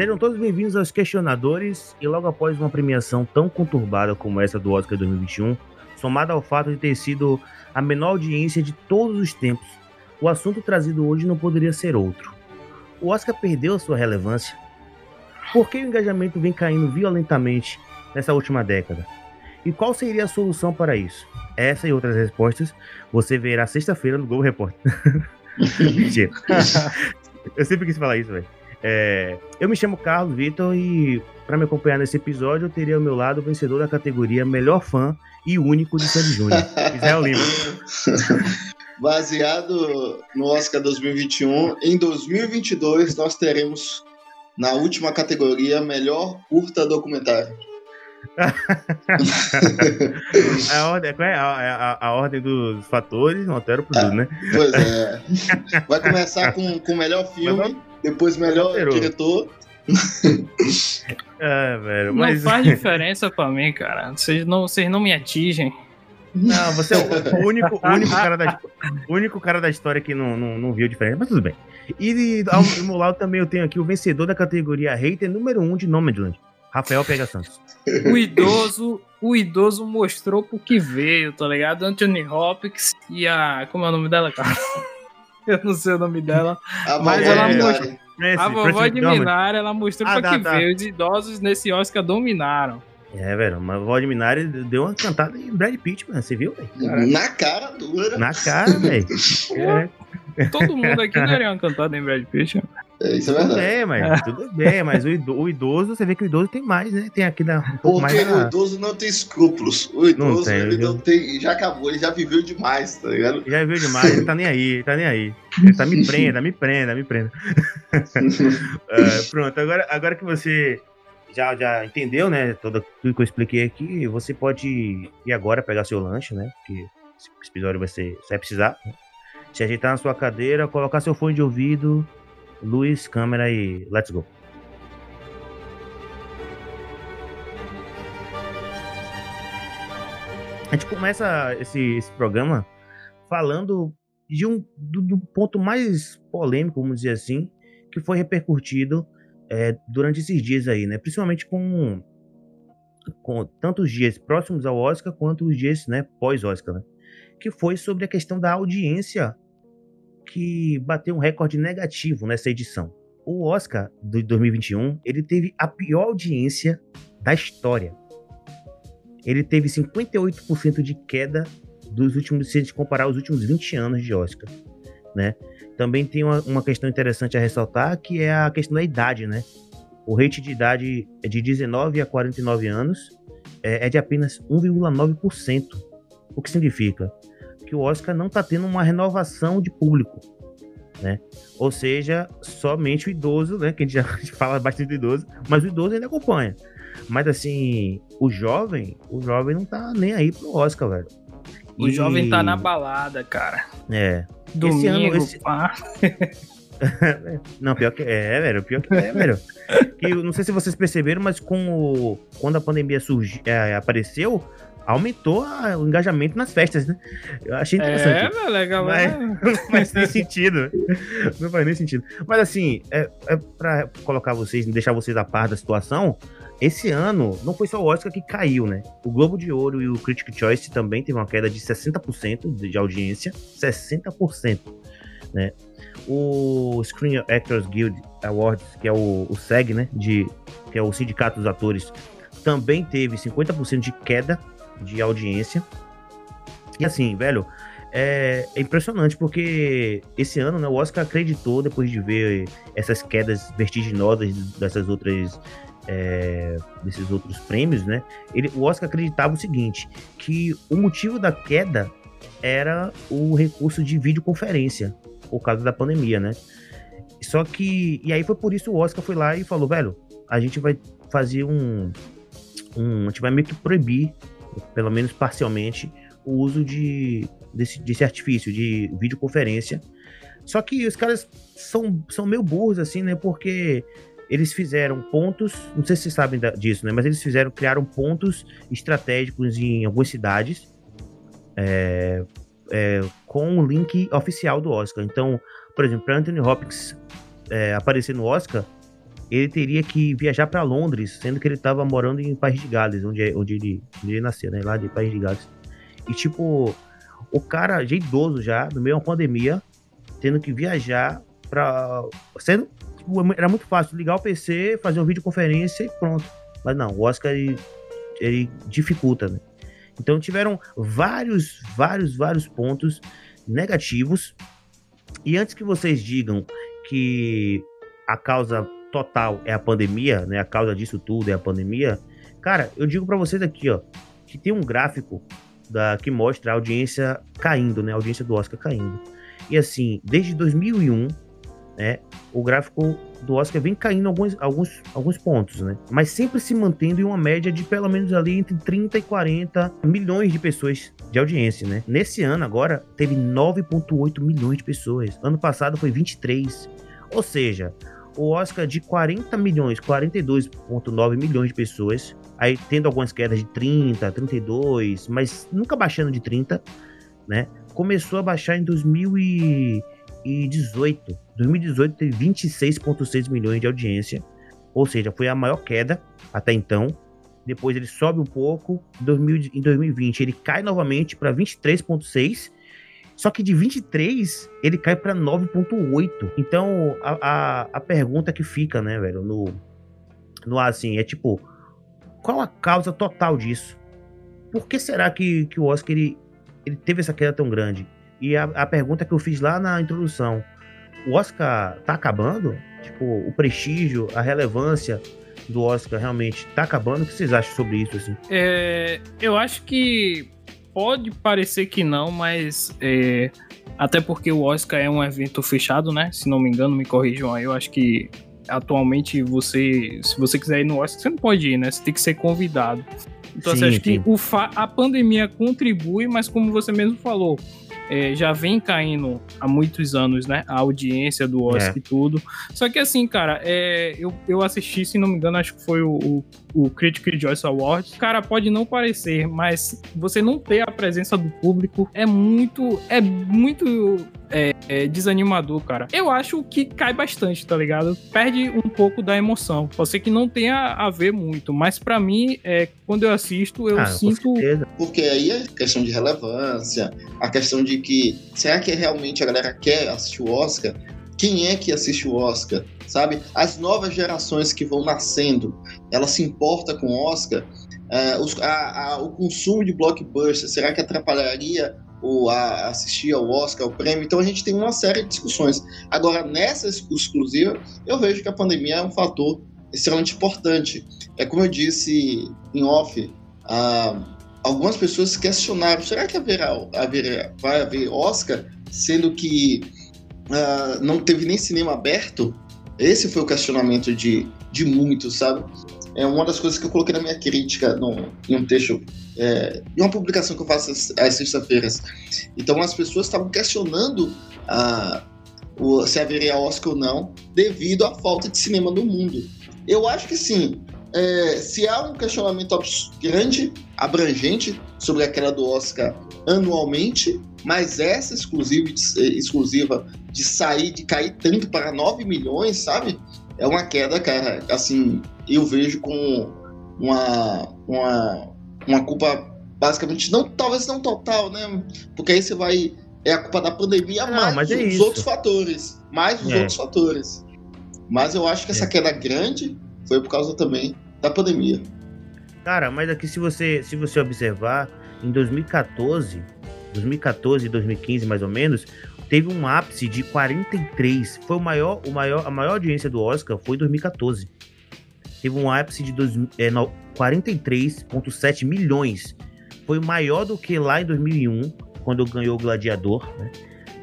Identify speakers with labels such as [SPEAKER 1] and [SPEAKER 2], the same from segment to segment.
[SPEAKER 1] Sejam todos bem-vindos aos Questionadores e logo após uma premiação tão conturbada como essa do Oscar 2021, somada ao fato de ter sido a menor audiência de todos os tempos, o assunto trazido hoje não poderia ser outro. O Oscar perdeu sua relevância? Por que o engajamento vem caindo violentamente nessa última década? E qual seria a solução para isso? Essa e outras respostas você verá sexta-feira no Globo Repórter. Mentira. eu sempre quis falar isso, velho. É, eu me chamo Carlos Vitor e para me acompanhar nesse episódio eu teria ao meu lado o vencedor da categoria Melhor Fã e único de Sandy Júnior, Israel Lima.
[SPEAKER 2] Baseado no Oscar 2021, em 2022 nós teremos na última categoria Melhor Curta Documentário.
[SPEAKER 1] a, ordem, qual é a, a, a, ordem dos fatores? Não altero por tudo, né?
[SPEAKER 2] Pois é. Vai começar com o melhor filme, depois melhor diretor.
[SPEAKER 1] é, velho,
[SPEAKER 3] mas... Não faz diferença pra mim, cara. Vocês não, vocês não me atingem.
[SPEAKER 1] Não, você é o único, único, cara, da, único cara da história que não, não, não viu diferença, mas tudo bem. E ao meu lado também eu tenho aqui o vencedor da categoria hater número 1 um de Nomadland, Rafael Pega Santos.
[SPEAKER 3] O idoso, o idoso mostrou por que veio, tá ligado? Anthony Hopkins e a. Como é o nome dela, cara? Eu não sei o nome dela. A mas ela mostrou. a vovó de Minari, ela mostrou ah, pra tá, que tá. veio. Os idosos nesse Oscar dominaram.
[SPEAKER 1] É, velho, mas o de Minari deu uma cantada em Brad Pitt, mano. Você viu, velho?
[SPEAKER 2] Na cara dura.
[SPEAKER 1] Na cara, velho.
[SPEAKER 3] é. Todo mundo aqui daria uma cantada em Brad Pitt, mano.
[SPEAKER 2] É, isso é verdade. Tudo
[SPEAKER 1] bem, mas, é. tudo bem, mas o idoso, você vê que o idoso tem mais, né? Tem aqui da, um
[SPEAKER 2] pouco Porque mais o idoso não tem escrúpulos. O idoso, não tem, ele não tem. Já acabou, ele já viveu demais, tá ligado?
[SPEAKER 1] Já viveu demais, ele tá nem aí, ele tá nem aí. Ele tá me prenda, me prenda, me prenda. uh, pronto, agora, agora que você já, já entendeu, né? Tudo, tudo que eu expliquei aqui, você pode ir agora pegar seu lanche, né? Porque esse episódio vai ser. Você vai precisar. Né? Se ajeitar na sua cadeira, colocar seu fone de ouvido luz, câmera e let's go. A gente começa esse, esse programa falando de um do, do, ponto mais polêmico, vamos dizer assim, que foi repercutido é, durante esses dias aí, né? Principalmente com, com tantos dias próximos ao Oscar quanto os dias, né, pós-Oscar, né? Que foi sobre a questão da audiência que bateu um recorde negativo nessa edição. O Oscar de 2021, ele teve a pior audiência da história. Ele teve 58% de queda dos últimos, se a gente comparar os últimos 20 anos de Oscar, né? Também tem uma, uma questão interessante a ressaltar, que é a questão da idade, né? O rate de idade é de 19 a 49 anos é, é de apenas 1,9%. O que significa? Que o Oscar não está tendo uma renovação de público, né? Ou seja, somente o idoso, né? Que a gente já fala bastante do idoso, mas o idoso ainda acompanha. Mas assim, o jovem, o jovem não tá nem aí pro Oscar, velho.
[SPEAKER 3] O e... jovem tá na balada, cara.
[SPEAKER 1] É.
[SPEAKER 3] Domingo, esse ano, esse... pá.
[SPEAKER 1] não, pior que é, velho. Pior que é, velho. Que, não sei se vocês perceberam, mas com o, quando a pandemia surgiu, é, apareceu, aumentou a, o engajamento nas festas, né? Eu achei interessante.
[SPEAKER 3] É, legal.
[SPEAKER 1] Mas não faz nem sentido. Não faz nem sentido. Mas assim, é, é pra colocar vocês, deixar vocês a par da situação, esse ano não foi só o Oscar que caiu, né? O Globo de Ouro e o Critic Choice também teve uma queda de 60% de audiência. 60%. Né? O Screen Actors Guild Awards, que é o, o SEG, né? De, que é o Sindicato dos Atores, também teve 50% de queda de audiência. E assim, velho, é, é, impressionante porque esse ano né, o Oscar acreditou, depois de ver essas quedas vertiginosas dessas outras. É, desses outros prêmios, né? Ele, o Oscar acreditava o seguinte: que o motivo da queda era o recurso de videoconferência, por causa da pandemia, né? Só que. E aí foi por isso o Oscar foi lá e falou, velho, a gente vai fazer um. um a gente vai meio que proibir pelo menos parcialmente, o uso de, desse, desse artifício de videoconferência. Só que os caras são, são meio burros, assim, né? Porque eles fizeram pontos, não sei se vocês sabem disso, né? Mas eles fizeram, criaram pontos estratégicos em algumas cidades é, é, com o link oficial do Oscar. Então, por exemplo, para Anthony Hopkins é, aparecer no Oscar, ele teria que viajar para Londres, sendo que ele estava morando em País de Gales, onde, é, onde, ele, onde ele nasceu, né? Lá de País de Gales. E tipo, o cara já idoso já, no meio uma pandemia, tendo que viajar para sendo era muito fácil ligar o PC, fazer uma videoconferência e pronto. Mas não, o Oscar ele, ele dificulta, né? Então tiveram vários, vários, vários pontos negativos. E antes que vocês digam que a causa total é a pandemia, né? A causa disso tudo é a pandemia. Cara, eu digo para vocês aqui, ó, que tem um gráfico da que mostra a audiência caindo, né? A audiência do Oscar caindo. E assim, desde 2001, né? O gráfico do Oscar vem caindo alguns, alguns, alguns pontos, né? Mas sempre se mantendo em uma média de pelo menos ali entre 30 e 40 milhões de pessoas de audiência, né? Nesse ano agora teve 9.8 milhões de pessoas. Ano passado foi 23. Ou seja, o Oscar de 40 milhões, 42.9 milhões de pessoas, aí tendo algumas quedas de 30, 32, mas nunca baixando de 30, né? Começou a baixar em 2018. 2018 teve 26.6 milhões de audiência, ou seja, foi a maior queda até então. Depois ele sobe um pouco, em 2020 ele cai novamente para 23.6 só que de 23, ele cai para 9,8. Então, a, a, a, pergunta que fica, né, velho, no, no assim, é tipo, qual a causa total disso? Por que será que, que o Oscar ele, ele teve essa queda tão grande? E a, a pergunta que eu fiz lá na introdução, o Oscar tá acabando? Tipo, o prestígio, a relevância do Oscar realmente tá acabando? O que vocês acham sobre isso, assim?
[SPEAKER 3] É, eu acho que pode parecer que não, mas é, até porque o Oscar é um evento fechado, né? Se não me engano, me corrijam aí. Eu acho que atualmente você, se você quiser ir no Oscar, você não pode ir, né? Você tem que ser convidado. Então, sim, você acha que o a pandemia contribui, mas como você mesmo falou, é, já vem caindo há muitos anos, né? A audiência do Oscar é. e tudo. Só que assim, cara, é, eu, eu assisti, se não me engano, acho que foi o, o, o Critical Choice Awards. Cara, pode não parecer, mas você não ter a presença do público é muito. É muito é, é, desanimador, cara. Eu acho que cai bastante, tá ligado? Perde um pouco da emoção. Pode ser que não tenha a ver muito, mas para mim, é, quando eu assisto, eu ah, sinto.
[SPEAKER 2] Porque aí é questão de relevância, a questão de que será que realmente a galera quer assistir o Oscar? Quem é que assiste o Oscar? Sabe? As novas gerações que vão nascendo, ela se importa com o Oscar? É, os, a, a, o consumo de blockbuster, será que atrapalharia o, a, assistir ao Oscar, ao prêmio? Então a gente tem uma série de discussões. Agora, nessa exclusiva, eu vejo que a pandemia é um fator extremamente importante. É como eu disse em off, a algumas pessoas questionaram: será que haverá, haverá, vai haver Oscar, sendo que uh, não teve nem cinema aberto? Esse foi o questionamento de, de muitos, sabe? É uma das coisas que eu coloquei na minha crítica no, em um texto, é, em uma publicação que eu faço às, às sextas-feiras. Então as pessoas estavam questionando uh, o, se haveria Oscar ou não, devido à falta de cinema no mundo. Eu acho que sim, é, se há um questionamento grande, abrangente, sobre aquela do Oscar anualmente, mas essa exclusiva, eh, exclusiva de sair, de cair tanto para 9 milhões, sabe? É uma queda, cara, assim, eu vejo com uma, uma, uma culpa basicamente, não, talvez não total, né? Porque aí você vai. É a culpa da pandemia, não, mais mas é os outros fatores. Mais os é. outros fatores. Mas eu acho que essa é. queda grande foi por causa também da pandemia.
[SPEAKER 1] Cara, mas aqui se você, se você observar, em 2014, 2014 e 2015 mais ou menos, teve um ápice de 43. Foi o maior, o maior, a maior audiência do Oscar foi em 2014. Teve um ápice de é, 43,7 milhões. Foi maior do que lá em 2001, quando ganhou o Gladiador, né?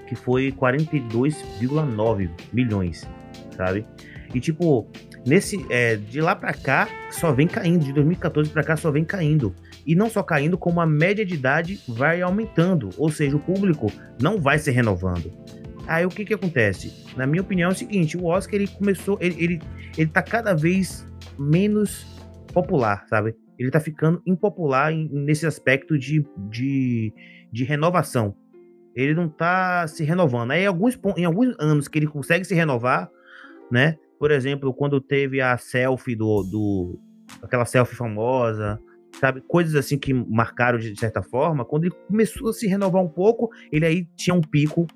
[SPEAKER 1] Que foi 42,9 milhões, sabe? E tipo, nesse é, de lá para cá só vem caindo, de 2014 para cá só vem caindo. E não só caindo, como a média de idade vai aumentando, ou seja, o público não vai se renovando. Aí o que que acontece? Na minha opinião é o seguinte, o Oscar ele começou, ele, ele, ele tá cada vez menos popular, sabe? Ele tá ficando impopular em, nesse aspecto de, de, de renovação. Ele não tá se renovando. Aí alguns, em alguns anos que ele consegue se renovar, né? por exemplo, quando teve a selfie do, do aquela selfie famosa, sabe? Coisas assim que marcaram de certa forma. Quando ele começou a se renovar um pouco, ele aí tinha um pico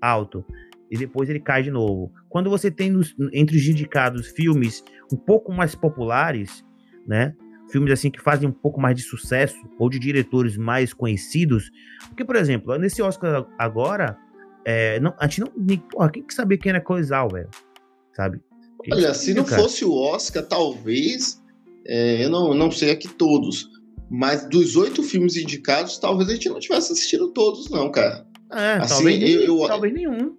[SPEAKER 1] alto. E depois ele cai de novo. Quando você tem nos, entre os indicados filmes um pouco mais populares, né? Filmes assim que fazem um pouco mais de sucesso, ou de diretores mais conhecidos. Porque, por exemplo, nesse Oscar agora, é, não, a gente não. Porra, quem que sabia quem era Cloizal, velho? Sabe?
[SPEAKER 2] Olha, se não cara? fosse o Oscar, talvez é, eu não, não sei aqui todos, mas dos oito filmes indicados, talvez a gente não tivesse assistido todos, não, cara.
[SPEAKER 1] É, assim, talvez, eu, eu, talvez nenhum.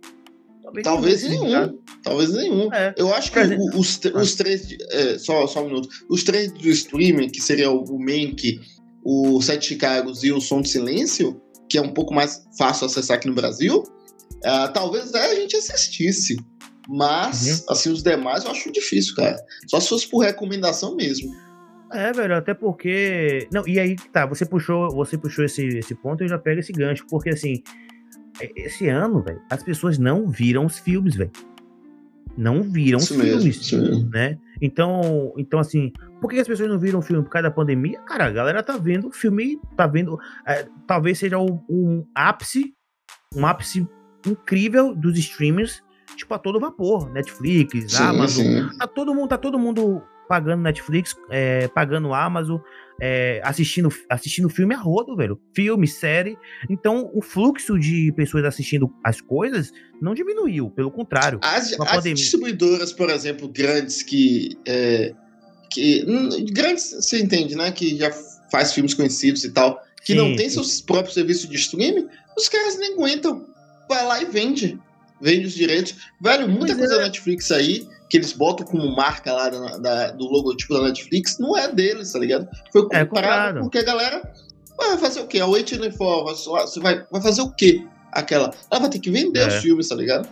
[SPEAKER 2] Talvez, talvez nenhum. nenhum. Talvez nenhum. É. Eu acho que o, os, os três. É, só, só um minuto. Os três do streaming, que seria o, o Mank, o Sete Chicagos e o Som de Silêncio, que é um pouco mais fácil acessar aqui no Brasil, uh, talvez é, a gente assistisse. Mas, uhum. assim, os demais eu acho difícil, cara. Só se fosse por recomendação mesmo.
[SPEAKER 1] É, velho, até porque. Não, e aí, tá, você puxou, você puxou esse, esse ponto e eu já pego esse gancho, porque assim, esse ano, velho, as pessoas não viram os filmes, velho. Não viram isso os filmes, mesmo, né? Então, então assim, por que as pessoas não viram o filme por causa da pandemia? Cara, a galera tá vendo o filme, tá vendo, é, talvez seja um, um ápice, um ápice incrível dos streamers tipo, a todo vapor. Netflix, sim, Amazon. Sim. Tá todo mundo, tá todo mundo pagando Netflix, é, pagando Amazon, é, assistindo, assistindo filme a rodo, velho. Filme, série. Então, o fluxo de pessoas assistindo as coisas não diminuiu, pelo contrário.
[SPEAKER 2] As, as distribuidoras, por exemplo, grandes que. É, que hum, grandes, você entende, né? Que já faz filmes conhecidos e tal, que sim, não tem seus próprios serviços de streaming, os caras nem aguentam. Vai lá e vende vende os direitos. Velho, muita pois coisa é. da Netflix aí, que eles botam como marca lá da, da, do logotipo da Netflix, não é deles, tá ligado? Foi é comprado é, porque a galera vai fazer o quê? A Wait for, você vai, vai fazer o quê? Aquela. Ela vai ter que vender é. os filmes, tá ligado?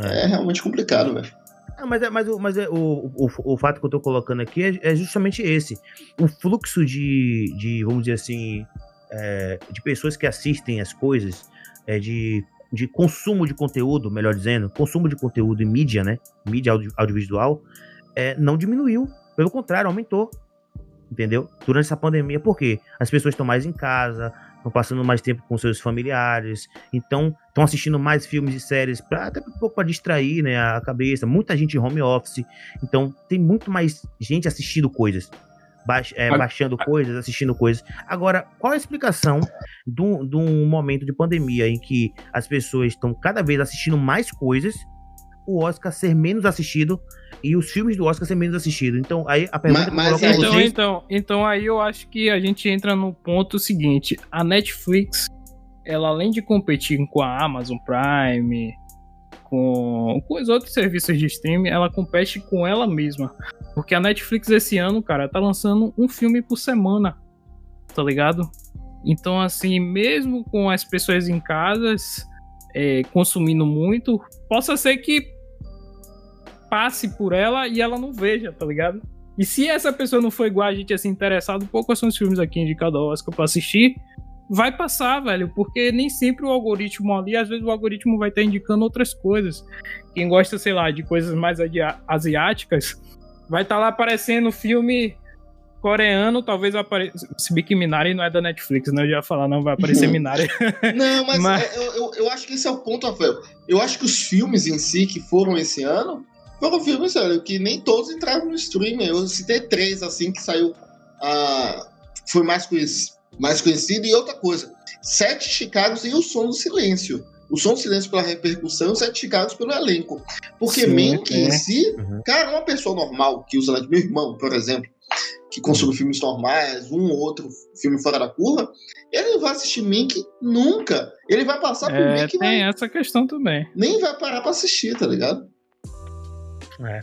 [SPEAKER 2] É, é realmente complicado, velho.
[SPEAKER 1] mas é, mas, mas é, o, o, o fato que eu tô colocando aqui é, é justamente esse. O fluxo de, de vamos dizer assim, é, de pessoas que assistem as coisas, é, de de consumo de conteúdo, melhor dizendo, consumo de conteúdo em mídia, né? Mídia audio, audiovisual, é, não diminuiu. Pelo contrário, aumentou. Entendeu? Durante essa pandemia, por quê? As pessoas estão mais em casa, estão passando mais tempo com seus familiares, então estão assistindo mais filmes e séries para até um pouco para distrair, né, a cabeça. Muita gente em home office, então tem muito mais gente assistindo coisas baix, é, baixando coisas, assistindo coisas. Agora, qual a explicação de um momento de pandemia em que as pessoas estão cada vez assistindo mais coisas, o Oscar ser menos assistido e os filmes do Oscar ser menos assistidos? Então, aí a pergunta
[SPEAKER 3] mas, mas então, vocês... então, então, aí eu acho que a gente entra no ponto seguinte: a Netflix, ela além de competir com a Amazon Prime, com, com os outros serviços de streaming, ela compete com ela mesma. Porque a Netflix esse ano, cara, tá lançando um filme por semana, tá ligado? Então, assim, mesmo com as pessoas em casas é, consumindo muito, possa ser que passe por ela e ela não veja, tá ligado? E se essa pessoa não for igual a gente, assim, interessado, poucos são os filmes aqui indicados ao Oscar pra assistir, vai passar, velho, porque nem sempre o algoritmo ali, às vezes o algoritmo vai estar indicando outras coisas. Quem gosta, sei lá, de coisas mais asiáticas, vai estar tá lá aparecendo filme coreano, talvez apareça. Se bem que Minari não é da Netflix, né? Eu já ia falar, não vai aparecer. Minari.
[SPEAKER 2] não, mas, mas... Eu, eu, eu, acho que esse é o ponto, Rafael. Eu acho que os filmes em si que foram esse ano foram filmes, sério, que nem todos entraram no streaming. Eu citei três, assim, que saiu. Ah, foi mais conhecido mais conhecido. E outra coisa, Sete Chicagos e o Som do Silêncio. O Som do Silêncio pela repercussão e o Sete Chicagos pelo elenco. Porque Mank é. em si, uhum. cara, uma pessoa normal que usa, meu irmão, por exemplo, que consome uhum. filmes normais, um ou outro filme fora da curva, ele não vai assistir Mink nunca. Ele vai passar por
[SPEAKER 3] é, Mink Tem vai... essa questão também.
[SPEAKER 2] Nem vai parar pra assistir, tá ligado?
[SPEAKER 1] É.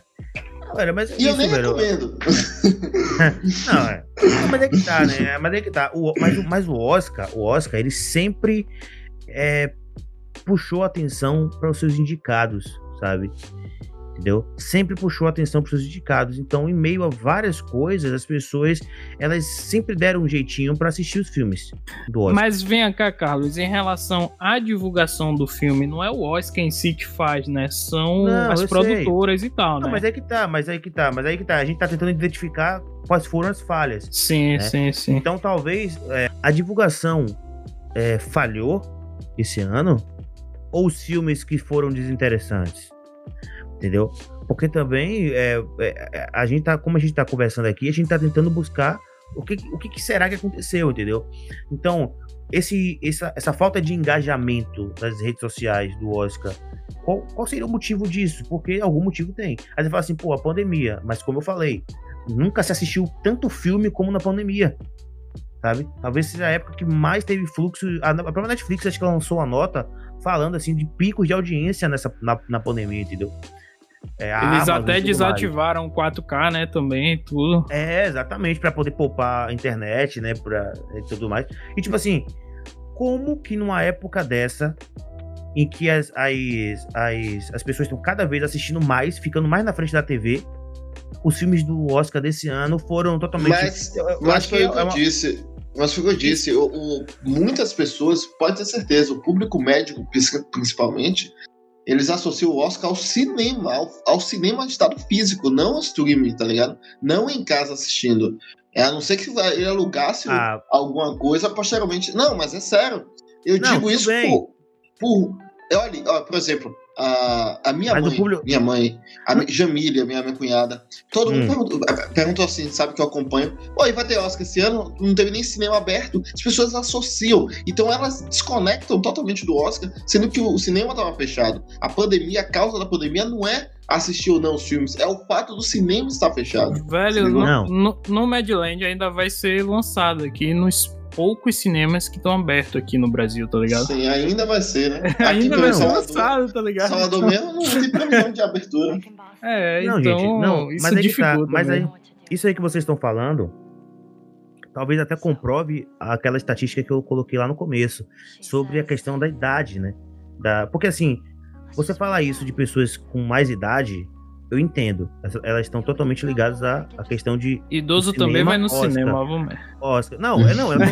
[SPEAKER 1] Olha, mas
[SPEAKER 2] e isso, eu nem velho. recomendo.
[SPEAKER 1] não, é. Mas é que tá, né? Mas é que tá. O, mas, mas o Oscar, o Oscar, ele sempre é, puxou atenção para os seus indicados, sabe? Entendeu? Sempre puxou atenção para os indicados. Então, em meio a várias coisas, as pessoas elas sempre deram um jeitinho para assistir os filmes
[SPEAKER 3] do Oscar. Mas vem cá, Carlos, em relação à divulgação do filme, não é o Oscar em si que faz, né? São não, as produtoras sei. e tal,
[SPEAKER 1] não,
[SPEAKER 3] né?
[SPEAKER 1] Mas aí que tá, mas aí que tá, mas aí que tá. A gente tá tentando identificar quais foram as falhas.
[SPEAKER 3] Sim, né? sim, sim.
[SPEAKER 1] Então, talvez é, a divulgação é, falhou esse ano ou os filmes que foram desinteressantes entendeu? Porque também é, é, a gente tá, como a gente tá conversando aqui, a gente tá tentando buscar o que, o que será que aconteceu, entendeu? Então, esse, essa, essa falta de engajamento nas redes sociais do Oscar, qual, qual seria o motivo disso? Porque algum motivo tem. Aí você fala assim, pô, a pandemia, mas como eu falei, nunca se assistiu tanto filme como na pandemia. Sabe? Talvez seja a época que mais teve fluxo. A, própria Netflix acho que lançou a nota falando assim de picos de audiência nessa, na, na pandemia, entendeu?
[SPEAKER 3] É, Eles Amazon até desativaram o 4K, né, também, tudo.
[SPEAKER 1] É, exatamente, para poder poupar a internet, né, pra, e tudo mais. E tipo assim, como que numa época dessa, em que as, as, as, as pessoas estão cada vez assistindo mais, ficando mais na frente da TV, os filmes do Oscar desse ano foram totalmente...
[SPEAKER 2] Mas, mas foi o que eu é disse... Mas foi o que eu disse, o, o, muitas pessoas, pode ter certeza, o público médico principalmente, eles associam o Oscar ao cinema, ao, ao cinema de estado físico, não ao streaming, tá ligado? Não em casa assistindo. É, a não ser que ele alugasse ah. alguma coisa posteriormente. Não, mas é sério. Eu não, digo isso por, por. Olha, por exemplo, a, a minha Mas mãe, público... minha mãe, a hum. Jamília, minha, minha cunhada, todo hum. mundo perguntou, perguntou, assim, sabe que eu acompanho. Oi, vai ter Oscar esse ano? Não teve nem cinema aberto. As pessoas associam. Então elas desconectam totalmente do Oscar, sendo que o, cinema estava fechado. A pandemia, a causa da pandemia não é assistir ou não os filmes, é o fato do cinema estar fechado.
[SPEAKER 3] Velho, no, no, no Madland ainda vai ser lançado aqui no poucos cinemas que estão abertos aqui no Brasil, tá ligado?
[SPEAKER 2] Sim, ainda vai ser, né?
[SPEAKER 3] ainda vai ser lançado, tá ligado?
[SPEAKER 2] Salvador mesmo não tem previsão de abertura.
[SPEAKER 3] É, não, então, gente, não, isso mas tá, dificulta. Tá,
[SPEAKER 1] mas aí, isso aí que vocês estão falando, talvez até comprove aquela estatística que eu coloquei lá no começo, sobre a questão da idade, né? Da, porque assim, você fala isso de pessoas com mais idade, eu entendo. Elas estão totalmente ligadas à, à questão de.
[SPEAKER 3] Idoso cinema, também vai no Oscar. cinema, vamos
[SPEAKER 1] Oscar. Não, é, não, elas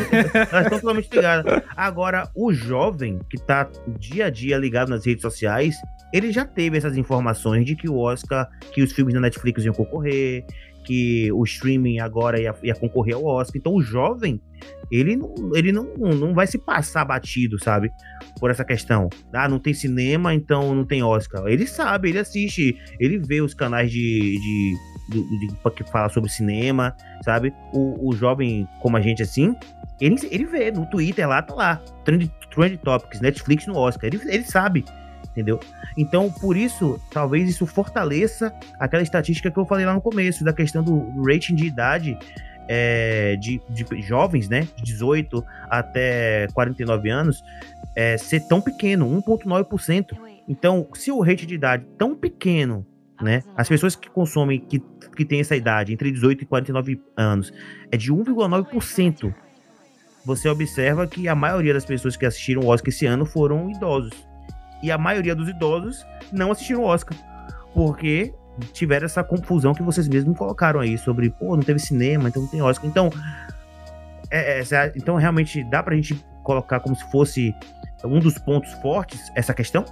[SPEAKER 1] estão totalmente ligadas. Agora, o jovem que está dia a dia ligado nas redes sociais, ele já teve essas informações de que o Oscar, que os filmes da Netflix iam concorrer, que o streaming agora ia, ia concorrer ao Oscar. Então o jovem, ele, não, ele não, não vai se passar batido, sabe? Por essa questão. Ah, não tem cinema, então não tem Oscar. Ele sabe, ele assiste, ele vê os canais de, de, que fala sobre cinema, sabe? O, o jovem como a gente assim, ele, ele vê no Twitter lá, tá lá. Trend, trend Topics, Netflix no Oscar. Ele, ele sabe entendeu? Então, por isso, talvez isso fortaleça aquela estatística que eu falei lá no começo, da questão do rating de idade é, de, de, jovens, né, de 18 até 49 anos, é, ser tão pequeno, 1,9%. Então, se o rate de idade tão pequeno, né, as pessoas que consomem, que, que têm essa idade, entre 18 e 49 anos, é de 1,9%, você observa que a maioria das pessoas que assistiram o Oscar esse ano foram idosos e a maioria dos idosos não assistiram o Oscar. Porque tiveram essa confusão que vocês mesmos colocaram aí sobre, pô, não teve cinema, então não tem Oscar. Então, é, é, então realmente dá pra gente colocar como se fosse um dos pontos fortes essa questão?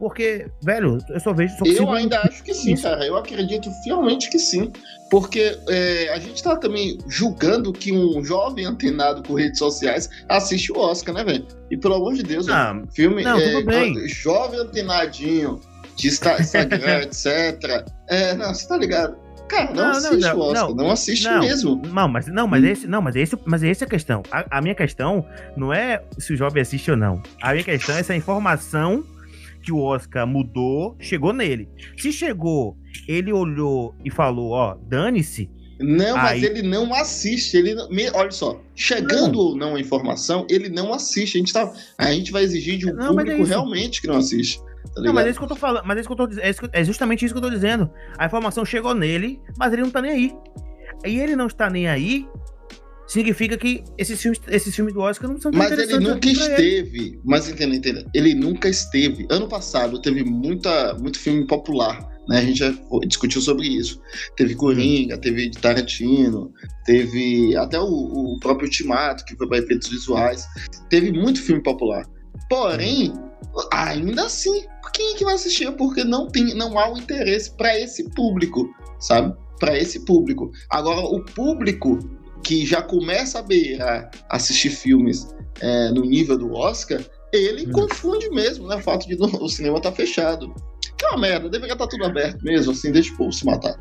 [SPEAKER 1] Porque, velho, eu só vejo. Só
[SPEAKER 2] eu ainda acho que sim, isso. cara. Eu acredito fielmente que sim. Porque é, a gente tá também julgando que um jovem antenado por redes sociais assiste o Oscar, né, velho? E pelo amor de Deus,
[SPEAKER 1] não,
[SPEAKER 2] filme
[SPEAKER 1] não, é,
[SPEAKER 2] jovem antenadinho de Instagram, etc. É, não, você tá ligado? Cara, não, não assiste não, o Oscar, não, não assiste mesmo.
[SPEAKER 1] Não, mas não, mas hum. esse, não, mas esse, mas esse é a questão. A, a, minha questão não é se o jovem assiste ou não. A minha questão é essa informação que o Oscar mudou, chegou nele. Se chegou, ele olhou e falou, ó, dane-se.
[SPEAKER 2] Não, aí... mas ele não assiste. Ele não... olha só, chegando não. ou não a informação, ele não assiste. A gente, tá... a gente vai exigir de um não, público é realmente que não assiste. Tá
[SPEAKER 1] não, mas é isso que eu tô falando. Mas é, isso que eu tô, é, é justamente isso que eu tô dizendo. A informação chegou nele, mas ele não tá nem aí. E ele não está nem aí, significa que esses filmes, esses filmes do Oscar não são
[SPEAKER 2] Mas ele nunca esteve. Ele. Mas entenda, entenda. Ele nunca esteve. Ano passado teve muita, muito filme popular Né? A gente já discutiu sobre isso. Teve Coringa, teve Tarantino, teve até o, o próprio Ultimato, que foi para efeitos visuais. Teve muito filme popular. Porém, ainda assim, quem é que vai assistir? Porque não, tem, não há o um interesse para esse público, sabe? Para esse público. Agora, o público que já começa a beirar assistir filmes é, no nível do Oscar, ele hum. confunde mesmo, né? O fato de o cinema estar tá fechado. Que é uma merda, deveria estar tá tudo aberto mesmo, assim, deixa o povo se matar.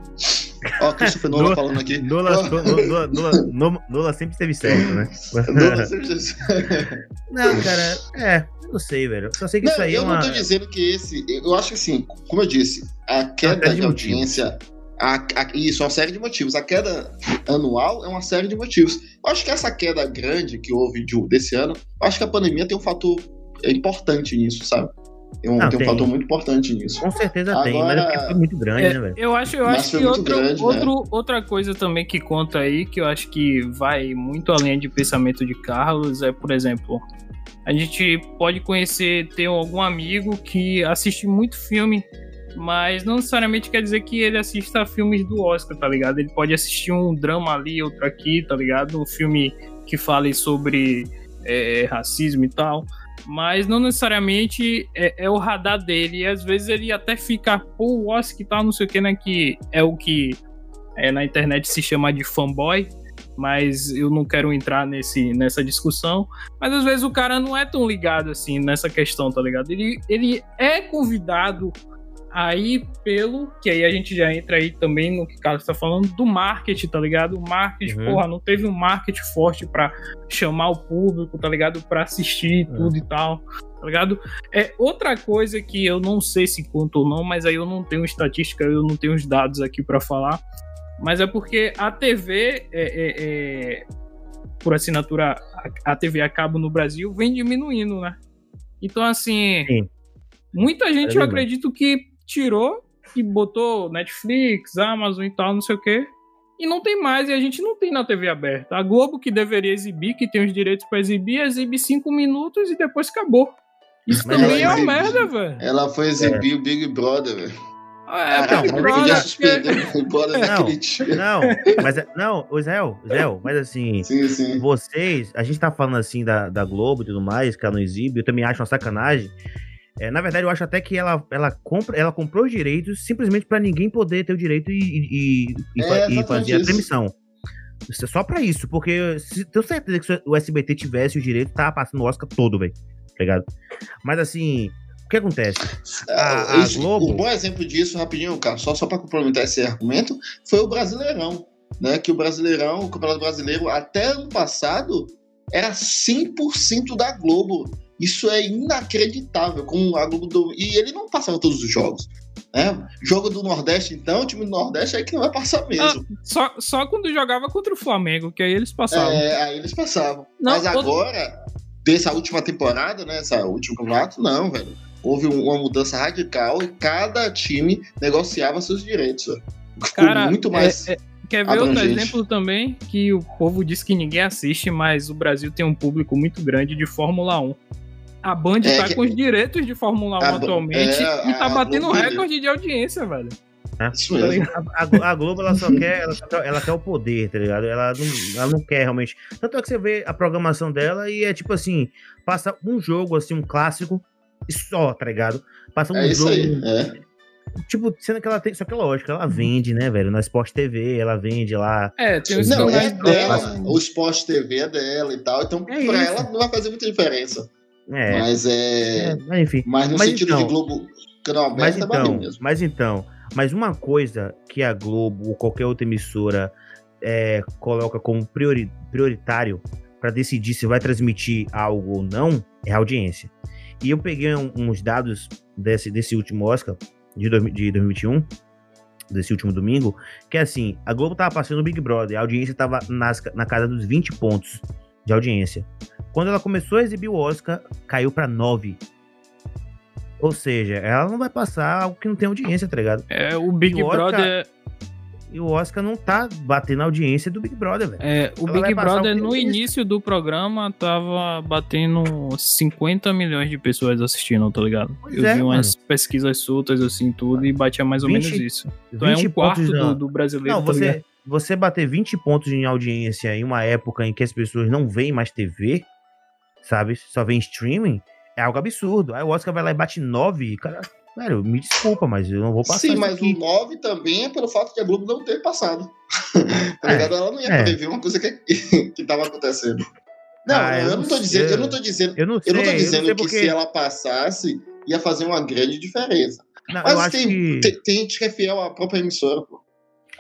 [SPEAKER 2] Ó, Christopher Nolan falando aqui.
[SPEAKER 1] Nola, Nola, Nola, Nola, sempre esteve certo, né? Nola sempre esteve certo. Não, cara, é, não sei, velho. Só sei que
[SPEAKER 2] não,
[SPEAKER 1] isso aí
[SPEAKER 2] eu
[SPEAKER 1] é uma...
[SPEAKER 2] não tô dizendo que esse. Eu acho que assim, como eu disse, a queda de, de audiência. A, a, isso, é uma série de motivos. A queda anual é uma série de motivos. Eu acho que essa queda grande que houve de, desse ano, eu acho que a pandemia tem um fator importante nisso, sabe? Tem um, não, tem um fator muito importante nisso.
[SPEAKER 1] Com certeza Agora, tem, mas é foi muito grande,
[SPEAKER 3] é,
[SPEAKER 1] né, velho?
[SPEAKER 3] Eu acho, eu acho que outro, grande, outro, né? outra coisa também que conta aí, que eu acho que vai muito além de pensamento de Carlos, é, por exemplo, a gente pode conhecer, ter algum amigo que assiste muito filme, mas não necessariamente quer dizer que ele assista filmes do Oscar, tá ligado? Ele pode assistir um drama ali, outro aqui, tá ligado? Um filme que fale sobre é, racismo e tal mas não necessariamente é, é, o radar dele. E às vezes ele até fica, pô, o Oscar e tal, não sei o que, né? Que é o que é, na internet se chama de fanboy. Mas eu não quero entrar nesse, nessa discussão. Mas às vezes o cara não é tão ligado assim nessa questão, tá ligado? Ele, ele é convidado Aí, pelo que aí a gente já entra aí também no que o Carlos tá falando do marketing, tá ligado? O marketing, uhum. porra, não teve um marketing forte para chamar o público, tá ligado? Para assistir uhum. tudo e tal, tá ligado? É outra coisa que eu não sei se conta ou não, mas aí eu não tenho estatística, eu não tenho os dados aqui para falar. Mas é porque a TV é, é, é, por assinatura, a, TV a cabo no Brasil vem diminuindo, né? Então, assim, Sim. muita gente eu acredito que tirou e botou Netflix, Amazon e tal, não sei o quê. E não tem mais, e a gente não tem na TV aberta. A Globo, que deveria exibir, que tem os direitos para exibir, exibe cinco minutos e depois acabou. Isso Mas também é uma merda, velho.
[SPEAKER 2] Ela foi exibir é. o Big Brother, velho.
[SPEAKER 3] É, ah, Big Brother. Suspender,
[SPEAKER 1] não, não, mas é, não, o Israel, Israel, mas assim,
[SPEAKER 2] sim, sim.
[SPEAKER 1] vocês, a gente tá falando assim da, da Globo e tudo mais, que ela não exibe, eu também acho uma sacanagem. É, na verdade, eu acho até que ela, ela, compra, ela comprou os direitos simplesmente para ninguém poder ter o direito e, e, e, é, e fazer isso. a transmissão. Isso é só para isso, porque se, tenho certeza que se o SBT tivesse o direito, tava passando o Oscar todo, velho. Tá? Mas assim, o que acontece?
[SPEAKER 2] É, a, a Globo... Um bom exemplo disso, rapidinho, cara, só, só para complementar esse argumento, foi o Brasileirão. Né, que o Brasileirão, o Campeonato Brasileiro, até ano passado, era 100% da Globo. Isso é inacreditável. Com a Globo do... E ele não passava todos os jogos. Né? Jogo do Nordeste, então, o time do Nordeste é que não vai passar mesmo.
[SPEAKER 3] Ah, só, só quando jogava contra o Flamengo, que aí eles passavam.
[SPEAKER 2] É, aí eles passavam. Não, Mas agora, dessa última temporada, né? Essa última campeonato, não, velho. Houve uma mudança radical e cada time negociava seus direitos.
[SPEAKER 3] Ficou Cara, muito mais. É, é, quer ver abrangente. outro exemplo também? Que o povo diz que ninguém assiste, mas o Brasil tem um público muito grande de Fórmula 1. A Band é tá que... com os direitos de Fórmula 1 a, atualmente é, e tá batendo recorde de audiência, velho.
[SPEAKER 1] É, isso mesmo. A, a, Globo ela só quer, ela, quer, ela quer o poder, tá ligado? Ela não, ela não quer realmente. Tanto é que você vê a programação dela e é tipo assim: passa um jogo, assim, um clássico, e só, tá ligado? Passa um
[SPEAKER 2] é
[SPEAKER 1] jogo.
[SPEAKER 2] Aí, é.
[SPEAKER 1] Tipo, sendo que ela tem. Só que é lógico, ela vende, né, velho? Na Sport TV, ela vende lá.
[SPEAKER 3] É, tem os
[SPEAKER 2] Não, é dela. O Sport TV é dela e tal. Então, é pra isso. ela não vai fazer muita diferença. É. Mas é. é enfim. Mas no mas sentido então, de Globo canal aberto
[SPEAKER 1] mas é então, mesmo. Mas então, mas uma coisa que a Globo ou qualquer outra emissora é, coloca como priori, prioritário para decidir se vai transmitir algo ou não é a audiência. E eu peguei um, uns dados desse, desse último Oscar de, do, de 2021, desse último domingo, que é assim, a Globo tava passando o Big Brother, a audiência tava nas, na casa dos 20 pontos de audiência. Quando ela começou a exibir o Oscar, caiu para 9. Ou seja, ela não vai passar algo que não tem audiência, tá ligado?
[SPEAKER 3] É, o Big o Brother.
[SPEAKER 1] E o Oscar não tá batendo a audiência do Big Brother, velho.
[SPEAKER 3] É, o Ela Big Brother no início do programa tava batendo 50 milhões de pessoas assistindo, tá ligado? Pois Eu é, vi umas mano. pesquisas soltas assim, tudo, e batia mais ou 20, menos isso. Então é um quarto do, do, brasileiro. Não,
[SPEAKER 1] tá você, você bater 20 pontos em audiência em uma época em que as pessoas não veem mais TV, sabe? Só vem streaming, é algo absurdo. Aí o Oscar vai lá e bate 9, cara. Velho, me desculpa, mas eu não vou passar.
[SPEAKER 2] Sim, mas aqui. o 9 também é pelo fato de a Globo não ter passado. tá ligado? É, Ela não ia é. ver uma coisa que, que tava acontecendo. Não, ah, eu, eu, não tô dizendo, eu não tô dizendo, eu não, sei, eu não tô dizendo não que porque... se ela passasse, ia fazer uma grande diferença. Não, mas tem, que... tem, tem gente que é fiel à própria emissora, pô.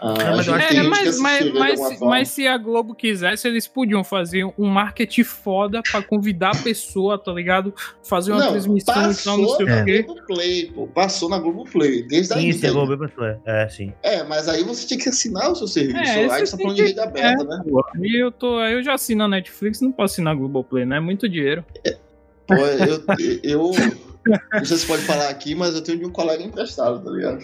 [SPEAKER 3] Ah, mas, é, mas, mas, mas, mas, se a Globo quisesse, eles podiam fazer um marketing foda pra convidar a pessoa, tá ligado? Fazer uma não, transmissão
[SPEAKER 2] passou então, não sei na o quê. Globo Play, pô. Passou na Globo Play. Desde
[SPEAKER 1] sim, aí. Sim, Globo passou. É, é, sim.
[SPEAKER 2] É, mas aí você tinha que assinar o seu serviço. É, aí você tá falando que... de rede aberta, é, né?
[SPEAKER 3] E eu, tô, eu já assino a Netflix, não posso assinar a Globo Play, né? É muito dinheiro. É,
[SPEAKER 2] pô, eu, eu não sei se pode falar aqui, mas eu tenho de um colega emprestado, tá ligado?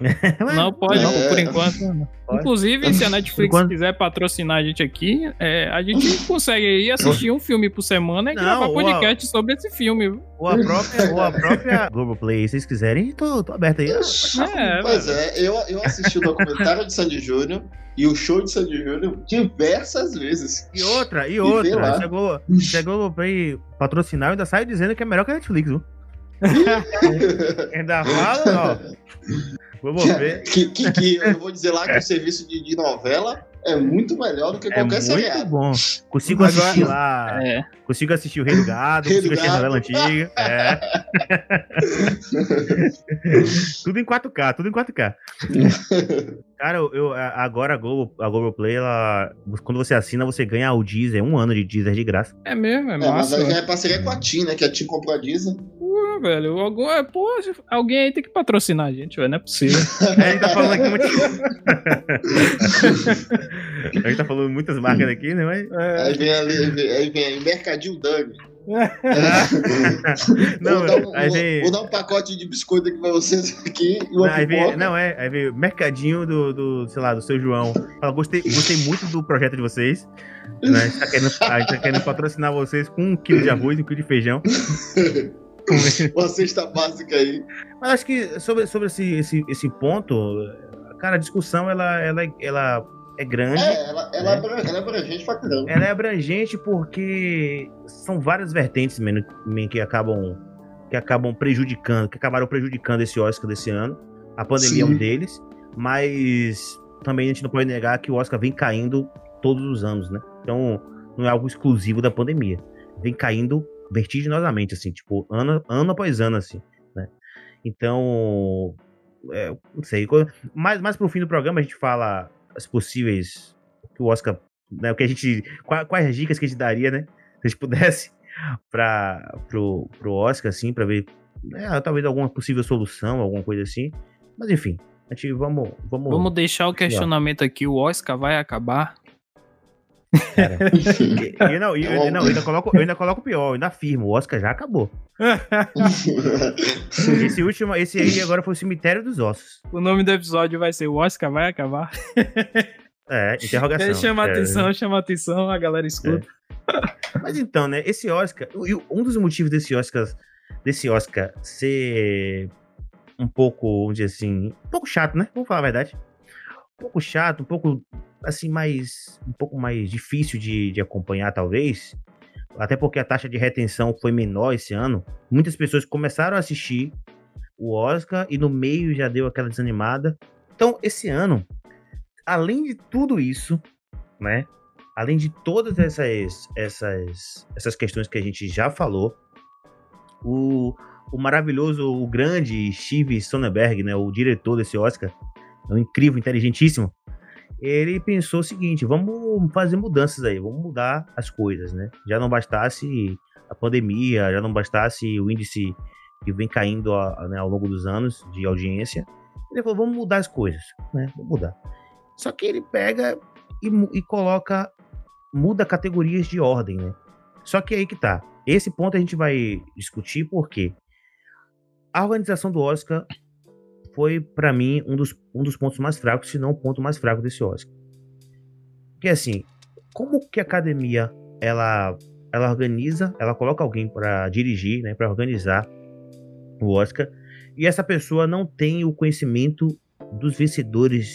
[SPEAKER 3] Não, pode, é. por enquanto. Não. Inclusive, se a Netflix enquanto... quiser patrocinar a gente aqui, é, a gente consegue aí assistir um filme por semana e não, gravar podcast a... sobre esse filme.
[SPEAKER 1] Ou a própria, ou a própria Globoplay, se vocês quiserem, tô, tô aberto aí.
[SPEAKER 2] É, pois é, eu, eu assisti o documentário de Sandy Júnior e o show de Sandy Júnior diversas vezes.
[SPEAKER 1] E outra, e outra. Chegou, chegou pra patrocinar e ainda sai dizendo que é melhor que a Netflix, viu? Ainda fala, ó.
[SPEAKER 2] Vamos ver. Que, que, que, eu vou dizer lá que o serviço de, de novela é muito melhor do que é qualquer
[SPEAKER 1] série. Muito bom. Consigo Agora, assistir lá. É. Consigo assistir o Rei do Gado, Rei consigo assistir a novela antiga. É. tudo em 4K, tudo em 4K. Cara, eu, agora a Globo, a Globo Play, ela, quando você assina, você ganha o Deezer, um ano de Deezer de graça.
[SPEAKER 3] É mesmo, é, é Mas
[SPEAKER 2] aí já é parceria com a TIM, né? Que a TIM comprou a Deezer.
[SPEAKER 3] Pô, velho, algum, é, pô, alguém aí tem que patrocinar a gente, velho, não é possível.
[SPEAKER 1] a gente tá falando aqui muito... a gente tá falando muitas marcas aqui, né? Mas...
[SPEAKER 2] É. Aí vem ali, aí vem aí, Mercadinho Dani.
[SPEAKER 1] não,
[SPEAKER 2] vou, dar um, aí vem... vou, dar um pacote de biscoito aqui pra vocês aqui.
[SPEAKER 1] Não, aí vem, não, é, aí vem mercadinho do, do, sei lá, do seu João. Fala, gostei, gostei muito do projeto de vocês. Né? A, gente tá querendo, a gente tá querendo patrocinar vocês com um quilo de arroz e um quilo de feijão.
[SPEAKER 2] Uma cesta básica aí.
[SPEAKER 1] Mas acho que sobre, sobre esse, esse, esse ponto, cara, a discussão ela, ela, ela é grande.
[SPEAKER 2] É, ela, ela, né? é, ela é abrangente pra caramba.
[SPEAKER 1] Ela é abrangente porque são várias vertentes mesmo, que acabam que acabam prejudicando, que acabaram prejudicando esse Oscar desse ano. A pandemia Sim. é um deles, mas também a gente não pode negar que o Oscar vem caindo todos os anos, né? Então, não é algo exclusivo da pandemia. Vem caindo vertiginosamente, assim, tipo, ano, ano após ano, assim, né? Então, é, não sei. Mais, mais pro fim do programa a gente fala as possíveis que o Oscar, né, o que a gente, quais, quais as dicas que a gente daria, né, se a gente pudesse para pro, pro Oscar assim, para ver né, talvez alguma possível solução, alguma coisa assim. Mas enfim, a gente vamos vamos
[SPEAKER 3] Vamos deixar o questionamento aqui, o Oscar vai acabar?
[SPEAKER 1] Cara, eu, não, eu, eu, não, eu, ainda coloco, eu ainda coloco pior, eu ainda afirmo, o Oscar já acabou. esse último, esse aí agora foi o Cemitério dos Ossos.
[SPEAKER 3] O nome do episódio vai ser O Oscar vai acabar?
[SPEAKER 1] É, interrogação. É,
[SPEAKER 3] chama é. atenção, chama atenção, a galera escuta.
[SPEAKER 1] É. Mas então, né, esse Oscar, um dos motivos desse Oscar, desse Oscar ser um pouco, vamos dizer assim, um pouco chato, né? Vamos falar a verdade. Pouco chato, um pouco assim, mais. um pouco mais difícil de, de acompanhar, talvez. Até porque a taxa de retenção foi menor esse ano. Muitas pessoas começaram a assistir o Oscar e no meio já deu aquela desanimada. Então, esse ano, além de tudo isso, né? Além de todas essas, essas, essas questões que a gente já falou, o, o maravilhoso, o grande Steve Sonnenberg, né, o diretor desse Oscar, é um incrível, inteligentíssimo, ele pensou o seguinte: vamos fazer mudanças aí, vamos mudar as coisas, né? Já não bastasse a pandemia, já não bastasse o índice que vem caindo a, né, ao longo dos anos de audiência. Ele falou: vamos mudar as coisas, né? Vamos mudar. Só que ele pega e, e coloca, muda categorias de ordem, né? Só que aí que tá. Esse ponto a gente vai discutir porque a organização do Oscar foi para mim um dos, um dos pontos mais fracos, se não o ponto mais fraco desse Oscar. Porque assim, como que a academia ela ela organiza, ela coloca alguém para dirigir, né, para organizar o Oscar, e essa pessoa não tem o conhecimento dos vencedores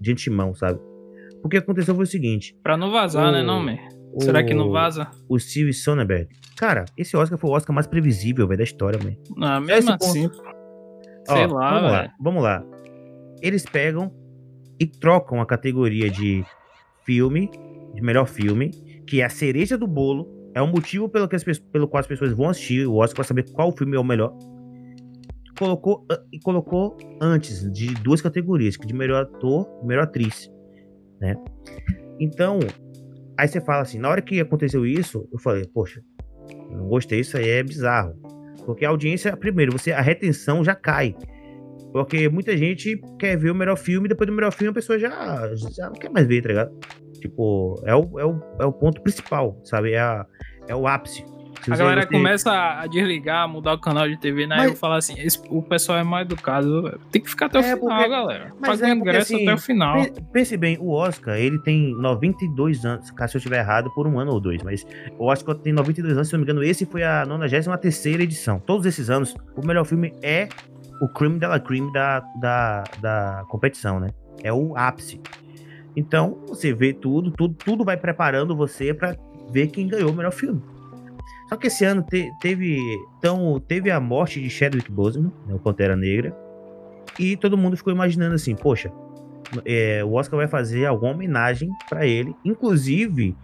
[SPEAKER 1] de antemão, sabe? Porque aconteceu foi o seguinte.
[SPEAKER 3] Pra não vazar, né, o, né, não? Será que não vaza?
[SPEAKER 1] O Steve Sonnenberg. Cara, esse Oscar foi o Oscar mais previsível, velho, da história, man.
[SPEAKER 3] Ah, mesmo assim. Sei
[SPEAKER 1] Ó,
[SPEAKER 3] lá,
[SPEAKER 1] vamos véio. lá, vamos lá. Eles pegam e trocam a categoria de filme, de melhor filme, que é a cereja do bolo, é o motivo pelo, que as, pelo qual as pessoas vão assistir o Oscar para saber qual filme é o melhor. Colocou, e colocou antes de duas categorias, que de melhor ator e melhor atriz, né? Então, aí você fala assim, na hora que aconteceu isso, eu falei, poxa, não gostei, isso aí é bizarro. Porque a audiência, primeiro, você a retenção já cai. Porque muita gente quer ver o melhor filme, depois do melhor filme a pessoa já, já não quer mais ver, tá ligado? Tipo, é o, é o, é o ponto principal, sabe? É, a, é o ápice.
[SPEAKER 3] A galera começa a desligar, mudar o canal de TV, né? Mas... Eu falo assim, esse, o pessoal é mal educado. Tem que ficar até o é final, porque... galera. Mas Paga é o ingresso porque, assim, até o final.
[SPEAKER 1] Pense bem, o Oscar, ele tem 92 anos, caso eu estiver errado, por um ano ou dois, mas o Oscar tem 92 anos, se não me engano, esse foi a 93 edição. Todos esses anos, o melhor filme é o crime della crime da, da, da competição, né? É o ápice. Então, você vê tudo, tudo, tudo vai preparando você para ver quem ganhou o melhor filme. Só que esse ano te, teve, então, teve a morte de Chadwick Boseman, né, o Pantera Negra, e todo mundo ficou imaginando assim, poxa, é, o Oscar vai fazer alguma homenagem para ele. Inclusive,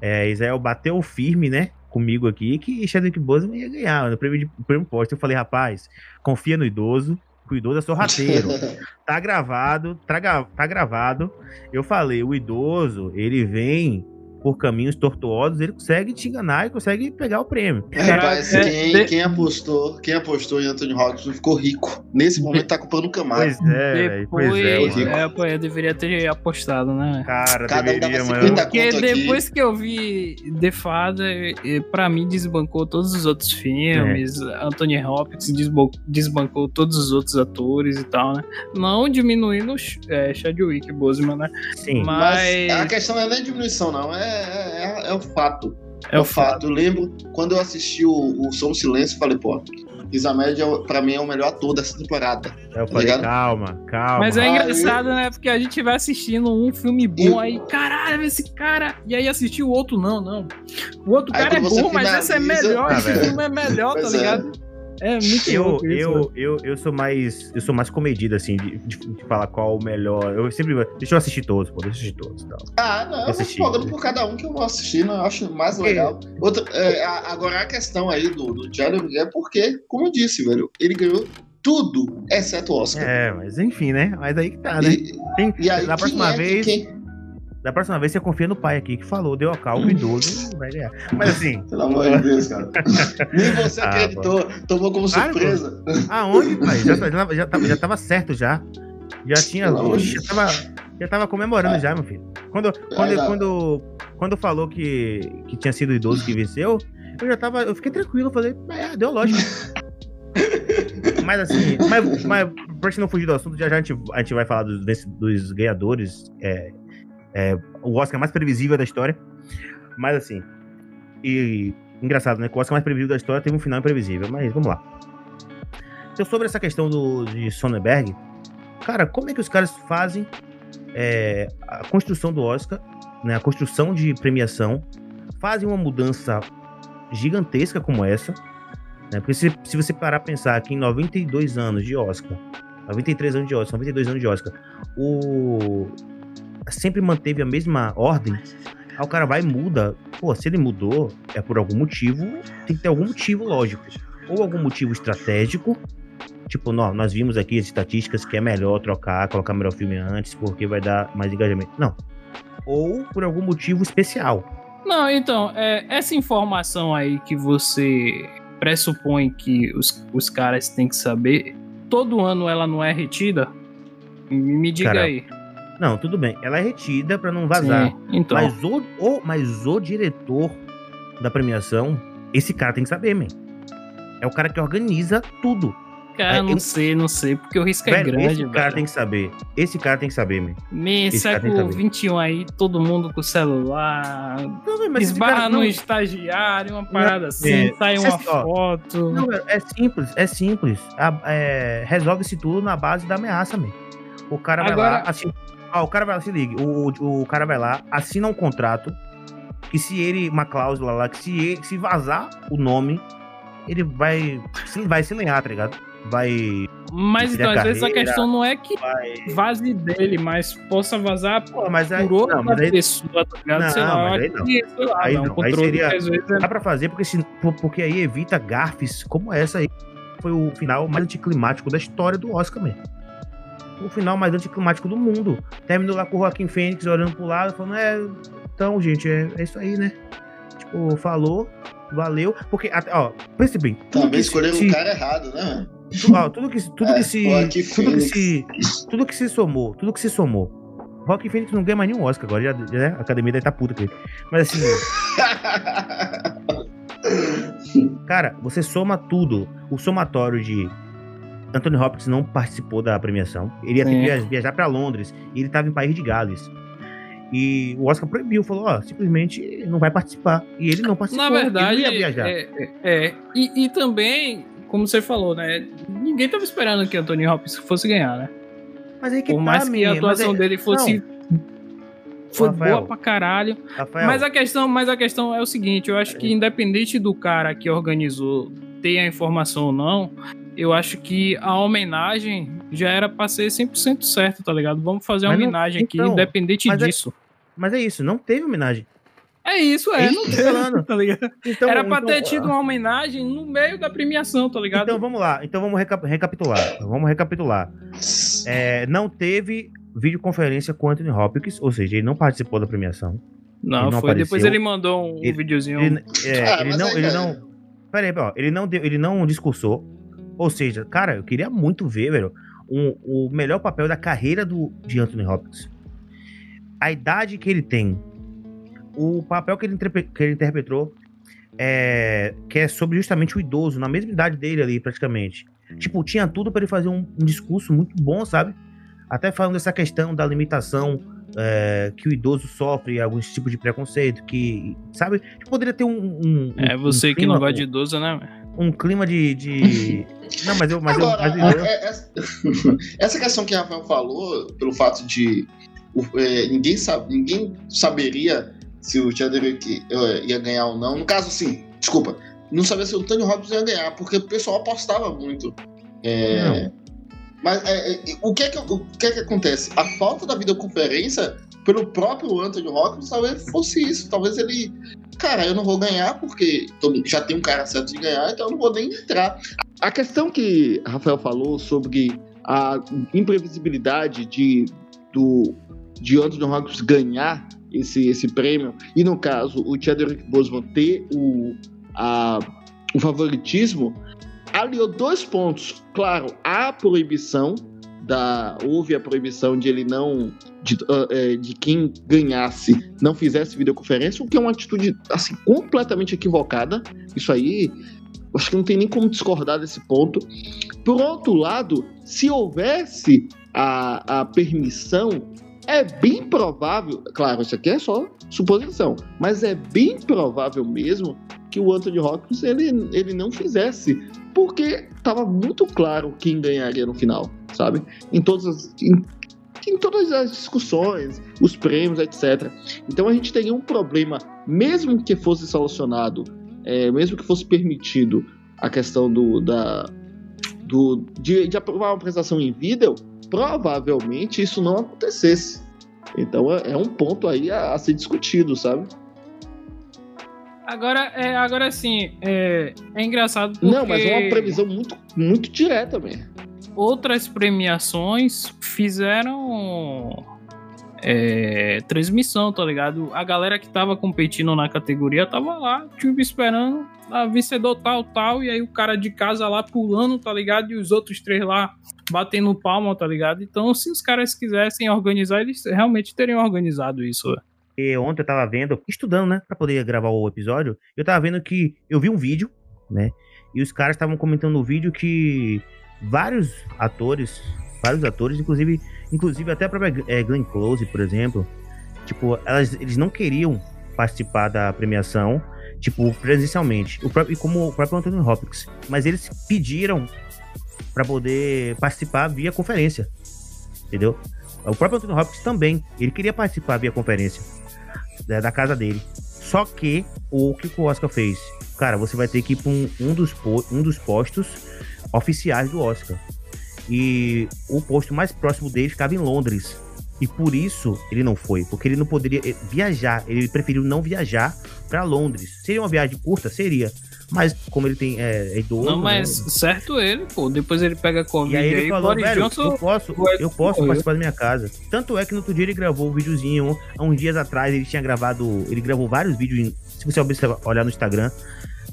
[SPEAKER 1] é, Israel bateu firme, né, comigo aqui, que Chadwick Boseman ia ganhar no prêmio, de, prêmio posto. Eu falei, rapaz, confia no idoso, o idoso é sorrateiro. tá gravado, tá gravado. Eu falei, o idoso, ele vem por caminhos tortuosos, ele consegue te enganar e consegue pegar o prêmio.
[SPEAKER 2] É, rapaz, é, quem, é, quem, apostou, quem apostou em Anthony Hopkins ficou rico. Nesse momento tá culpando o Camaro.
[SPEAKER 1] Pois é, depois, pois
[SPEAKER 3] é, é, pô, eu deveria ter apostado, né?
[SPEAKER 1] Cara, Cada deveria, um
[SPEAKER 3] mano. Porque depois que eu vi The Father, pra mim desbancou todos os outros filmes. É. Anthony Hopkins desbancou todos os outros atores e tal, né? Não diminuindo é, Chadwick Boseman, né?
[SPEAKER 2] Sim. Mas... Mas a questão não é nem diminuição, não. É é, é, é, o fato. É, é o fato. Eu lembro quando eu assisti o, o Som Silêncio, falei, pô, Riz Ahmed, é, pra mim, é o melhor ator dessa temporada.
[SPEAKER 1] É, eu tá falei, calma, calma.
[SPEAKER 3] Mas é engraçado, né? Porque a gente vai assistindo um filme bom, aí, caralho, esse cara. E aí assistir o outro, não, não. O outro cara é bom, finaliza... mas esse é melhor, ah, esse filme é melhor, tá ligado? É muito
[SPEAKER 1] eu, isso, eu, eu, eu sou mais. Eu sou mais comedido, assim, de, de, de, falar qual o melhor. Eu sempre. Deixa eu assistir todos, pô. Deixa eu assistir todos tal.
[SPEAKER 2] Ah, não, eu assisti, vou por cada um que eu vou assistir, não, eu acho mais legal. É. Outra, é, agora a questão aí do, do Jeremy é porque, como eu disse, velho, ele ganhou tudo, exceto o Oscar.
[SPEAKER 1] É, mas enfim, né? Mas aí que tá, né? E, Tem, e aí, na próxima é vez. Quem, da próxima vez você confia no pai aqui que falou, deu a calma, idoso, vai ganhar. Mas assim.
[SPEAKER 2] Pelo amor de Deus, cara. Nem você ah, acreditou, tomou como surpresa.
[SPEAKER 1] Aonde, pai? Já, já, já, tava, já tava certo já. Já tinha. já, tava, já tava comemorando já, meu filho. Quando, quando, é, quando, quando falou que, que tinha sido o idoso que venceu, eu já tava. Eu fiquei tranquilo, falei, é, deu lógico. mas assim, mas, mas pra gente não fugir do assunto, já já a gente, a gente vai falar dos, dos ganhadores. É, é, o Oscar mais previsível da história. Mas assim. E engraçado, né? O Oscar mais previsível da história teve um final imprevisível. Mas vamos lá. Então, sobre essa questão do, de Sonnenberg, cara, como é que os caras fazem é, a construção do Oscar, né? A construção de premiação, fazem uma mudança gigantesca como essa. Né? Porque se, se você parar a pensar que em 92 anos de Oscar, 93 anos de Oscar, 92 anos de Oscar, o, sempre manteve a mesma ordem, aí o cara vai e muda. Pô, se ele mudou, é por algum motivo, tem que ter algum motivo lógico. Ou algum motivo estratégico, tipo, nós, nós vimos aqui as estatísticas que é melhor trocar, colocar melhor filme antes, porque vai dar mais engajamento. Não. Ou por algum motivo especial.
[SPEAKER 3] Não, então, é, essa informação aí que você pressupõe que os, os caras têm que saber, todo ano ela não é retida? Me diga Cara, aí.
[SPEAKER 1] Não, tudo bem. Ela é retida para não vazar. Sim, então. Mas o, o, mas o diretor da premiação, esse cara tem que saber, man. É o cara que organiza tudo.
[SPEAKER 3] Cara, não eu... sei, não sei, porque o risco é velho, é grande.
[SPEAKER 1] Esse cara tem que saber. Esse cara tem que saber, meu.
[SPEAKER 3] Me, século XXI aí, todo mundo com celular. Não, mas esbarra cara, no não... estagiário, uma parada não, assim, é, sai uma assim, foto.
[SPEAKER 1] Não, é simples, é simples. É, Resolve-se tudo na base da ameaça, meu. O cara vai Agora... lá, assim. Ó, o cara vai lá, se ligue. O, o, o cara vai lá, assina um contrato. Que se ele, uma cláusula lá, que se, ele, se vazar o nome, ele vai, vai se lenhar, tá ligado? vai.
[SPEAKER 3] Mas então, às carreira, vezes a questão não é que vai... vaze dele, mas possa vazar Pô, mas aí, por outra não, mas aí... pessoa, tá ligado? Não, sei lá,
[SPEAKER 1] aí não. Que, sei lá, aí, não. aí seria... vezes é... Dá pra fazer porque, se, porque aí evita gafes como essa aí. Foi o final mais anticlimático da história do Oscar mesmo. O final mais anticlimático do mundo. Terminou lá com o Joaquim Fênix olhando pro lado, falando, é. Então, gente, é, é isso aí, né? Tipo, falou, valeu. Porque, ó, pense bem.
[SPEAKER 2] Talvez escolheram o cara errado, né?
[SPEAKER 1] Ó, tudo que, tudo é, que se. Tudo que se. Tudo que se somou. Tudo que se somou. Rock Phoenix não ganha mais nenhum Oscar agora, já, né? A academia deve estar tá puta com ele. Mas assim. cara, você soma tudo. O somatório de. Anthony Hopkins não participou da premiação. Ele ia ter que viajar para Londres. E ele estava em País de Gales. E o Oscar proibiu, falou, ó, simplesmente não vai participar. E ele não participou.
[SPEAKER 3] Na verdade, ele ia viajar. É, é, é. E, e também como você falou, né? Ninguém tava esperando que Anthony Hopkins fosse ganhar, né? Mas aí que Por tá, mais que a atuação é... dele fosse foi Rafael, boa pra caralho. Rafael. Mas a questão, mas a questão é o seguinte, eu acho que independente do cara que organizou ter a informação ou não, eu acho que a homenagem já era pra ser 100% certo, tá ligado? Vamos fazer uma homenagem não, então, aqui, independente mas é disso.
[SPEAKER 1] É, mas é isso, não teve homenagem.
[SPEAKER 3] É isso, é, não teve, tá ligado? Então, Era pra então, ter tido uma homenagem no meio da premiação, tá ligado?
[SPEAKER 1] Então vamos lá, então vamos reca recapitular. Vamos recapitular. É, não teve videoconferência com Anthony Hopkins, ou seja, ele não participou da premiação.
[SPEAKER 3] Não, não foi. Apareceu. Depois ele mandou um ele, videozinho.
[SPEAKER 1] Ele, é, ah, ele não, ele não. Pera aí, ó, ele não deu, ele não discursou. Ou seja, cara, eu queria muito ver, velho, um, o melhor papel da carreira do, de Anthony Hopkins. A idade que ele tem, o papel que ele, que ele interpretou é, que é sobre justamente o idoso, na mesma idade dele ali, praticamente. Tipo, tinha tudo para ele fazer um, um, discurso muito bom, sabe? Até falando dessa questão da limitação é, que o idoso sofre, alguns tipos de preconceito, que, sabe? Que poderia ter um. um
[SPEAKER 3] é você
[SPEAKER 1] um
[SPEAKER 3] que não vai de idoso, né?
[SPEAKER 1] Um clima de. de... não, mas eu. Mas Agora, eu,
[SPEAKER 2] mas eu... É, é, essa questão que o Rafael falou, pelo fato de. É, ninguém, sabe, ninguém saberia se o Chadwick ia ganhar ou não. No caso, sim, desculpa, não sabia se o Tony Robbins ia ganhar, porque o pessoal apostava muito. É, mas é, é, o, que é que, o que é que acontece? A falta da videoconferência pelo próprio Anthony Hopkins talvez fosse isso. Talvez ele. Cara, eu não vou ganhar porque já tem um cara certo de ganhar, então eu não vou nem entrar. A questão que Rafael falou sobre a imprevisibilidade de, do, de Anthony Hopkins ganhar esse, esse prêmio, e no caso o Chadwick Boseman ter o, a, o favoritismo, aliou dois pontos. Claro, a proibição da houve a proibição de ele não de, uh, de quem ganhasse não fizesse videoconferência, o que é uma atitude assim completamente equivocada. Isso aí acho que não tem nem como discordar desse ponto. Por outro lado, se houvesse a, a permissão é bem provável, claro, isso aqui é só suposição, mas é bem provável mesmo que o Anthony Hopkins ele, ele não fizesse, porque estava muito claro quem ganharia no final, sabe? Em todas as, em, em todas as discussões, os prêmios, etc. Então a gente teria um problema, mesmo que fosse solucionado, é, mesmo que fosse permitido a questão do, da, do, de, de aprovar uma apresentação em vídeo, provavelmente isso não acontecesse. Então é, é um ponto aí a, a, ser discutido, sabe?
[SPEAKER 3] Agora, é, agora sim, é, é engraçado porque...
[SPEAKER 2] Não, mas é uma previsão muito, muito direta mesmo.
[SPEAKER 3] Outras premiações fizeram é, transmissão, tá ligado? A galera que tava competindo na categoria tava lá, tipo, esperando a vencedor tal, tal, e aí o cara de casa lá pulando, tá ligado? E os outros três lá batendo palma, tá ligado? Então, se os caras quisessem organizar, eles realmente teriam organizado isso.
[SPEAKER 1] E ontem eu tava vendo, estudando, né, pra poder gravar o episódio, eu tava vendo que eu vi um vídeo, né, e os caras estavam comentando no vídeo que vários atores, vários atores, inclusive, inclusive até a própria é, Glenn Close, por exemplo, tipo, elas, eles não queriam participar da premiação, tipo, presencialmente, o próprio, como o próprio Anthony Hopkins, mas eles pediram para poder participar via conferência, entendeu? O próprio Anthony Hopkins também, ele queria participar via conferência da, da casa dele. Só que o que o Oscar fez? Cara, você vai ter que ir para um, um, dos, um dos postos oficiais do Oscar. E o posto mais próximo dele ficava em Londres. E por isso ele não foi, porque ele não poderia eh, viajar, ele preferiu não viajar para Londres. Seria uma viagem curta? Seria. Mas como ele tem é, é idoso.
[SPEAKER 3] Não, mas né? certo ele, pô. Depois ele pega Covid.
[SPEAKER 1] E aí ele aí, falou, velho, Johnson, eu posso, eu posso participar da minha casa. Tanto é que no outro dia ele gravou um videozinho. Há uns dias atrás ele tinha gravado. Ele gravou vários vídeos. Se você olhar no Instagram,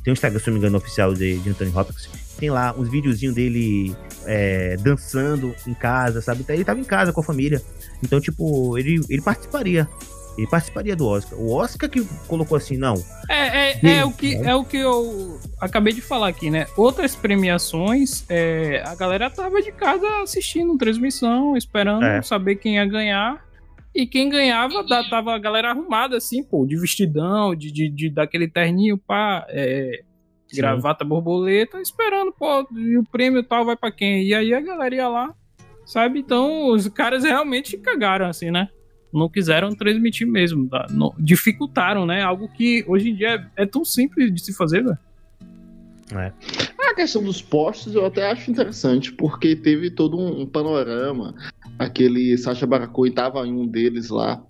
[SPEAKER 1] tem um Instagram, se não me engano, oficial de, de Anthony Hopkins. Tem lá uns videozinhos dele é, dançando em casa, sabe? Ele tava em casa com a família. Então, tipo, ele, ele participaria. Ele participaria do Oscar. O Oscar que colocou assim, não.
[SPEAKER 3] É, é, é o, que, é o que eu acabei de falar aqui, né? Outras premiações, é, a galera tava de casa assistindo transmissão, esperando é. saber quem ia ganhar. E quem ganhava, da, tava a galera arrumada, assim, pô, de vestidão, de, de, de daquele terninho, pá, é, gravata borboleta, esperando, pô, e o prêmio tal vai para quem? E aí a galera ia lá, sabe? Então os caras realmente cagaram, assim, né? Não quiseram transmitir mesmo, tá? Não, dificultaram, né? Algo que hoje em dia é, é tão simples de se fazer, velho.
[SPEAKER 2] É. A questão dos postos eu até acho interessante, porque teve todo um, um panorama. Aquele Sacha Baron estava em um deles lá.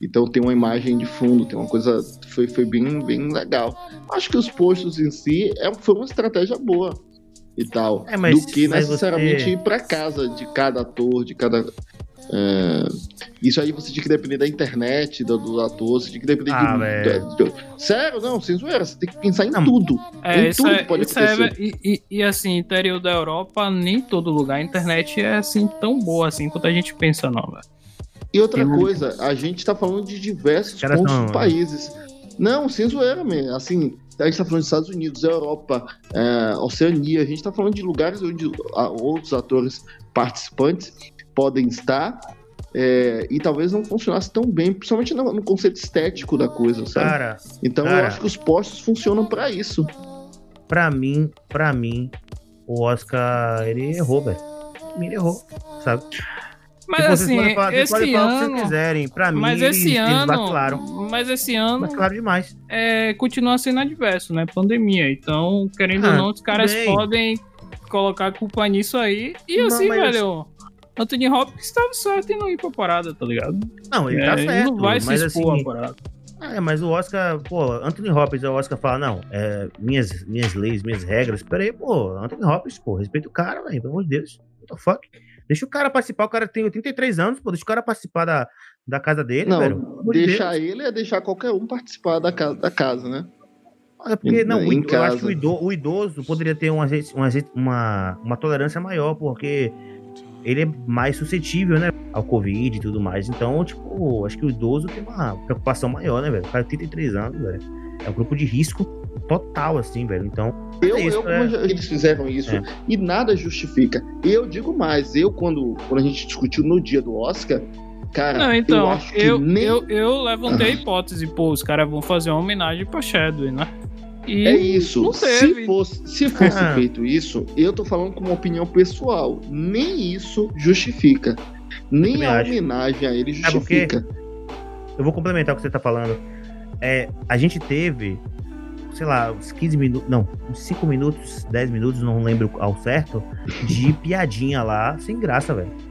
[SPEAKER 2] Então tem uma imagem de fundo, tem uma coisa. Foi, foi bem, bem legal. Acho que os postos em si é, foi uma estratégia boa e tal. É, mas, do que necessariamente você... ir para casa de cada ator, de cada. É... Isso aí você tinha que depender da internet, do, do ator, você tinha que depender ah, de, de, de, Sério, não, sem zoeira, você tem que pensar em não. tudo.
[SPEAKER 3] É,
[SPEAKER 2] em tudo
[SPEAKER 3] é, pode isso é acontecer. É, e, e, e, assim, interior da Europa, nem todo lugar a internet é assim tão boa assim quanto a gente pensa, não, velho.
[SPEAKER 2] E outra coisa, a gente tá falando de diversos pontos não, países. Não, sem zoeira, mesmo. Assim, a gente tá falando dos Estados Unidos, Europa, é, Oceania, a gente tá falando de lugares onde outros atores participantes podem estar é, e talvez não funcionasse tão bem, principalmente no, no conceito estético da coisa, sabe? Cara, então cara, eu acho que os postos funcionam para isso.
[SPEAKER 1] Para mim, para mim, o Oscar ele errou, velho. Ele errou, sabe?
[SPEAKER 3] Mas tipo, assim, falar, esse ano,
[SPEAKER 1] que quiserem. Pra mim,
[SPEAKER 3] mas esse
[SPEAKER 1] eles,
[SPEAKER 3] ano,
[SPEAKER 1] eles.
[SPEAKER 3] Mas esse ano.
[SPEAKER 1] Vacilaram demais.
[SPEAKER 3] É, continua sendo adverso, né? Pandemia. Então, querendo ah, ou não, os caras bem. podem colocar culpa nisso aí. E assim, não, velho. Anthony Hopkins estava certo em não ir pra parada, tá ligado?
[SPEAKER 1] Não, ele é, tá certo. Ele
[SPEAKER 3] não vai se expor assim, a parada.
[SPEAKER 1] É, mas o Oscar, pô, Anthony Hopkins, o Oscar fala, não, é, minhas, minhas leis, minhas regras, peraí, pô, Anthony Hopkins, pô, respeita o cara, velho, pelo amor de Deus, what the fuck? Deixa o cara participar, o cara tem 83 anos, pô, deixa o cara participar da, da casa dele,
[SPEAKER 2] não,
[SPEAKER 1] velho.
[SPEAKER 2] Deixar de ele é deixar qualquer um participar da casa, da casa né?
[SPEAKER 1] É porque, não, em, eu acho que o idoso, o idoso, poderia ter uma, uma, uma, uma tolerância maior, porque ele é mais suscetível, né, ao Covid e tudo mais. Então, tipo, acho que o idoso tem uma preocupação maior, né, velho? O cara tem 83 anos, velho. É um grupo de risco total, assim, velho. Então.
[SPEAKER 2] Eu, é isso, eu é... eles fizeram isso é. e nada justifica. Eu digo mais, eu, quando, quando a gente discutiu no dia do Oscar, Cara,
[SPEAKER 3] não, então, eu acho que eu, nem... eu, eu levantei a hipótese, pô, os caras vão fazer uma homenagem pra Chadwick, né?
[SPEAKER 2] E é isso. Se fosse, se fosse ah. feito isso, eu tô falando com uma opinião pessoal. Nem isso justifica. Nem a acho. homenagem a ele justifica.
[SPEAKER 1] É eu vou complementar o que você tá falando. É, a gente teve, sei lá, uns 15 minutos, não, uns 5 minutos, 10 minutos, não lembro ao certo, de piadinha lá, sem graça, velho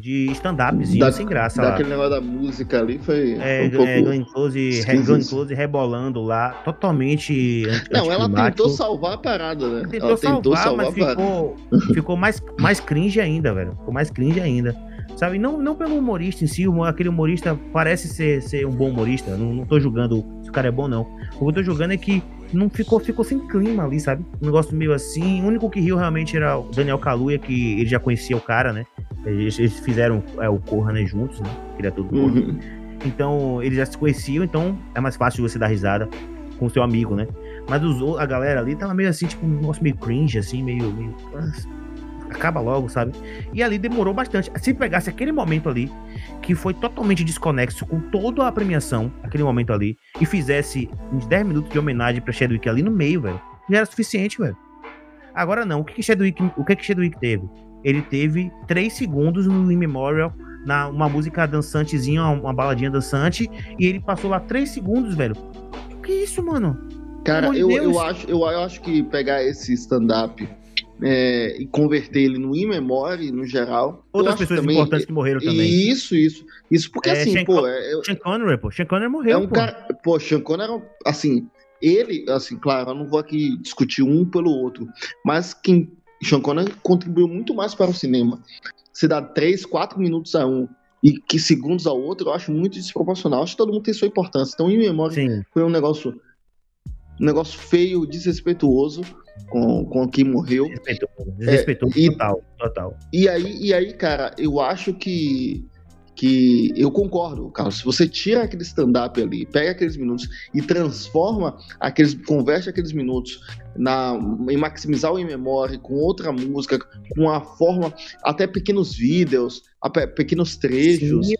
[SPEAKER 1] de stand-upzinho sem graça
[SPEAKER 2] daquele lá. negócio da música ali foi.
[SPEAKER 1] É, um é Glenn, Close, Glenn Close rebolando lá, totalmente.
[SPEAKER 2] Não, ela tentou salvar a parada, né?
[SPEAKER 1] Tentou ela tentou salvar, mas ficou, ficou mais, mais cringe ainda, velho. Ficou mais cringe ainda. Sabe? Não, não pelo humorista em si, aquele humorista parece ser, ser um bom humorista. Não, não tô julgando se o cara é bom, não. O que eu tô julgando é que não ficou, ficou sem clima ali, sabe? Um negócio meio assim. O único que riu realmente era o Daniel Kaluuya, que ele já conhecia o cara, né? Eles, eles fizeram é, o Corra, né, juntos, né? Ele é todo uhum. Então, eles já se conheciam, então é mais fácil você dar risada com o seu amigo, né? Mas os, a galera ali tava meio assim, tipo, um negócio meio cringe, assim, meio. meio acaba logo, sabe? E ali demorou bastante. Se pegasse aquele momento ali, que foi totalmente desconexo com toda a premiação, aquele momento ali, e fizesse uns 10 minutos de homenagem pra Chadwick ali no meio, velho, já era suficiente, velho. Agora não, o que que Chadwick, o que que Chadwick teve? Ele teve 3 segundos no In Memorial, na uma música dançantezinha, uma, baladinha dançante, e ele passou lá 3 segundos, velho. Que isso, mano?
[SPEAKER 2] Cara, eu, eu, acho, eu, eu acho que pegar esse stand-up é, e converter ele no in memory, no geral.
[SPEAKER 1] Outras pessoas também, importantes que morreram também.
[SPEAKER 2] Isso, isso. Isso porque é, assim, Sean pô.
[SPEAKER 1] É, Sean Connery, pô. Sean Connery morreu.
[SPEAKER 2] É um
[SPEAKER 1] pô.
[SPEAKER 2] cara. Pô, Sean Connery, assim, ele, assim, claro, eu não vou aqui discutir um pelo outro, mas quem. Sean Connery contribuiu muito mais para o cinema. Se dá 3, 4 minutos a um e que segundos ao outro, eu acho muito desproporcional. Acho que todo mundo tem sua importância. Então, em memória, Sim. foi um negócio um negócio feio, desrespeituoso com, com quem morreu.
[SPEAKER 1] Desrespeitoso, desrespeitoso é, total, e, total.
[SPEAKER 2] E aí, e aí, cara, eu acho que que eu concordo, Carlos. Se você tira aquele stand-up ali, pega aqueles minutos e transforma aqueles, converte aqueles minutos na, em maximizar o in memory com outra música, com uma forma, até pequenos vídeos, pequenos trechos, sim,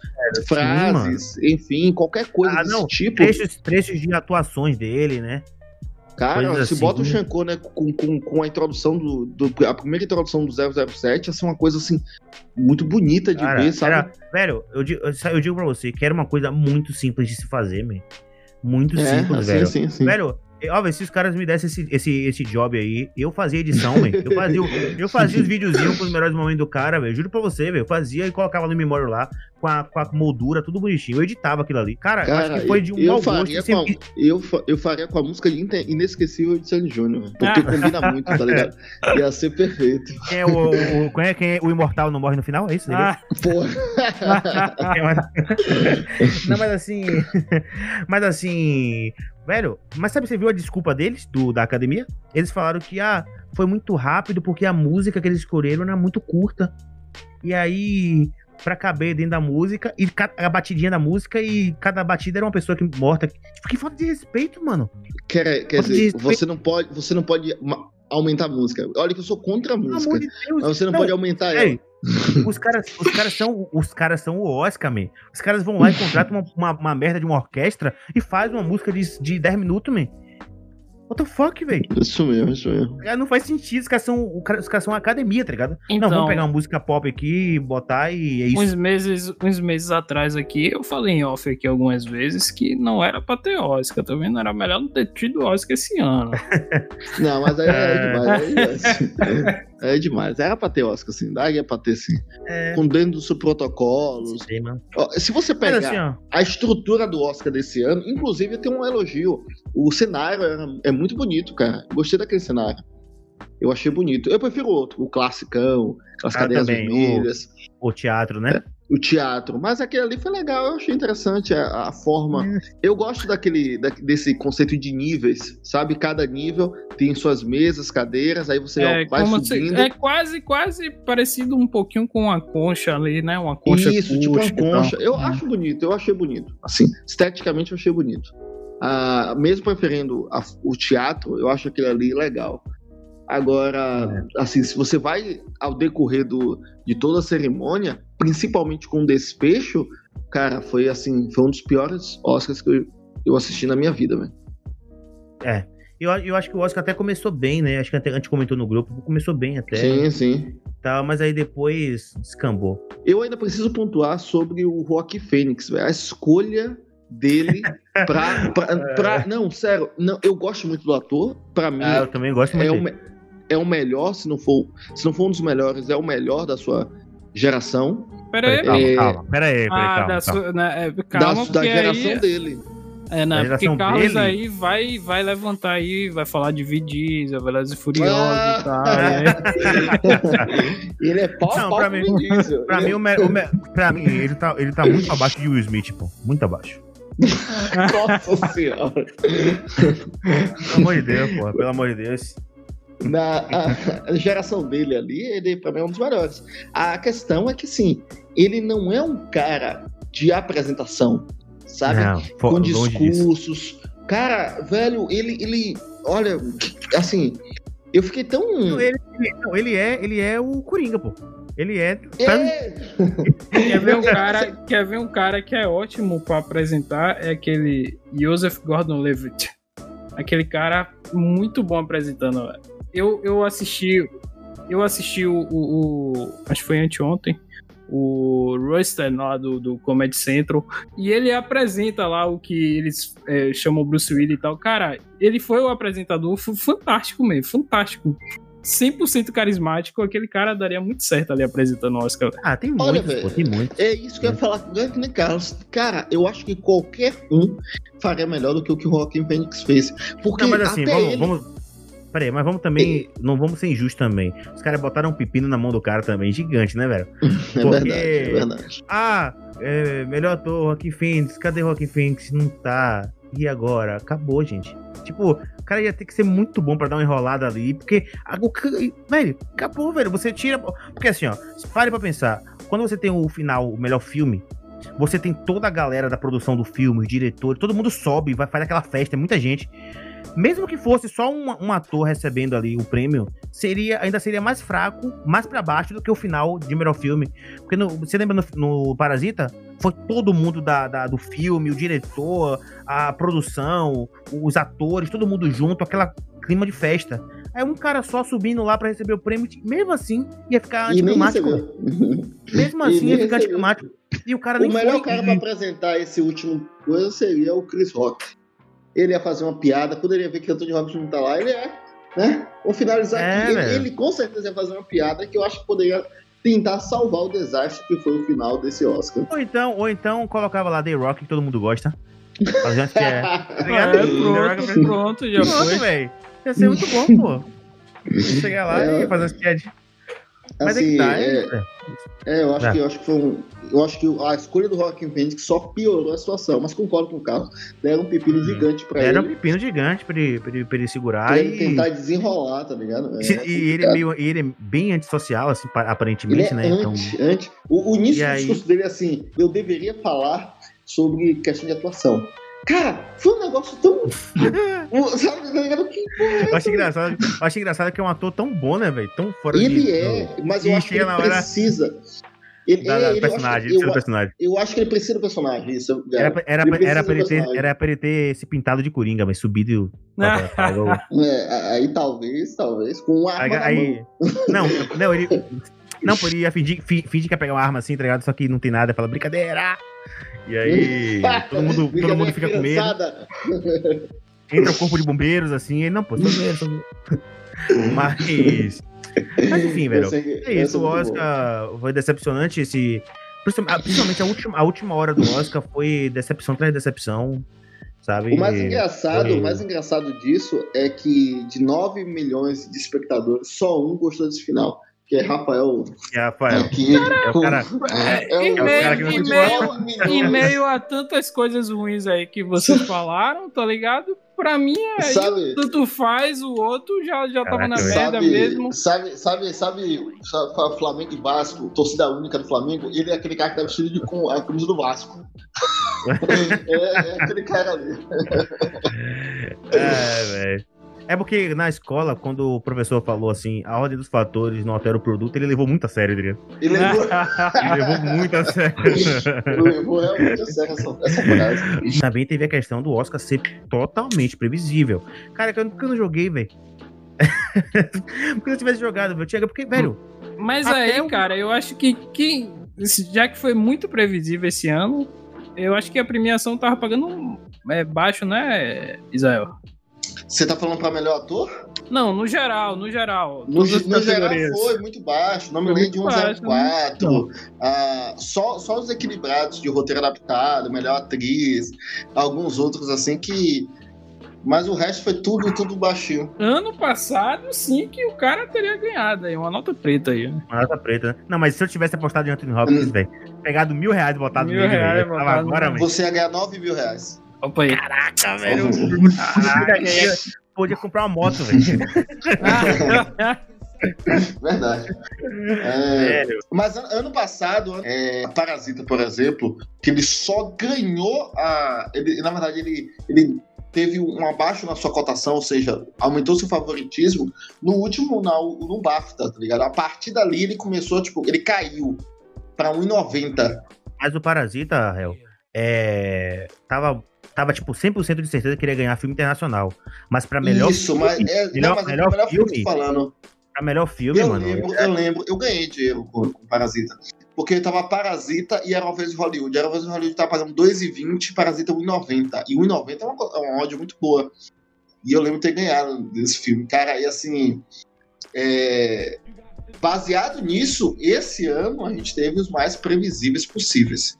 [SPEAKER 2] frases, sim, enfim, qualquer coisa ah, desse não, tipo.
[SPEAKER 1] Trechos, trechos de atuações dele, né?
[SPEAKER 2] Cara, se assim, bota o Shankar, né, com, com, com a introdução do, do, A primeira introdução do 007, essa é uma coisa, assim, muito bonita de Cara, ver, sabe?
[SPEAKER 1] Era, velho, eu digo, eu digo pra você que era uma coisa muito simples de se fazer, man. Muito é, simples, assim, velho. Sim, sim. Velho, Ó, se os caras me dessem esse, esse, esse job aí, eu fazia edição, velho. Eu fazia, eu fazia os videozinhos com os melhores momentos do cara, velho. Juro pra você, velho. Eu fazia e colocava no memória lá, com a, com a moldura, tudo bonitinho. Eu editava aquilo ali. Cara, cara acho que foi de um
[SPEAKER 2] eu mau faria gosto. Com a, eu, eu faria com a música inesquecível de Sandy Júnior, porque ah. combina muito, tá ligado? Ia ser perfeito.
[SPEAKER 1] Quem é o, o, quem é, quem é o Imortal não morre no final? É isso? Ah.
[SPEAKER 2] Porra.
[SPEAKER 1] não, mas assim. Mas assim. Velho, mas sabe, você viu a desculpa deles, do, da academia? Eles falaram que ah, foi muito rápido porque a música que eles escolheram era muito curta. E aí, pra caber dentro da música, e a batidinha da música, e cada batida era uma pessoa que morta. Tipo, que falta de respeito, mano.
[SPEAKER 2] Quer, quer dizer, você não pode. Você não pode aumentar a música. Olha que eu sou contra a música. De mas você não, não pode aumentar ela.
[SPEAKER 1] Os caras, os caras são os caras são o Oscar, man. Os caras vão lá e contratam uma, uma, uma merda de uma orquestra e faz uma música de, de 10 minutos, man. What the fuck, velho?
[SPEAKER 2] Isso mesmo, isso mesmo.
[SPEAKER 1] Não faz sentido, os caras são, os caras são uma academia, tá ligado? Então, não, vamos pegar uma música pop aqui, botar e é isso.
[SPEAKER 3] Uns meses, uns meses atrás aqui, eu falei em off aqui algumas vezes que não era pra ter Oscar, também não era melhor não ter tido Oscar esse ano.
[SPEAKER 2] não, mas aí é, é demais, é, é, é demais. Era pra ter Oscar, assim, daí é pra ter sim. É... Com dentro dos protocolos. Sim, Se você pegar assim, a estrutura do Oscar desse ano, inclusive tem um elogio. O cenário é muito bonito, cara. Gostei daquele cenário. Eu achei bonito. Eu prefiro o outro, o classicão, as ah, cadeiras também, vermelhas.
[SPEAKER 1] O, o, teatro, né? É,
[SPEAKER 2] o teatro. Mas aquele ali foi legal, eu achei interessante a, a forma. É. Eu gosto daquele, da, desse conceito de níveis, sabe? Cada nível tem suas mesas, cadeiras, aí você é, vai subindo.
[SPEAKER 3] Se, é quase, quase parecido um pouquinho com a concha ali, né? Uma concha
[SPEAKER 2] Isso, tipo uma concha. Eu é. acho bonito, eu achei bonito. Assim, esteticamente eu achei bonito. Ah, mesmo preferindo a, o teatro, eu acho aquele ali legal. Agora, é. assim, se você vai ao decorrer do, de toda a cerimônia, principalmente com o desfecho, cara, foi assim, foi um dos piores Oscars que eu, eu assisti na minha vida, velho.
[SPEAKER 1] É. Eu, eu acho que o Oscar até começou bem, né? Acho que até a gente comentou no grupo, começou bem até.
[SPEAKER 2] Sim, sim.
[SPEAKER 1] Tá, mas aí depois descambou.
[SPEAKER 2] Eu ainda preciso pontuar sobre o Rock Fênix, velho. A escolha dele pra, pra, pra, Não, sério, não, eu gosto muito do ator. Pra mim. Ah,
[SPEAKER 1] eu também gosto muito.
[SPEAKER 2] É o, é o melhor, se não for. Se não for um dos melhores, é o melhor da sua geração.
[SPEAKER 3] Pera aí,
[SPEAKER 1] calma, é... calma, pera aí, pera aí,
[SPEAKER 3] ah,
[SPEAKER 1] calma,
[SPEAKER 3] da,
[SPEAKER 1] calma.
[SPEAKER 3] Sua, né, é, calma,
[SPEAKER 2] da, da geração aí... dele.
[SPEAKER 3] É, né? Porque Carlos dele... aí vai, vai levantar aí, vai falar de Vidiz, Velozes e Furiosos ah! e tal.
[SPEAKER 2] ele é pau, Não, pau
[SPEAKER 1] pra mim, pra, mim, o me, o me, pra mim, ele tá, ele tá muito abaixo de Will Smith, pô. Muito abaixo.
[SPEAKER 2] Nossa senhora.
[SPEAKER 1] Pelo amor de Deus, porra, pelo amor de Deus.
[SPEAKER 2] Na a, a geração dele ali, ele pra mim é um dos melhores. A questão é que, sim, ele não é um cara de apresentação, sabe? Não, Com discursos. Cara, velho, ele, ele. Olha, assim. Eu fiquei tão.
[SPEAKER 1] Não, ele, não, ele é, ele é o Coringa, pô. Ele é.
[SPEAKER 3] é. quer, ver um cara, quer ver um cara que é ótimo para apresentar? É aquele Joseph Gordon-Levitt. Aquele cara muito bom apresentando. Eu, eu assisti. Eu assisti o, o, o Acho que foi anteontem o Royster lá do, do Comedy Central, e ele apresenta lá o que eles é, chamam Bruce Willis e tal. Cara, ele foi o apresentador fantástico mesmo, fantástico. 100% carismático, aquele cara daria muito certo ali apresentando o Oscar.
[SPEAKER 1] Ah, tem muito, pô, tem muito.
[SPEAKER 2] É isso que eu ia falar com o Carlos. Cara, eu acho que qualquer um faria melhor do que o que o Joaquim Phoenix fez. Porque Não, mas assim, vamos, ele...
[SPEAKER 1] vamos, Peraí, mas vamos também. Não vamos ser injustos também. Os caras botaram um pepino na mão do cara também, gigante, né, velho?
[SPEAKER 2] É Porque, verdade, é verdade.
[SPEAKER 1] Ah, é, melhor ator, Rocky Phoenix. Cadê Rocky Phoenix? Não tá. E agora? Acabou, gente. Tipo, o cara ia ter que ser muito bom para dar uma enrolada ali, porque. Velho, acabou, velho. Você tira. Porque assim, ó, pare pra pensar. Quando você tem o final, o melhor filme, você tem toda a galera da produção do filme, os diretores, todo mundo sobe, vai fazer aquela festa, é muita gente mesmo que fosse só um, um, ator recebendo ali o prêmio, seria ainda seria mais fraco, mais para baixo do que o final de melhor filme. Porque no, você lembra no, no, Parasita? Foi todo mundo da, da, do filme, o diretor, a produção, os atores, todo mundo junto, aquela clima de festa. Aí um cara só subindo lá para receber o prêmio, mesmo assim ia ficar anticlimático. Mesmo assim ia ficar anticlimático. E o cara
[SPEAKER 2] o
[SPEAKER 1] nem
[SPEAKER 2] melhor foi, cara para apresentar esse último coisa seria o Chris Rock ele ia fazer uma piada, poderia ver que Anthony Hopkins não tá lá, ele é, né? Vou finalizar é, aqui. Ele, ele, com certeza ia fazer uma piada que eu acho que poderia tentar salvar o desastre que foi o final desse Oscar.
[SPEAKER 1] Ou então, ou então colocava lá The Rock, que todo mundo gosta. Fazendo que é.
[SPEAKER 3] Tá é pronto, pronto, já pronto, foi.
[SPEAKER 1] velho. Ia ser muito bom, pô. Chegar lá é, e fazer as piadinhas.
[SPEAKER 2] Mas assim, é que tá, é, é, é, eu acho é. que eu acho que foi um, eu acho que a escolha do Joaquim Phoenix só piorou a situação, mas concordo com o Carlos. Deram um pepino uhum. gigante pra
[SPEAKER 1] Deram
[SPEAKER 2] ele.
[SPEAKER 1] Deram um pepino gigante pra ele, pra ele, pra ele segurar
[SPEAKER 2] pra
[SPEAKER 1] ele
[SPEAKER 2] e... tentar desenrolar, tá ligado?
[SPEAKER 1] É, e ele, é meio, ele é bem antissocial, assim, aparentemente,
[SPEAKER 2] ele é
[SPEAKER 1] né?
[SPEAKER 2] Anti, então... anti. O, o início do discurso dele é assim, eu deveria falar sobre questão de atuação. Cara, foi um negócio tão.
[SPEAKER 1] Sabe, tá ligado? Que eu acho engraçado, eu acho engraçado que é um ator tão bom, né, velho? Tão fora
[SPEAKER 2] ele de. Ele é, mas eu acho que ele precisa.
[SPEAKER 1] Ele, da, é, ele, personagem, eu, personagem.
[SPEAKER 2] Eu acho que ele precisa do personagem. Isso,
[SPEAKER 1] era, era, era, era, pra ele ter, era pra ele ter se pintado de coringa, mas subido.
[SPEAKER 2] é, aí talvez, talvez, com uma arma. Aí,
[SPEAKER 1] não, não, ele. Não, por ele ia fingir, fingir que ia pegar uma arma assim, tá ligado? Só que não tem nada, fala brincadeira. E aí, todo mundo, todo mundo fica com medo. Entra o corpo de bombeiros, assim, e não, pô, tô vendo, Mas. Mas enfim, velho. é isso, o Oscar foi decepcionante esse. Principalmente a última, a última hora do Oscar foi decepção atrás decepção. Sabe?
[SPEAKER 2] O mais engraçado, foi... o mais engraçado disso é que de 9 milhões de espectadores, só um gostou desse final que é Rafael.
[SPEAKER 1] É Rafael.
[SPEAKER 3] Que, é o cara. É, é, em, meio, meio a tantas coisas ruins aí que vocês falaram, tá ligado? Pra mim, é sabe, tanto faz, o outro já, já tava na merda mesmo.
[SPEAKER 2] Sabe, sabe, sabe, sabe, Flamengo e Vasco, torcida única do Flamengo, ele é aquele cara que tá vestido de, com a camisa do Vasco. é, é aquele cara ali.
[SPEAKER 1] é, velho. É porque na escola, quando o professor falou assim, a ordem dos fatores não altera o produto, ele levou muito a sério, diria.
[SPEAKER 2] Ele levou,
[SPEAKER 1] ele levou muito a sério.
[SPEAKER 2] ele levou realmente a sério essa, essa frase.
[SPEAKER 1] Também teve a questão do Oscar ser totalmente previsível. Cara, eu nunca não joguei, velho. porque eu tivesse jogado, eu tinha. Porque, velho.
[SPEAKER 3] Mas aí, cara, eu acho que, que. Já que foi muito previsível esse ano, eu acho que a premiação tava pagando é, baixo, né, Israel?
[SPEAKER 2] Você tá falando pra melhor ator?
[SPEAKER 3] Não, no geral, no geral.
[SPEAKER 2] No, no geral foi muito baixo. Não me lembro de 104. Né? Ah, só, só os equilibrados de roteiro adaptado, melhor atriz, alguns outros assim que. Mas o resto foi tudo, tudo baixinho.
[SPEAKER 3] Ano passado, sim, que o cara teria ganhado aí. Uma nota preta aí.
[SPEAKER 1] Uma nota preta, né? Não, mas se eu tivesse apostado em Anthony Hopkins, hum. velho, pegado mil reais e botado
[SPEAKER 3] mil nele, reais,
[SPEAKER 2] agora, Você ia ganhar nove mil reais.
[SPEAKER 3] Opa aí.
[SPEAKER 1] Caraca, velho. Podia comprar uma moto, velho.
[SPEAKER 2] Verdade. É, mas ano passado, é, Parasita, por exemplo, que ele só ganhou a. Ele, na verdade, ele, ele teve um abaixo na sua cotação, ou seja, aumentou seu favoritismo no último, na, no BAFTA, tá ligado? A partir dali ele começou, tipo, ele caiu pra 1,90.
[SPEAKER 1] Mas o Parasita, Hel, é, tava, tava tipo 100% de certeza que ele ia ganhar filme internacional. Mas pra melhor
[SPEAKER 2] Isso, filme, mas, é, melhor, não, mas melhor, melhor filme, filme falando.
[SPEAKER 1] Pra melhor filme,
[SPEAKER 2] eu
[SPEAKER 1] mano.
[SPEAKER 2] Lembro, é... Eu lembro, eu ganhei dinheiro com, com Parasita. Porque tava Parasita e era uma vez Hollywood. Era uma vez Hollywood tava pagando 2,20, Parasita 1,90. E 1,90 é uma, é uma ódio muito boa. E eu lembro ter ganhado desse filme. Cara, e assim. É... Baseado nisso, esse ano a gente teve os mais previsíveis possíveis.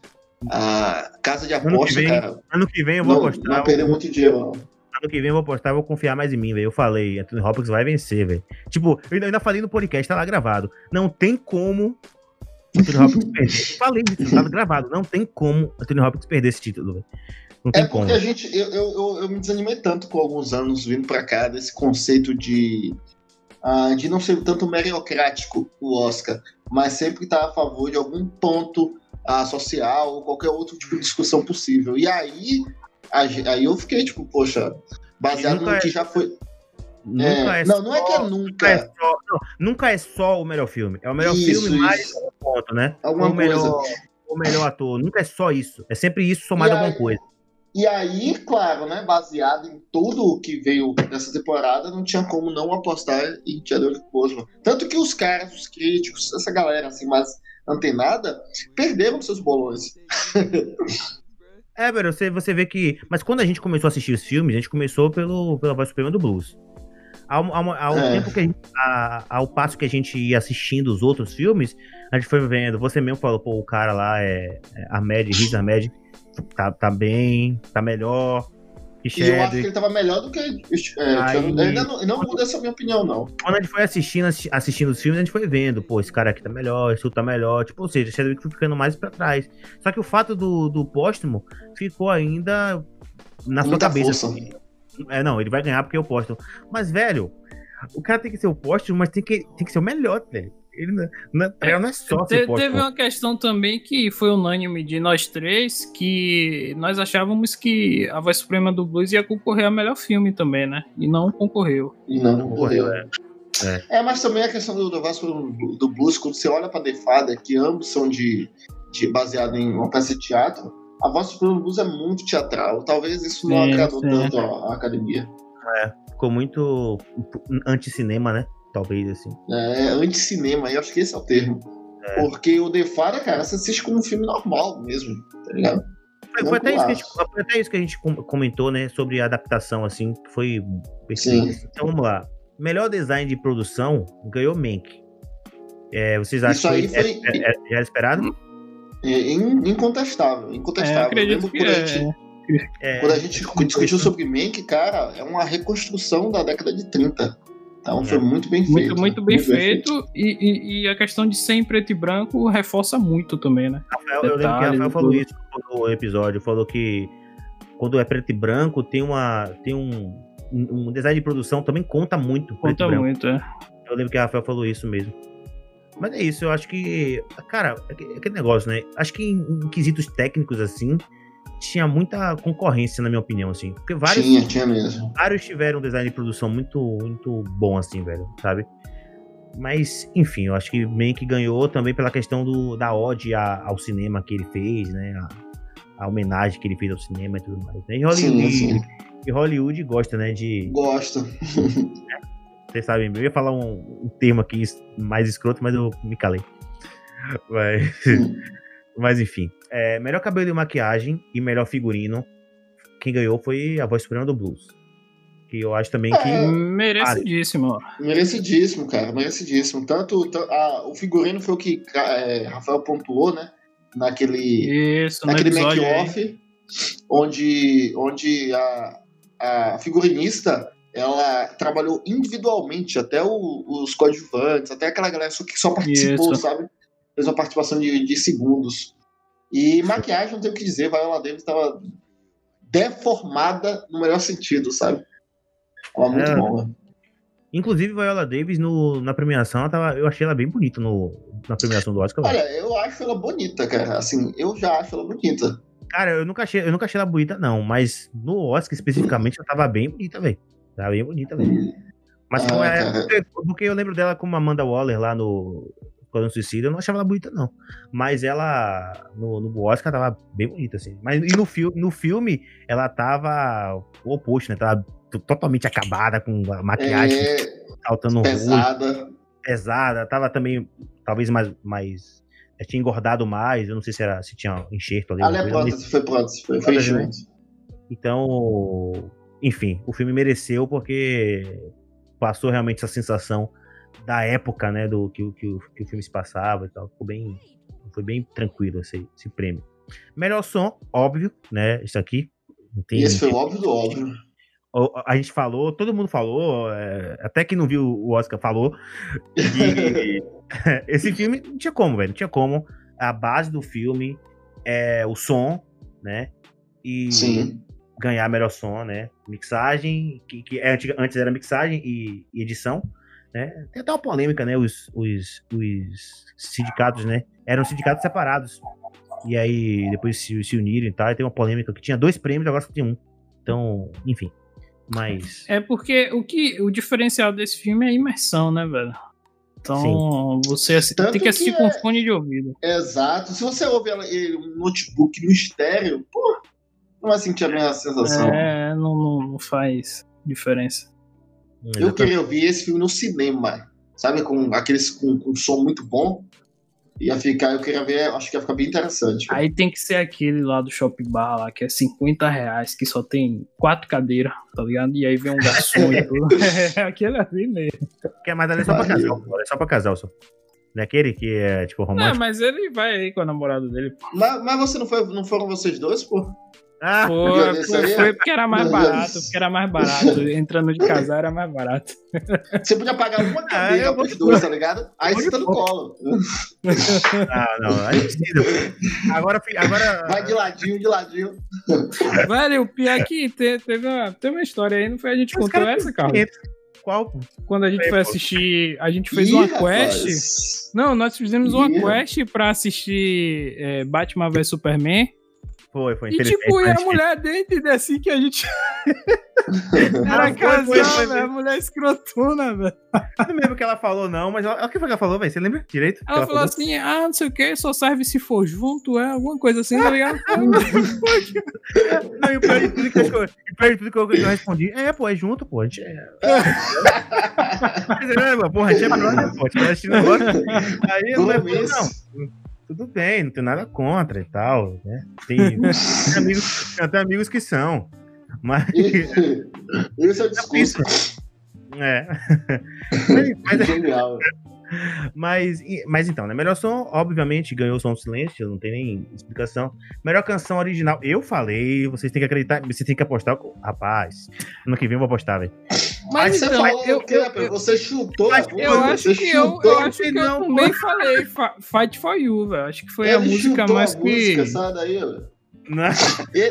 [SPEAKER 2] A Casa de Aposta,
[SPEAKER 1] ano que vem,
[SPEAKER 2] cara.
[SPEAKER 1] Ano que vem eu vou
[SPEAKER 2] não,
[SPEAKER 1] apostar.
[SPEAKER 2] Não perdeu muito dinheiro, não.
[SPEAKER 1] Ano que vem eu vou apostar, vou confiar mais em mim, velho. Eu falei, Anthony Hopkins vai vencer, velho. Tipo, eu ainda falei no podcast, tá lá gravado. Não tem como Anthony Hopkins perder. Eu falei isso, tá gravado. Não tem como Anthony Hopkins perder esse título, velho. Não tem
[SPEAKER 2] é porque
[SPEAKER 1] como.
[SPEAKER 2] a gente. Eu, eu, eu, eu, me desanimei tanto com alguns anos vindo pra cá desse conceito de. Uh, de não ser tanto meritocrático o Oscar, mas sempre estar a favor de algum ponto uh, social ou qualquer outro tipo de discussão possível. E aí, aí eu fiquei tipo, poxa, baseado no é... que já foi.
[SPEAKER 1] Nunca é,
[SPEAKER 2] é não, só, não é que é nunca. Nunca é,
[SPEAKER 1] só, não, nunca é só o melhor filme. É o melhor isso, filme mais um ponto, né?
[SPEAKER 2] Alguma
[SPEAKER 1] o melhor,
[SPEAKER 2] coisa.
[SPEAKER 1] O melhor ator. Nunca é só isso. É sempre isso somado a alguma coisa.
[SPEAKER 2] E aí, claro, né, baseado em tudo o que veio nessa temporada, não tinha como não apostar em Chadwick Boseman. Tanto que os caras, os críticos, essa galera assim mais antenada, perderam seus bolões.
[SPEAKER 1] é, velho, você, você vê que... Mas quando a gente começou a assistir os filmes, a gente começou pelo, pela voz suprema do blues. Ao, ao, ao é. tempo que a gente, a, ao passo que a gente ia assistindo os outros filmes, a gente foi vendo. Você mesmo falou, pô, o cara lá é, é Ahmed, Riz Ahmed tá, tá bem, tá melhor.
[SPEAKER 2] E eu acho que ele tava melhor do que. É, Aí... ainda não, não muda essa minha opinião, não.
[SPEAKER 1] Quando a gente foi assistindo, assistindo os filmes, a gente foi vendo, pô, esse cara aqui tá melhor, esse outro tá melhor. Tipo, ou seja, Chadwick foi ficando mais pra trás. Só que o fato do, do póstumo ficou ainda na Muita sua cabeça. Assim. É, não, ele vai ganhar porque é o póstumo. Mas, velho, o cara tem que ser o póstumo, mas tem que, tem que ser o melhor, velho. Ele não, não, é, não é só
[SPEAKER 3] Te, Teve uma questão também que foi unânime de nós três, que nós achávamos que a Voz Suprema do Blues ia concorrer ao melhor filme também, né? E não concorreu.
[SPEAKER 2] E não concorreu, é. É. é, mas também a questão do, do Vasco do, do Blues, quando você olha pra The Father, que ambos são de, de baseado em uma peça de teatro, a Voz Suprema do Blues é muito teatral. Talvez isso não agradou tanto a, a academia.
[SPEAKER 1] É, ficou muito anti-cinema, né? Talvez, assim.
[SPEAKER 2] É, anti-cinema, eu acho que esse é o termo. É. Porque o The Father, cara, você assiste como um filme normal mesmo, tá ligado?
[SPEAKER 1] Foi, foi, até gente, foi, até isso que a gente comentou, né, sobre a adaptação, assim, que foi perfeito. Então vamos lá. Melhor design de produção ganhou Mank. É, vocês acham que foi, foi... É, é, já era esperado?
[SPEAKER 2] É, incontestável, incontestável. É, eu quando, a gente, é, quando a gente discutiu sobre Mank, cara, é uma reconstrução da década de 30. Então foi muito bem feito.
[SPEAKER 3] Muito, muito bem, muito feito, bem feito. E, e, e, a questão de ser em preto e branco reforça muito também, né?
[SPEAKER 1] Rafael, eu lembro que Rafael falou isso no episódio, falou que quando é preto e branco tem uma tem um, um design de produção também conta muito.
[SPEAKER 3] Conta muito, é.
[SPEAKER 1] Eu lembro que a Rafael falou isso mesmo. Mas é isso, eu acho que, cara, é aquele negócio, né? Acho que em, em quesitos técnicos assim, tinha muita concorrência, na minha opinião, assim. Porque vários.
[SPEAKER 2] Tinha, tinha mesmo.
[SPEAKER 1] Vários tiveram um design de produção muito, muito bom, assim, velho, sabe? Mas, enfim, eu acho que meio que ganhou também pela questão do, da ode ao cinema que ele fez, né? A, a, homenagem que ele fez ao cinema e tudo mais. Né? E Hollywood, sim, sim. E Hollywood gosta, né? De.
[SPEAKER 2] Gosta.
[SPEAKER 1] Vocês sabem, eu ia falar um, um, termo aqui mais escroto, mas eu me calei. Mas, mas enfim. É, melhor cabelo e maquiagem e melhor figurino. Quem ganhou foi a voz suprema do blues. Que eu acho também que. É,
[SPEAKER 3] merecidíssimo.
[SPEAKER 2] Merecidíssimo, cara. Merecidíssimo. Tanto, a, o figurino foi o que é, Rafael pontuou, né? Naquele.
[SPEAKER 3] Isso,
[SPEAKER 2] naquele make-off. Onde, onde a, a figurinista ela trabalhou individualmente, até o, os coadjuvantes, até aquela galera que só participou, Isso. sabe? Fez uma participação de, de segundos. E maquiagem, não tem o que dizer, Viola Davis estava deformada no melhor sentido, sabe? Ela muito é. boa.
[SPEAKER 1] Inclusive, Viola Davis, no, na premiação, tava, eu achei ela bem bonita no, na premiação do Oscar.
[SPEAKER 2] Olha, eu acho ela bonita, cara. Assim, eu já acho ela bonita.
[SPEAKER 1] Cara, eu nunca achei, eu nunca achei ela bonita, não, mas no Oscar especificamente ela tava bem bonita, velho. Tava bem bonita, velho. Mas ah, é, porque, porque, eu lembro dela como Amanda Waller lá no Quando Suicida, eu não achava ela bonita, não. Mas ela no, no Oscar tava bem bonita, assim. Mas e no, filme, no filme, ela tava o oposto, né? Tava totalmente acabada, com a maquiagem é, saltando
[SPEAKER 2] pesada.
[SPEAKER 1] pesada. Tava também, talvez mais, mais tinha engordado mais, eu não sei se era se tinha enxerto ali.
[SPEAKER 2] Ah, é prótese, foi prótese, foi, foi enxerto.
[SPEAKER 1] Então, enfim, o filme mereceu porque passou realmente essa sensação da época, né, do que, que, que o filme se passava e tal. Ficou bem, foi bem tranquilo esse, esse prêmio. Melhor som, óbvio, né, isso aqui.
[SPEAKER 2] Tem, esse foi óbvio do óbvio.
[SPEAKER 1] A gente falou, todo mundo falou, é, até que não viu o Oscar falou. Que esse filme não tinha como, velho, não tinha como. A base do filme é o som, né? E
[SPEAKER 2] Sim.
[SPEAKER 1] ganhar melhor som, né? Mixagem, que, que é, antes era mixagem e, e, edição, né? Tem até uma polêmica, né? Os, os, os sindicatos, né? Eram sindicatos separados. E aí depois se, se uniram e tal. E tem uma polêmica que tinha dois prêmios, agora só tem um. Então, enfim. Mas.
[SPEAKER 3] É porque o que o diferencial desse filme é a imersão, né, velho? Então, Sim. você Tanto tem que assistir que com é... fone de ouvido.
[SPEAKER 2] Exato. Se você ouve um notebook no estéreo, pô, não vai sentir a mesma sensação.
[SPEAKER 3] É, não, não, não faz diferença.
[SPEAKER 2] Eu queria ouvir esse filme no cinema, sabe? Com aqueles com, com som muito bom ia ficar, eu queria ver, acho que ia ficar bem interessante.
[SPEAKER 3] Aí tem que ser aquele lá do Shopping Bar lá, que é 50 reais, que só tem quatro cadeiras, tá ligado? E aí vem um garçom e tudo. É aquele assim mesmo.
[SPEAKER 1] Que é mais ali só pra casal, é só pra casal só. Daquele que é, tipo, romântico.
[SPEAKER 3] Não, mas ele vai aí com a namorada dele.
[SPEAKER 2] Mas, mas você não, foi, não foram vocês dois, pô?
[SPEAKER 3] Ah, foi, foi, foi, porque era mais barato, porque era mais barato. Entrando de casar era mais barato.
[SPEAKER 2] Você podia pagar uma cadeira ah, pros dois, tá ligado? Aí você tá no colo.
[SPEAKER 1] Ah, não, aí precisa. Agora, agora.
[SPEAKER 2] Vai de ladinho, de ladinho.
[SPEAKER 3] Velho, o pior é que teve uma, teve uma história aí, não foi a gente Mas contou essa, cara?
[SPEAKER 1] Qual?
[SPEAKER 3] Quando a gente foi assistir. A gente fez Ih, uma rapaz. quest. Não, nós fizemos Ih. uma quest pra assistir é, Batman vs Superman.
[SPEAKER 1] Foi, foi
[SPEAKER 3] E tipo, e a mulher dentro assim que a gente. Era casal, velho. Mulher escrotona, velho.
[SPEAKER 1] Não lembro o que ela falou, não, mas ela, o que foi que ela falou, velho? Você lembra direito?
[SPEAKER 3] Ela, ela falou, falou, assim: ah, não sei o que, só serve se for junto, é alguma coisa assim, tá ligado?
[SPEAKER 1] não, e o pior de tudo que eu, o pior de tudo que eu, eu respondi: é, pô, é junto, pô. A gente é. Mas, é, porra, a gente é brother, pô. A gente vai assistir negócio. Aí, não, não tudo bem, não tem nada contra e tal, né? Tem, tem amigos, tem amigos que são. Mas.
[SPEAKER 2] Isso é o discurso.
[SPEAKER 1] É. Mas, mas, Genial. Mas, mas então, né? Melhor som, obviamente, ganhou o som do silêncio, não tem nem explicação. Melhor canção original, eu falei, vocês têm que acreditar, vocês têm que apostar. Rapaz, ano que vem eu vou apostar, velho.
[SPEAKER 2] Mas, você então, falou eu, eu, você chutou
[SPEAKER 3] mas, Eu acho que eu, eu acho que eu também falei Fight for You, velho. Acho que foi Ele a música mais a que. Música,
[SPEAKER 2] sai daí, velho.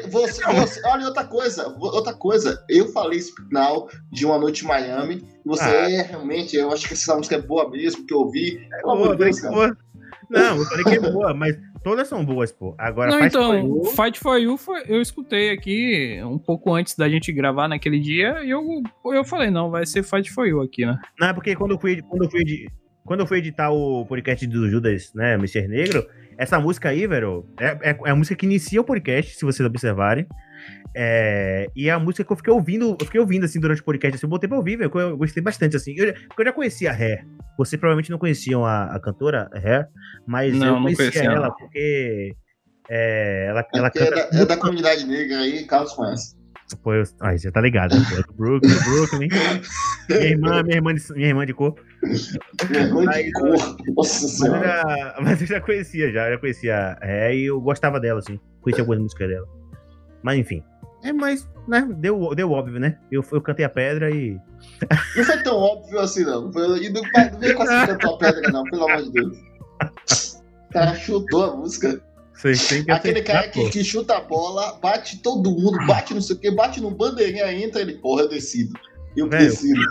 [SPEAKER 2] Você, você, olha outra coisa, outra coisa. Eu falei Spinal de Uma Noite em Miami. Você ah. é realmente, eu acho que essa música é boa mesmo, que eu ouvi. É boa,
[SPEAKER 1] Deus, boa. Não, eu falei que é boa, mas todas são boas, pô. Agora,
[SPEAKER 3] Não, Fight então, for You... Fight for You foi, eu escutei aqui um pouco antes da gente gravar naquele dia e eu, eu falei, não, vai ser Fight for You aqui, né?
[SPEAKER 1] Não, é porque quando eu fui, quando eu fui, quando eu fui editar o podcast do Judas, né, Mr. Negro, essa música aí, velho, é, é, é, a música que inicia o podcast, se vocês observarem. É, e é a música que eu fiquei ouvindo, eu fiquei ouvindo assim durante o podcast, assim, eu botei pra ouvir, velho, eu gostei bastante, assim. Eu, eu já conhecia a Hair. Vocês provavelmente não conheciam a, a cantora Hair, mas não, eu conhecia, conhecia ela porque é, ela, ela
[SPEAKER 2] é canta. É da, é da comunidade negra aí, Carlos conhece.
[SPEAKER 1] Pô, eu, aí você tá ligado, né? Do Brooklyn, do Brooklyn. minha irmã, minha irmã de, minha irmã de cor.
[SPEAKER 2] Minha irmã de cor. Nossa
[SPEAKER 1] mas eu, já, mas eu já conhecia, já, já conhecia. É, e eu gostava dela, assim. Conhecia algumas músicas dela. Mas enfim. É, mas, né, deu, deu óbvio, né? Eu, eu cantei a pedra e.
[SPEAKER 2] Não foi tão óbvio assim, não. Foi, e não, não veio com essa cantar a pedra, não, pelo amor de Deus. O cara chutou a música. Aquele cara que, que, chuta a bola, bate todo mundo, bate não sei o que, bate no bandeirinha, entra ele, porra, eu decido. Eu Velho, decido.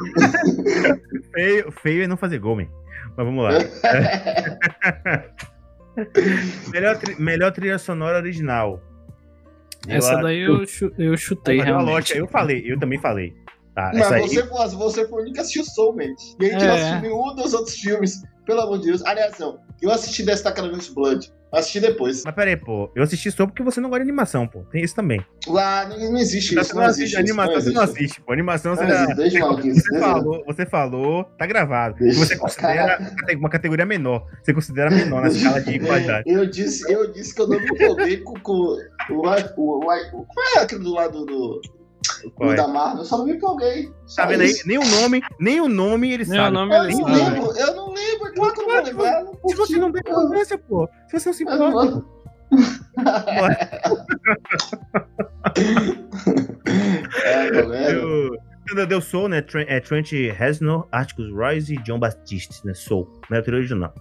[SPEAKER 1] feio, feio é não fazer gol, man. Mas vamos lá. melhor, melhor trilha sonora original.
[SPEAKER 3] Essa eu, daí eu, eu chutei, realmente. Lógica,
[SPEAKER 1] eu falei, eu também falei.
[SPEAKER 2] Tá, Mas você, aí... você foi o único que assistiu Soulmate. E a gente é. não assistiu nenhum dos outros filmes, pelo amor de Deus. Aliás, não, eu assisti Destacamento Blood. Assisti depois.
[SPEAKER 1] Mas peraí, pô. Eu assisti só porque você não gosta de animação, pô. Tem isso também.
[SPEAKER 2] Lá não, não existe isso. Não, não existe
[SPEAKER 1] animação,
[SPEAKER 2] isso,
[SPEAKER 1] você não assiste, pô. Animação você, já, você, você falou, você falou, tá gravado. Deixa você considera uma categoria menor. Você considera menor na escala de qualidade.
[SPEAKER 2] Eu disse, eu disse que eu não me empolguei com, com o, o, o, o, Qual é aquele do lado do. O da Marvel, eu só não me empolguei.
[SPEAKER 1] Tá vendo aí? Nem o nome, nem o nome ele nem sabe.
[SPEAKER 2] O nome eu, não lembro, eu não lembro, claro que eu não.
[SPEAKER 1] Se você não tem importância, pô. Se você não se importa. é, tá vendo? Eu, deu Soul, né? É Trent Reznor, Articus Royce e John Baptiste, né? Soul, melhor trilha original.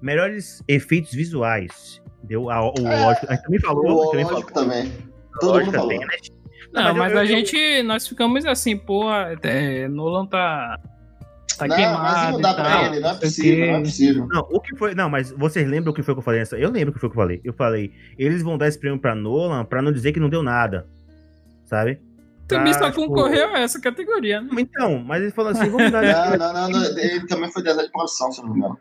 [SPEAKER 1] Melhores efeitos visuais. Deu a, o é, lógico. A gente também falou.
[SPEAKER 2] O também lógico falou. também. Todo mundo falou. Tem, né?
[SPEAKER 3] Não, mas, mas eu, a eu, gente, nós ficamos assim, pô, é, Nolan tá Tá
[SPEAKER 2] não,
[SPEAKER 3] queimado.
[SPEAKER 2] Mas não dá pra ele, não é possível, não é possível.
[SPEAKER 1] Não, o que foi. Não, mas vocês lembram o que foi que eu falei? Eu lembro o que foi que eu falei. Eu falei, eles vão dar esse prêmio pra Nolan pra não dizer que não deu nada. Sabe?
[SPEAKER 3] Também só tipo, concorreu a essa categoria, né?
[SPEAKER 1] Então, mas ele falou assim, vamos dar.
[SPEAKER 2] não, não, não, ele também foi design de produção, se não me engano.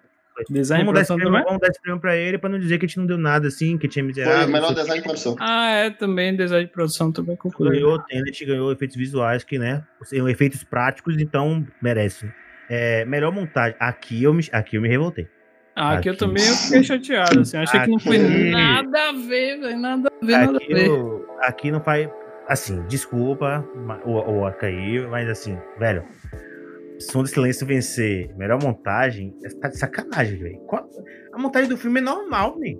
[SPEAKER 1] Design vamos, dar esse prêmio, vamos dar esse prêmio pra ele pra não dizer que a gente não deu nada assim, que tinha miserável.
[SPEAKER 2] Foi o melhor design de produção.
[SPEAKER 3] Ah, é, também design de produção também concorreu.
[SPEAKER 1] Ganhou, Tenet ganhou efeitos visuais que, né, efeitos práticos, então merece. É, melhor montagem. Aqui eu me, aqui eu me revoltei.
[SPEAKER 3] Ah, aqui, aqui eu também eu fiquei chateado, assim. Achei aqui... que não foi nada a ver, velho. Nada a ver, nada a ver. Eu,
[SPEAKER 1] aqui não faz. Assim, desculpa o, o Orca aí, mas assim, velho. Som do Silêncio vencer, melhor montagem, tá de sacanagem, velho. A montagem do filme é normal, velho.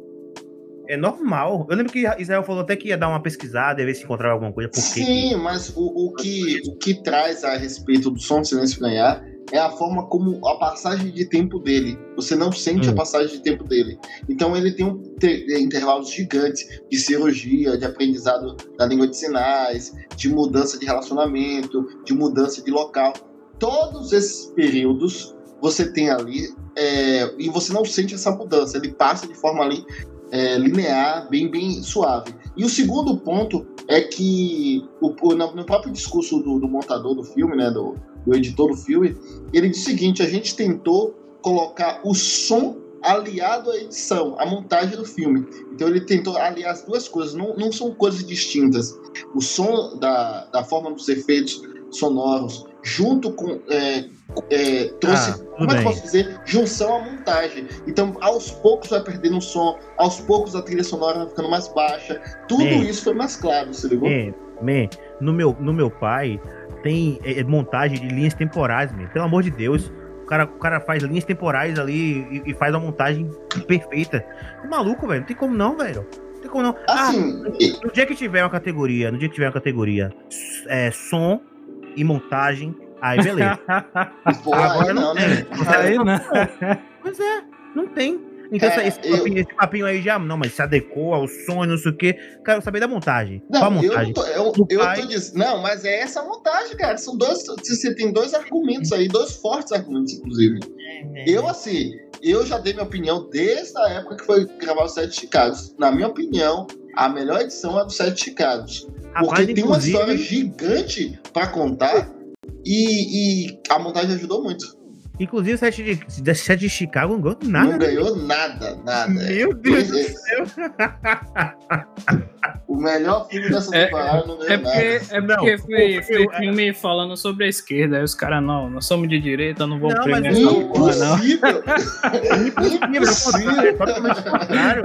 [SPEAKER 1] É normal. Eu lembro que Israel falou até que ia dar uma pesquisada e ver se encontrava alguma coisa.
[SPEAKER 2] Sim, que... mas o, o, que, o que traz a respeito do Som do Silêncio ganhar é a forma como a passagem de tempo dele. Você não sente hum. a passagem de tempo dele. Então ele tem, um, tem intervalos gigantes de cirurgia, de aprendizado da língua de sinais, de mudança de relacionamento, de mudança de local. Todos esses períodos você tem ali é, e você não sente essa mudança. Ele passa de forma ali é, linear, bem, bem suave. E o segundo ponto é que o, o, no próprio discurso do, do, montador do filme, né, do, do editor do filme, ele diz o seguinte: a gente tentou colocar o som aliado à edição, à montagem do filme. Então ele tentou aliar as duas coisas, não, não são coisas distintas. O som da, da forma dos efeitos sonoros, junto com. É, é, trouxe, ah, como é que posso dizer? Junção à montagem. Então, aos poucos vai perdendo o som, aos poucos a trilha sonora vai ficando mais baixa. Tudo man, isso foi mais claro, você ligou? Man,
[SPEAKER 1] man, no, meu, no meu pai, tem é, é, montagem de linhas temporais, man. pelo amor de Deus. O cara, o cara faz linhas temporais ali e, e faz uma montagem perfeita. É maluco, velho. Não tem como não, velho. Não tem como não. Assim, ah, no dia que tiver uma categoria, no dia que tiver uma categoria é, som e montagem, aí beleza.
[SPEAKER 2] Pô, Agora não, não tem. Né?
[SPEAKER 1] Aí não. Pois é, não tem. Então, é, esse, eu... papinho, esse, papinho, aí já, não, mas se adequou ao sonho, não sei o quê. Quero saber da montagem.
[SPEAKER 2] Não,
[SPEAKER 1] Qual a montagem?
[SPEAKER 2] Eu, tô, eu, eu pai... tô dizendo, não, mas é essa montagem, cara. São dois, você tem dois argumentos aí, dois fortes argumentos, inclusive. É, é. Eu, assim, eu já dei minha opinião desde a época que foi gravar os Sete Chicados. Na minha opinião, a melhor edição é do Sete Chicados. Porque tem uma história gigante para contar e, e a montagem ajudou muito.
[SPEAKER 1] Inclusive, o set de, set de Chicago não ganhou nada.
[SPEAKER 2] Não ganhou nada, nada.
[SPEAKER 1] Meu Deus do céu.
[SPEAKER 2] o melhor filme dessa é, temporada não ganhou
[SPEAKER 3] é porque, nada. É porque foi, foi filme falando sobre a esquerda. Aí os caras, não, nós somos de direita, não vamos premiar essa
[SPEAKER 2] porra, não. Impossível.
[SPEAKER 1] Impossível. Totalmente contrário.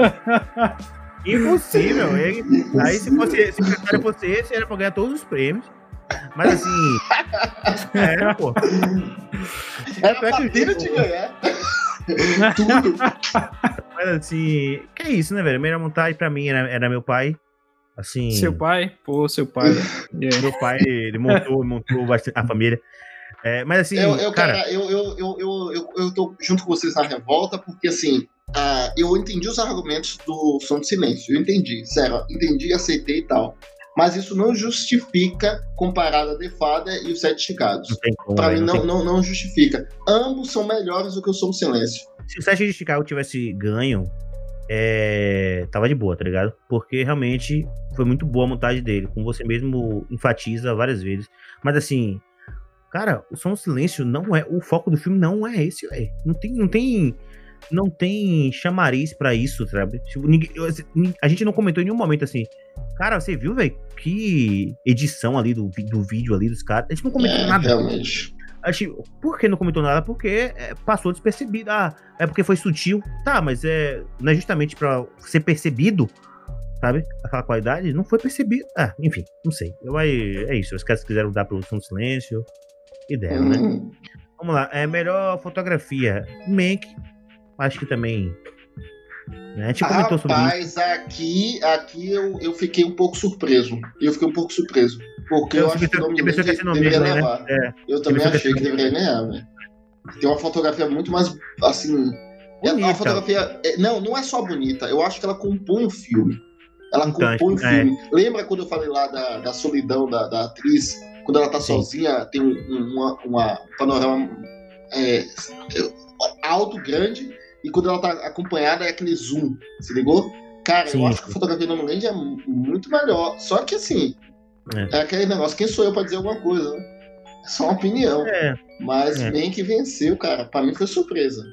[SPEAKER 1] Impossível. Aí, se fosse, se o fosse esse, era pra ganhar todos os prêmios. Mas assim. é, pô.
[SPEAKER 2] É pra que te ganhar.
[SPEAKER 1] Tudo. Mas assim, que é isso, né, velho? A melhor montagem pra mim era, era meu pai. Assim.
[SPEAKER 3] Seu pai? Pô, seu pai.
[SPEAKER 1] yeah. Meu pai, ele montou, montou bastante a família. É, mas assim.
[SPEAKER 2] Eu, eu, cara, cara eu, eu, eu, eu, eu, tô junto com vocês na revolta, porque assim, uh, eu entendi os argumentos do Som do Silêncio. Eu entendi, sério, entendi, aceitei e tal mas isso não justifica comparado a Defada e os Sete Chicados. Para mim, não, não, não, justifica. Ambos são melhores do que o Som Silêncio.
[SPEAKER 1] Se o Sete de Chicago tivesse ganho, é, tava de boa, tá ligado? Porque realmente foi muito boa a montagem dele, como você mesmo enfatiza várias vezes. Mas assim, cara, o Som do Silêncio não é. O foco do filme não é esse, velho. Não tem, não tem. Não tem chamariz para isso, sabe? Tipo, ninguém, a gente não comentou em nenhum momento assim. Cara, você viu, velho? Que edição ali do, do vídeo ali dos caras. A gente não comentou é, nada. Realmente. Gente, por que não comentou nada? Porque é, passou despercebido. Ah, é porque foi sutil. Tá, mas é, não é justamente para ser percebido, sabe? Aquela qualidade. Não foi percebido. Ah, enfim, não sei. Eu, aí, é isso. Os caras quiseram dar pro som do silêncio. Ideia, né? uhum. né? Vamos lá. É melhor fotografia. Mank. Acho que também
[SPEAKER 2] né? A gente comentou sobre isso. aqui, aqui eu, eu fiquei um pouco surpreso. Eu fiquei um pouco surpreso. Porque eu, eu acho que o Dominic deveria né? levar. É. Eu também achei que, que deveria ganhar, velho. Tem uma fotografia muito mais, assim... É bonita. A fotografia... É, não, não é só bonita. Eu acho que ela compõe o filme. Ela compõe o filme. É. Lembra quando eu falei lá da, da solidão da, da atriz? Quando ela tá Sim. sozinha, tem um, uma, uma panorama é, alto, grande e quando ela tá acompanhada é aquele zoom, se ligou? Cara, Sim. eu acho que a fotografia do Homeland é muito melhor. Só que assim, é. é, aquele negócio, quem sou eu pra dizer alguma coisa, né? É só uma opinião. É. Mas é. bem que venceu, cara. Pra mim foi surpresa.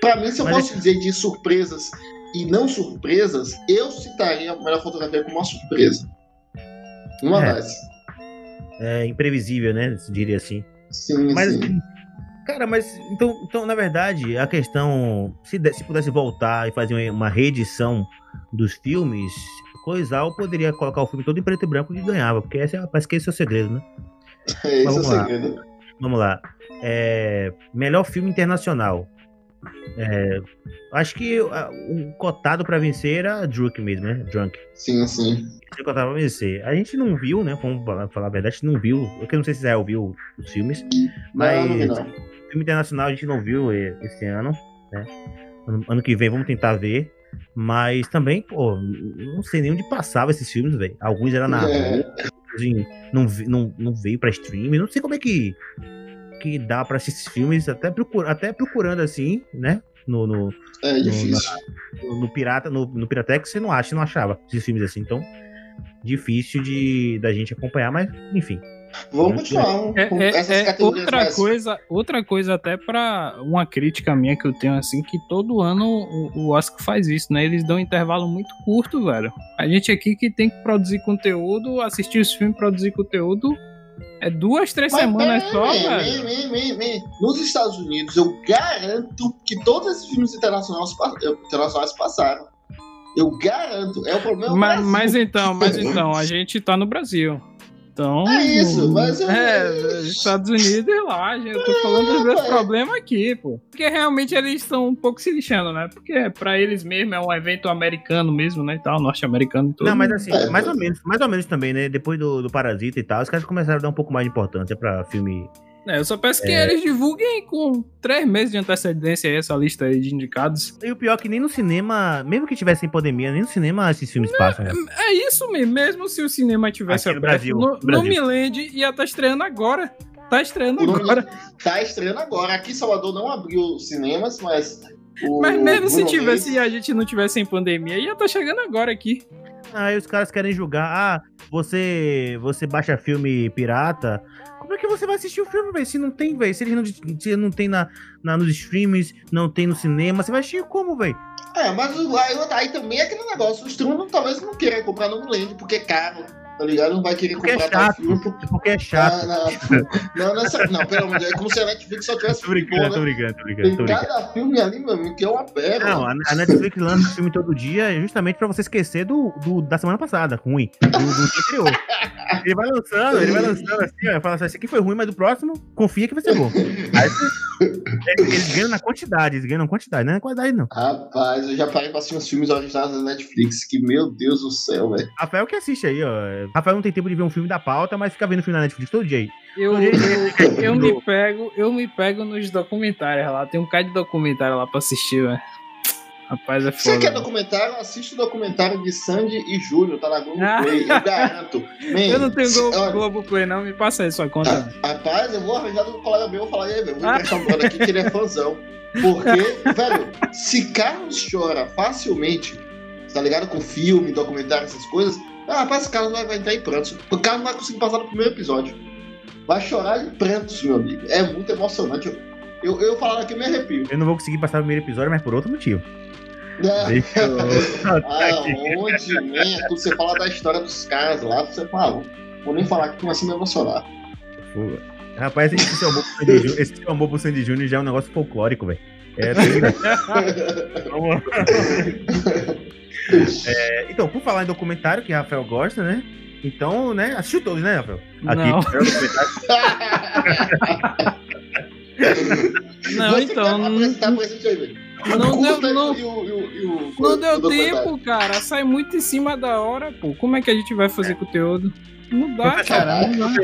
[SPEAKER 2] Pra mim, se eu Mas posso dizer de surpresas e não surpresas, eu citaria a melhor fotografia como uma surpresa. Uma é. das.
[SPEAKER 1] É imprevisível, né? Diria assim.
[SPEAKER 2] Sim,
[SPEAKER 1] Mas,
[SPEAKER 2] sim.
[SPEAKER 1] Cara, mas então, então na verdade, a questão. Se, se pudesse voltar e fazer uma reedição dos filmes, Coisal poderia colocar o filme todo em preto e branco e ganhava, porque esse é, parece que esse é o segredo, né?
[SPEAKER 2] esse é o segredo.
[SPEAKER 1] Vamos lá. É, melhor filme internacional. É, acho que o cotado para vencer era Drunk mesmo, né? Drunk.
[SPEAKER 2] Sim, sim.
[SPEAKER 1] Esse cotado pra vencer. A gente não viu, né? Vamos falar a verdade, a gente não viu. Eu não sei se Israel viu os filmes. Mas não, não, não. Filme internacional a gente não viu esse ano, né? Ano, ano que vem vamos tentar ver. Mas também, pô, não sei nem onde passava esses filmes, velho. Alguns eram na é. rua, não, não, não veio pra streaming. Não sei como é que que dá para esses filmes, até, até procurando assim, né? No, no,
[SPEAKER 2] é difícil.
[SPEAKER 1] No, na, no, Pirata, no, no Piratex você não acha, não achava esses filmes assim, então difícil de da gente acompanhar, mas enfim.
[SPEAKER 2] Vamos continuar
[SPEAKER 3] é, com é, essas é, categorias outra mais... coisa, outra coisa até para uma crítica minha que eu tenho assim que todo ano o, o Oscar faz isso, né? Eles dão um intervalo muito curto, velho. A gente aqui que tem que produzir conteúdo, assistir os filmes, produzir conteúdo, é duas, três Mas semanas bem, só, bem,
[SPEAKER 2] bem, bem, bem, Nos Estados Unidos, eu garanto que todos esses filmes internacionais, internacionais passaram. Eu garanto. É o problema.
[SPEAKER 3] Mas, mas então, mas então, a gente tá no Brasil. Então.
[SPEAKER 2] É isso, mas.
[SPEAKER 3] É, Estados Unidos e lá, gente, eu tô falando dos meus problemas aqui, pô. Porque realmente eles estão um pouco se lixando, né? Porque pra eles mesmo é um evento americano mesmo, né? E tal, norte-americano e tudo.
[SPEAKER 1] Não, mas assim, é, mais ou menos, mais ou menos também, né? Depois do, do Parasita e tal, os caras começaram a dar um pouco mais de importância pra filme
[SPEAKER 3] é, eu só peço que é... eles divulguem com três meses de antecedência essa lista aí de indicados.
[SPEAKER 1] E o pior é que nem no cinema, mesmo que tivesse em pandemia, nem no cinema esses filmes Não, passam. Né?
[SPEAKER 3] É isso mesmo, mesmo se o cinema tivesse Aqui aberto. No, Brasil, no, no Miland ia estar tá estreando agora. Tá estreando agora.
[SPEAKER 2] Tá estreando agora. Aqui em Salvador não abriu cinemas, mas.
[SPEAKER 3] O, mas mesmo se tivesse, a gente não tivesse em pandemia, ia estar tá chegando agora aqui.
[SPEAKER 1] Aí os caras querem julgar. Ah, você, você baixa filme pirata. Como é que você vai assistir o filme, velho? Se não tem, velho. Se ele não, se não tem na, na, nos streams, não tem no cinema, você vai assistir como, velho?
[SPEAKER 2] É, mas aí, aí também é aquele negócio. O stream talvez não queira comprar no Land porque é caro tá ligado? Não vai querer
[SPEAKER 1] porque
[SPEAKER 2] comprar
[SPEAKER 1] é chato, filme. Porque é chato.
[SPEAKER 2] Não, não, não, não, não pelo amor de Deus, é como se a Netflix só tivesse
[SPEAKER 1] tô brincando, né? tô brincando, tô brincando.
[SPEAKER 2] Tem cada filme ali, meu amigo, que é uma pérola.
[SPEAKER 1] Não, a Netflix lança filme todo dia justamente pra você esquecer do, do da semana passada, ruim, do, do anterior. Ele vai lançando, ele vai lançando assim, ó, fala assim, esse aqui foi ruim, mas do próximo, confia que vai ser bom. Aí eles ganham na quantidade, eles ganham na quantidade, não é na qualidade, não.
[SPEAKER 2] Rapaz, eu já parei pra assistir uns filmes originais da Netflix, que meu Deus do céu, velho.
[SPEAKER 1] Rafael que assiste aí, ó. Rafael não tem tempo de ver um filme da pauta, mas fica vendo filme na Netflix todo dia aí.
[SPEAKER 3] Eu, eu, eu, eu me pego, eu me pego nos documentários lá. Tem um cara de documentário lá pra assistir, velho. Rapaz, é foda.
[SPEAKER 2] Você quer documentário? Assiste o documentário de Sandy e Júnior, tá na Google ah. Play, eu garanto.
[SPEAKER 3] Man, eu não tenho Globo, Globo Play, não, me passa aí sua conta.
[SPEAKER 2] Ah, rapaz, eu vou arranjar do colega meu, vou falar, aí, meu, vou emprestar um brother aqui que ele é fãzão. Porque, velho, se Carlos chora facilmente, tá ligado? Com filme, documentário, essas coisas, ah, rapaz, esse Carlos vai, vai entrar em prantos. O Carlos não vai conseguir passar no primeiro episódio. Vai chorar em prantos, meu amigo. É muito emocionante. Eu, eu, eu falar aqui, eu me arrepio.
[SPEAKER 1] Eu não vou conseguir passar no primeiro episódio, mas por outro motivo.
[SPEAKER 2] Eu... Aonde, né? Você fala da história dos caras lá, você fala, vou nem falar que começa a me emocionar.
[SPEAKER 1] Rapaz, esse seu amor pro Sandy Júnior, esse amor pro Sandy Júnior já é um negócio folclórico, velho. É, é, então, por falar em documentário, que Rafael gosta, né? Então, né? Assistiu todos, né, Rafael?
[SPEAKER 3] Aqui, não. não, então. Não, não deu, não, não deu tempo, cara. Sai muito em cima da hora, pô. Como é que a gente vai fazer conteúdo? Não dá, cara. Não dá.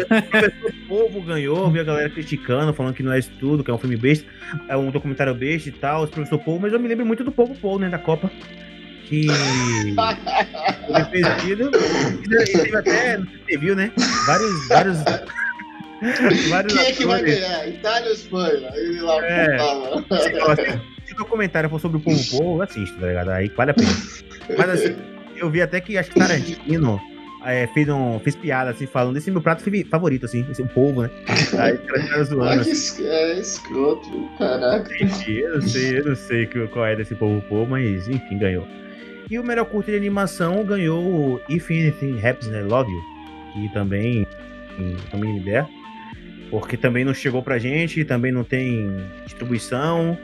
[SPEAKER 1] O povo ganhou, vi a galera criticando, falando que não é estudo, que é um filme besta, é um documentário besta e tal, o professor Paul, mas eu me lembro muito do povo Paul, né, da Copa. Que ele fez vídeo. E teve até, não sei se você viu, né? Vários. vários
[SPEAKER 2] Vários Quem é que vai ganhar? Itália ou Espanha? Ele lá é,
[SPEAKER 1] Se o documentário for sobre o povo povo, assista, tá ligado? Aí vale a pena. Mas assim, eu vi até que acho que Tarantino é, fez, um, fez piada, assim, falando esse é meu prato favorito, assim, esse, o povo, né? Aí
[SPEAKER 2] cara zoando. Ah, que assim. é escroto, caraca.
[SPEAKER 1] Eu não sei, eu não sei qual é desse povo povo, mas enfim, ganhou. E o melhor curto de animação ganhou o If Anything Happens, né? Love You, que também, também me der porque também não chegou pra gente, também não tem distribuição.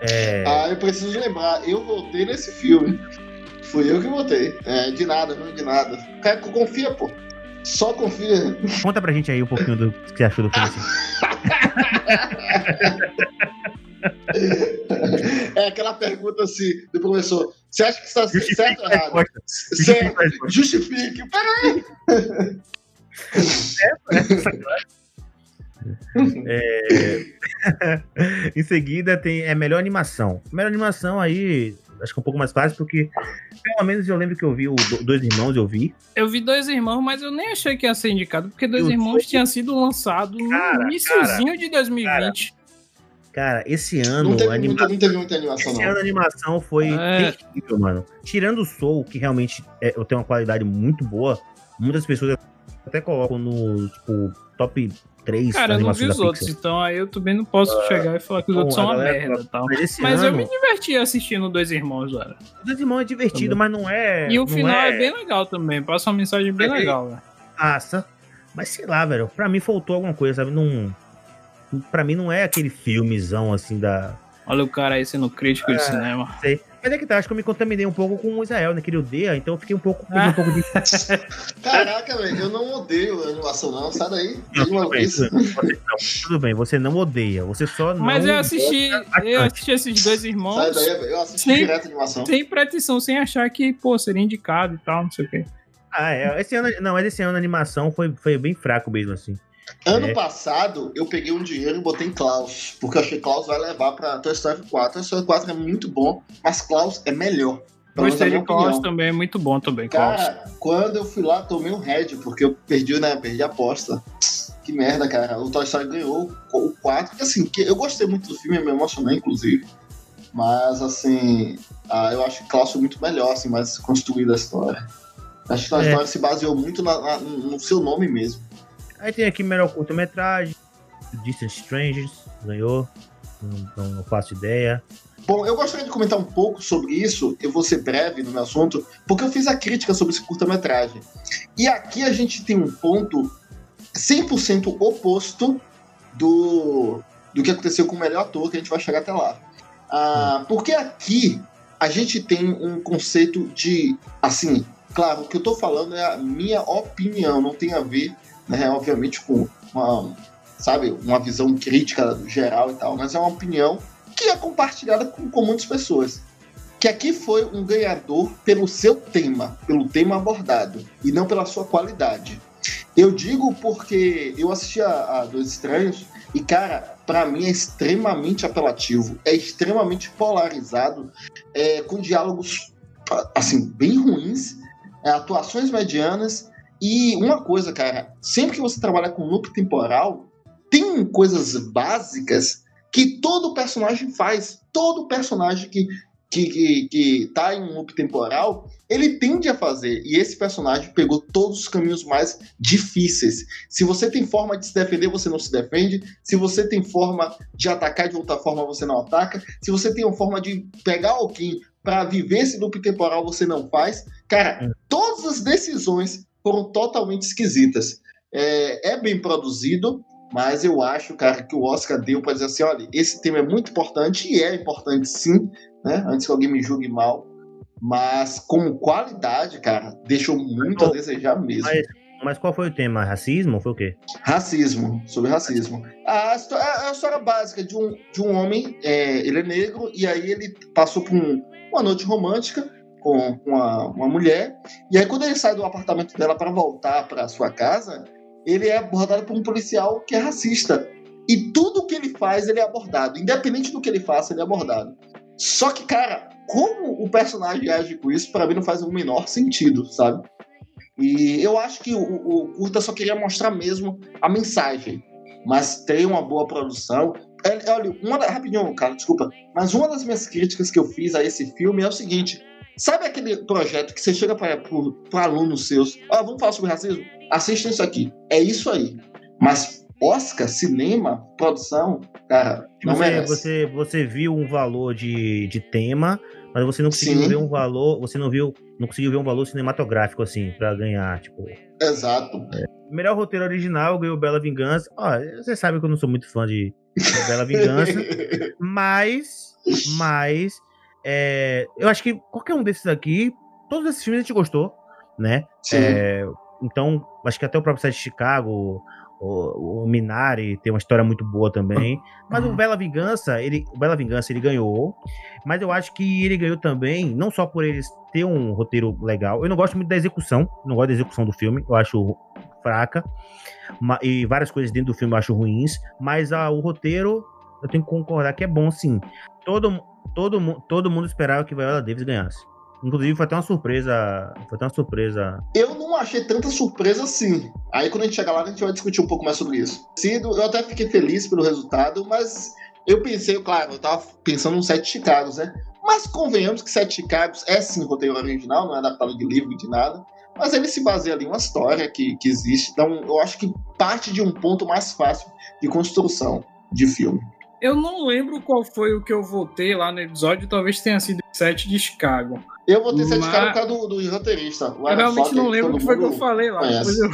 [SPEAKER 1] É...
[SPEAKER 2] Ah, eu preciso lembrar, eu voltei nesse filme. Fui eu que votei. É, de nada, não de nada. Cara, confia, pô. Só confia.
[SPEAKER 1] Conta pra gente aí um pouquinho do que você achou do filme. Assim.
[SPEAKER 2] é aquela pergunta assim do professor: você acha que está certo ou errado? Justifique. Justifique. Peraí. É,
[SPEAKER 1] em seguida tem é melhor animação. Melhor animação aí, acho que é um pouco mais fácil, porque pelo menos eu lembro que eu vi o Dois Irmãos, eu vi.
[SPEAKER 3] Eu vi Dois Irmãos, mas eu nem achei que ia ser indicado, porque Dois eu Irmãos tinha sido lançado no iníciozinho de 2020.
[SPEAKER 1] Cara, cara, esse ano.
[SPEAKER 2] Não teve, anima... muita, não teve muita animação,
[SPEAKER 1] esse
[SPEAKER 2] não.
[SPEAKER 1] ano a animação foi é... terrível, mano. Tirando o Soul, que realmente é, eu tenho uma qualidade muito boa, muitas pessoas até colocam no tipo, top três
[SPEAKER 3] Cara, eu não vi os outros, então aí eu também não posso uh, chegar e falar que os bom, outros são uma merda tal. Mas, mas ano, eu me diverti assistindo Dois Irmãos, cara.
[SPEAKER 1] Dois Irmãos é divertido, também. mas não é.
[SPEAKER 3] E o final é... é... bem legal também, passa uma mensagem bem é, legal, velho.
[SPEAKER 1] Passa. Mas sei lá, velho, pra mim faltou alguma coisa, sabe? Não. Pra mim não é aquele filmezão assim da.
[SPEAKER 3] Olha o cara aí sendo crítico é, de cinema.
[SPEAKER 1] Sei. Mas é que tá, acho que eu me contaminei um pouco com o Israel, né? Que ele odeia, então eu fiquei um pouco, ah. um pouco de.
[SPEAKER 2] Caraca, velho, eu não odeio a animação, não. Sai daí.
[SPEAKER 1] Não, tudo, bem, tudo, não, tudo, bem, você não odeia, você só não.
[SPEAKER 3] Mas eu assisti, eu assisti esses dois irmãos.
[SPEAKER 2] Sai daí, velho. Eu assisti sem, direto a animação.
[SPEAKER 3] Sem pretensão, sem achar que, pô, seria indicado e tal, não sei o quê.
[SPEAKER 1] Ah, é. Esse ano, não, mas esse ano a animação foi, foi bem fraco mesmo, assim.
[SPEAKER 2] Ano é. passado, eu peguei um dinheiro e botei em Klaus, porque eu achei que Klaus vai levar pra Toy Story 4. Toy Story 4 é muito bom, mas Klaus é melhor.
[SPEAKER 3] Gostei de Klaus também, é muito bom também,
[SPEAKER 2] Klaus. Cara, quando eu fui lá, tomei um head, porque eu perdi, né, perdi a aposta. Que merda, cara. O Toy Story ganhou o 4, que assim, que eu gostei muito do filme, eu me emocionei, inclusive. Mas, assim, ah, eu acho que Klaus foi muito melhor, assim, mais construída a história. Acho que a é. história se baseou muito na, na, no seu nome mesmo.
[SPEAKER 1] Aí tem aqui melhor curta-metragem, Distant Strangers, ganhou, não, não faço ideia.
[SPEAKER 2] Bom, eu gostaria de comentar um pouco sobre isso, eu vou ser breve no meu assunto, porque eu fiz a crítica sobre esse curta-metragem. E aqui a gente tem um ponto 100% oposto do, do que aconteceu com o melhor ator, que a gente vai chegar até lá. Ah, porque aqui a gente tem um conceito de, assim, claro, o que eu tô falando é a minha opinião, não tem a ver né, obviamente com uma, sabe, uma visão crítica geral e tal, mas é uma opinião que é compartilhada com, com muitas pessoas. Que aqui foi um ganhador pelo seu tema, pelo tema abordado, e não pela sua qualidade. Eu digo porque eu assisti a, a Dois Estranhos E, cara, para mim é extremamente apelativo, é extremamente polarizado, é, com diálogos, assim, bem ruins, é, atuações medianas. E uma coisa, cara, sempre que você trabalha com loop temporal, tem coisas básicas que todo personagem faz. Todo personagem que que, que, que tá em um loop temporal, ele tende a fazer. E esse personagem pegou todos os caminhos mais difíceis. Se você tem forma de se defender, você não se defende. Se você tem forma de atacar de outra forma, você não ataca. Se você tem uma forma de pegar alguém para viver esse loop temporal, você não faz. Cara, é. todas as decisões foram totalmente esquisitas. É, é bem produzido, mas eu acho, cara, que o Oscar deu para dizer assim: olha, esse tema é muito importante, e é importante sim, né? Antes que alguém me julgue mal. Mas como qualidade, cara, deixou muito a desejar mesmo.
[SPEAKER 1] Mas, mas, qual foi o tema? Racismo? Foi o quê?
[SPEAKER 2] Racismo, sobre racismo. A, história, a história básica de um, de um homem, é, ele é negro, e aí ele passou por um, uma noite romântica com uma, uma mulher, e aí quando ele sai do apartamento dela para voltar para sua casa, ele é abordado por um policial que é racista. E tudo que ele faz, ele é abordado. Independente do que ele faça, ele é abordado. Só que, cara, como o personagem age com isso, para mim não faz o menor sentido, sabe? E eu acho que o, o Curta só queria mostrar mesmo a mensagem, mas tem uma boa produção. É, olha, uma rapidinho, cara, desculpa, mas uma das minhas críticas que eu fiz a esse filme é o seguinte: sabe aquele projeto que você chega para alunos seus, ó, oh, vamos falar sobre racismo? Assista isso aqui. É isso aí. Mas Oscar, cinema, produção, cara, não
[SPEAKER 1] você, merece. Você, você viu um valor de, de tema, mas você não conseguiu Sim. ver um valor, você não viu, não conseguiu ver um valor cinematográfico assim para ganhar, tipo.
[SPEAKER 2] Exato.
[SPEAKER 1] É. Melhor roteiro original ganhou Bela Vingança. Ó, você sabe que eu não sou muito fã de, de Bela Vingança, mas, mas é, eu acho que qualquer um desses aqui, todos esses filmes a gente gostou, né? É, então, acho que até o próprio site de Chicago, o, o, Minari tem uma história muito boa também. Mas o Bela Vingança, ele, o Bela Vingança ele ganhou. Mas eu acho que ele ganhou também, não só por eles ter um roteiro legal. Eu não gosto muito da execução, não gosto da execução do filme, eu acho fraca. E várias coisas dentro do filme eu acho ruins. Mas a, o roteiro, eu tenho que concordar que é bom sim. Todo, todo, todo mundo esperava que Viola Davis ganhasse. Inclusive, foi até uma surpresa. Foi até uma surpresa.
[SPEAKER 2] Eu não achei tanta surpresa assim. Aí, quando a gente chegar lá, a gente vai discutir um pouco mais sobre isso. Eu até fiquei feliz pelo resultado, mas eu pensei, claro, eu tava pensando no Sete Chicagos, né? Mas convenhamos que Sete Chicagos é sim roteiro original, não é adaptado de livro de nada. Mas ele se baseia ali em uma história que, que existe. Então, eu acho que parte de um ponto mais fácil de construção de filme.
[SPEAKER 3] Eu não lembro qual foi o que eu votei lá no episódio, talvez tenha sido 7 de Chicago.
[SPEAKER 2] Eu votei 7 de Chicago por causa do, do roteirista.
[SPEAKER 3] Eu realmente não lembro o que foi que eu falei lá. Eu...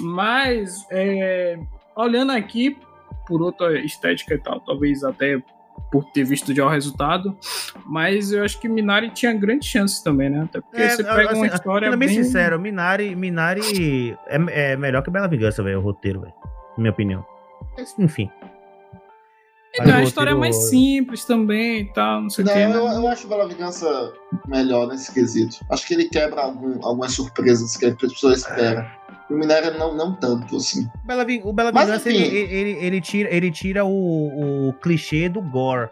[SPEAKER 3] Mas, é, olhando aqui, por outra estética e tal, talvez até por ter visto já o resultado, mas eu acho que Minari tinha grandes chances também, né? Até porque é, você pega assim, uma história
[SPEAKER 1] bem... bem sincero, Minari, Minari é, é melhor que Bela Vingança, velho, o roteiro, velho, na minha opinião. Enfim,
[SPEAKER 3] então, a história é mais simples também e tal, não sei o quê.
[SPEAKER 2] Né? Eu, eu acho Bela Vingança melhor nesse quesito. Acho que ele quebra algum, algumas surpresas que as pessoas esperam. O Minério não, não tanto, assim.
[SPEAKER 1] Bela, o Bela Vingança, ele, ele, ele, tira, ele tira o, o clichê do gore,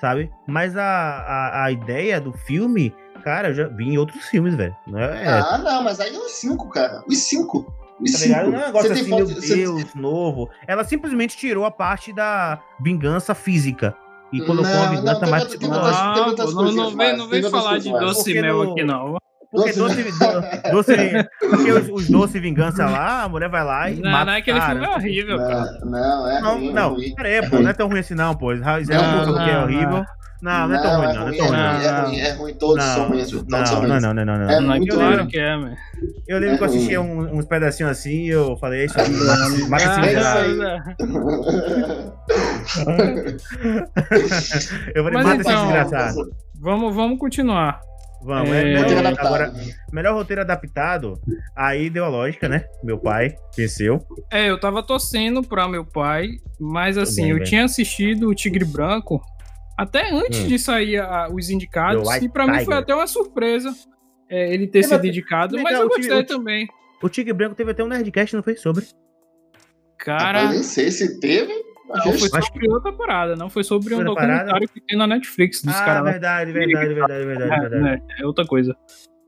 [SPEAKER 1] sabe? Mas a, a, a ideia do filme, cara, eu já vi em outros filmes, velho.
[SPEAKER 2] É, ah, não, mas aí é os cinco, cara. Os cinco.
[SPEAKER 1] Tá ligado? Não é um negócio assim, meu Deus, você... novo. Ela simplesmente tirou a parte da vingança física. E colocou não, a vingança não, mais.
[SPEAKER 3] Tem, não, não, não, vem, não vem falar de doce mel aqui, não.
[SPEAKER 1] Porque doce, doce, porque os, os doce vingança lá, a mulher vai lá e.
[SPEAKER 3] Não,
[SPEAKER 1] mata
[SPEAKER 3] não é aquele filme é horrível,
[SPEAKER 2] cara. Não, é.
[SPEAKER 1] Não,
[SPEAKER 2] ruim,
[SPEAKER 1] não, é peraí, é pô, não é tão ruim assim, não, pô. Israel é um que é horrível. Não, não é tão ruim, não. É, ruim,
[SPEAKER 2] é, ruim, é ruim, todos não, são ruins. Todos
[SPEAKER 1] não,
[SPEAKER 2] são
[SPEAKER 1] ruins. Não, não, não, não.
[SPEAKER 2] É
[SPEAKER 3] muito claro que é, velho.
[SPEAKER 1] Eu lembro é que eu assistia um, uns pedacinhos assim e eu falei, isso aí, mata esse
[SPEAKER 2] desgraçado.
[SPEAKER 1] eu falei, mata esse então, desgraçado.
[SPEAKER 3] Vamos, vamos continuar.
[SPEAKER 1] Vamos, é, é melhor, agora, melhor roteiro adaptado, aí deu a lógica, né? Meu pai venceu.
[SPEAKER 3] É, eu tava torcendo pra meu pai, mas assim, bem, eu bem. tinha assistido o Tigre Branco até antes hum. de sair a, os indicados, e pra Tiger. mim foi até uma surpresa é, ele ter sido indicado, mas eu gostei o, também.
[SPEAKER 1] O Tigre Branco teve até um Nerdcast, não foi sobre?
[SPEAKER 3] Cara.
[SPEAKER 2] nem sei se teve.
[SPEAKER 3] Não, foi sobre outra parada, não foi sobre um documentário parada? que tem na Netflix
[SPEAKER 1] dos ah, caras. Verdade, verdade, verdade, verdade, é, verdade.
[SPEAKER 3] É, é outra coisa.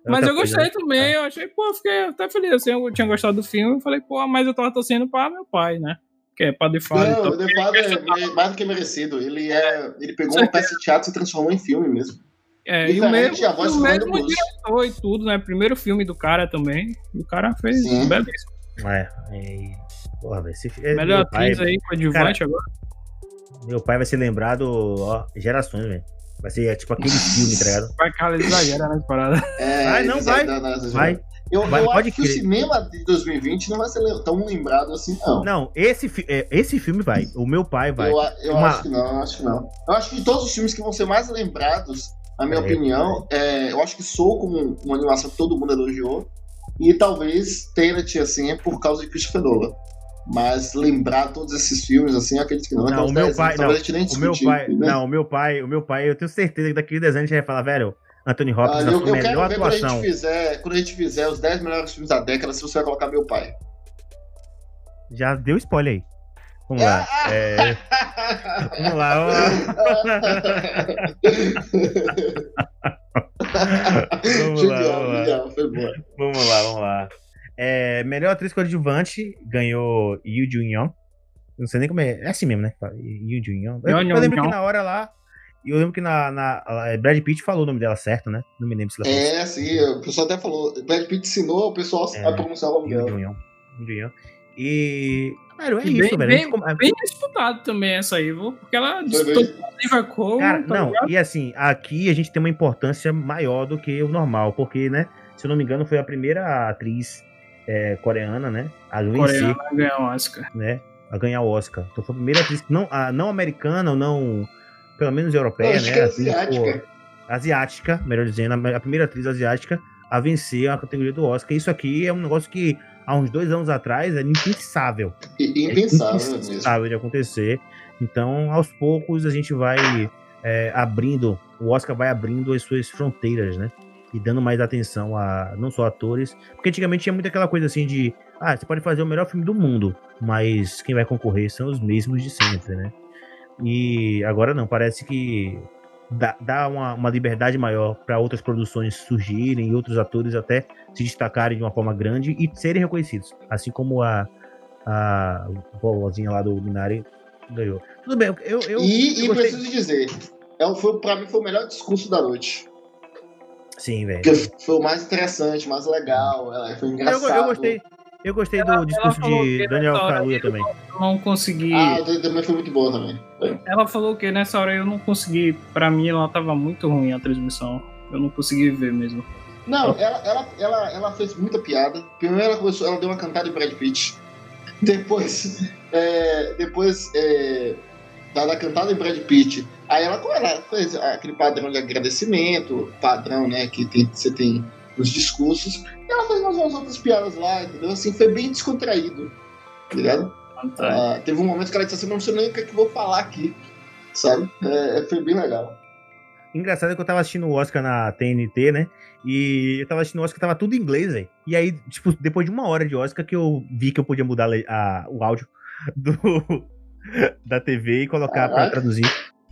[SPEAKER 3] É mas eu gostei coisa, também, eu achei, pô, fiquei até feliz. Assim, eu tinha gostado do filme, falei, pô, mas eu tava torcendo pra meu pai, né? Que é Padre Fábio.
[SPEAKER 2] Não, então, o Father é, é mais do que merecido. Ele, é, ele pegou uma peça de teatro e transformou em filme mesmo.
[SPEAKER 3] É, e o mesmo, a voz o mesmo diretor e tudo, né? Primeiro filme do cara também. E o cara fez Sim. belíssimo.
[SPEAKER 1] É, e... Porra, véio, esse... É,
[SPEAKER 3] Melhor atriz aí, coadjuvante agora.
[SPEAKER 1] Meu pai vai ser lembrado, ó, gerações, velho. Vai ser tipo aquele filme, tá ligado?
[SPEAKER 3] Vai, cara, exagera nas paradas.
[SPEAKER 2] É,
[SPEAKER 1] vai, não, vai. vai.
[SPEAKER 2] Eu, vai, eu acho que crer. o cinema de 2020 não vai ser tão lembrado assim, não.
[SPEAKER 1] Não, esse, é, esse filme vai. O meu pai vai.
[SPEAKER 2] Eu, eu Uma... acho que não, eu acho que não. Eu acho que todos os filmes que vão ser mais lembrados, na minha é, opinião, é, eu acho que Soul como uma animação que todo mundo elogiou. E talvez Tenet, assim, é por causa de Christopher Nolan. Mas lembrar todos esses filmes, assim, acredito que não.
[SPEAKER 1] Não, o meu pai, não, o meu pai, né? não, o meu pai, o meu pai, eu tenho certeza que daquele desenho a gente vai falar, velho, Anthony Hopkins, ah,
[SPEAKER 2] eu, eu melhor atuação. Quando a, gente fizer, quando a gente fizer os 10 melhores filmes da década, se você vai colocar meu pai.
[SPEAKER 1] Já deu spoiler aí. Vamos lá. É... Vamos lá. vamos lá, vamos lá. Vamos lá, vamos lá. É, melhor atriz coadjuvante ganhou Yu Jun Young. Não sei nem como é. É assim mesmo, né? Yu Jun Young. Eu, eu lembro que na hora lá. Eu lembro que na, na Brad Pitt falou o nome dela certo, né? Não me lembro se
[SPEAKER 2] ela falou. É, sim, o pessoal até falou. Brad Pitt ensinou o pessoal é, a pronunciar o nome dela.
[SPEAKER 1] E. Cara, é
[SPEAKER 3] e
[SPEAKER 1] isso,
[SPEAKER 3] bem, velho. Bem, bem disputado também essa aí, viu? Porque ela disputou
[SPEAKER 1] Liverpool. Cara, tá não, ligado? e assim, aqui a gente tem uma importância maior do que o normal, porque, né? Se eu não me engano, foi a primeira atriz é, coreana, né?
[SPEAKER 3] A vencer. a ganhar o Oscar.
[SPEAKER 1] Né? A ganhar o Oscar. Então foi a primeira atriz, não, a, não americana ou não, pelo menos europeia, né?
[SPEAKER 2] É asiática.
[SPEAKER 1] asiática, melhor dizendo, a primeira atriz asiática a vencer a categoria do Oscar. Isso aqui é um negócio que há uns dois anos atrás era impensável.
[SPEAKER 2] Impensável,
[SPEAKER 1] é impensável de acontecer. Então, aos poucos, a gente vai é, abrindo, o Oscar vai abrindo as suas fronteiras, né? e dando mais atenção a não só atores, porque antigamente tinha muito aquela coisa assim de, ah, você pode fazer o melhor filme do mundo, mas quem vai concorrer são os mesmos de sempre, né? E agora não, parece que dá, dá uma, uma liberdade maior para outras produções surgirem e outros atores até se destacarem de uma forma grande e serem reconhecidos, assim como a a vovozinha lá do Minari ganhou. Tudo bem, eu. eu
[SPEAKER 2] e, eu e preciso dizer, é, foi, pra mim foi o melhor discurso da noite.
[SPEAKER 1] Sim, velho.
[SPEAKER 2] foi o mais interessante, mais legal, foi engraçado.
[SPEAKER 1] Eu, eu gostei. Eu gostei ela, do discurso de Daniel Kaluuya também.
[SPEAKER 3] Eu não consegui.
[SPEAKER 2] Ah, também foi muito boa também.
[SPEAKER 3] Ela falou que nessa hora eu não consegui. Pra mim, ela tava muito ruim a transmissão. Eu não consegui ver mesmo.
[SPEAKER 2] Não, ela, ela, ela, ela fez muita piada. Primeiro ela começou, ela deu uma cantada em Brad Pitt. Depois, é, depois é, da cantada em Brad Pitt, Aí ela, ela fez aquele padrão de agradecimento, padrão, né, que tem, você tem nos discursos. E ela fez umas, outras piadas lá, entendeu? Assim, foi bem descontraído, tá ligado? Ah, teve um momento que ela disse assim, não sei nem o que, é que eu vou falar aqui, sabe? É, é, foi bem legal.
[SPEAKER 1] Engraçado é que eu tava assistindo o Oscar na TNT, né? E eu tava assistindo o Oscar, tava tudo em inglês, velho. E aí, tipo, depois de uma hora de Oscar que eu vi que eu podia mudar a, o áudio do, da TV e colocar Caraca. pra traduzir.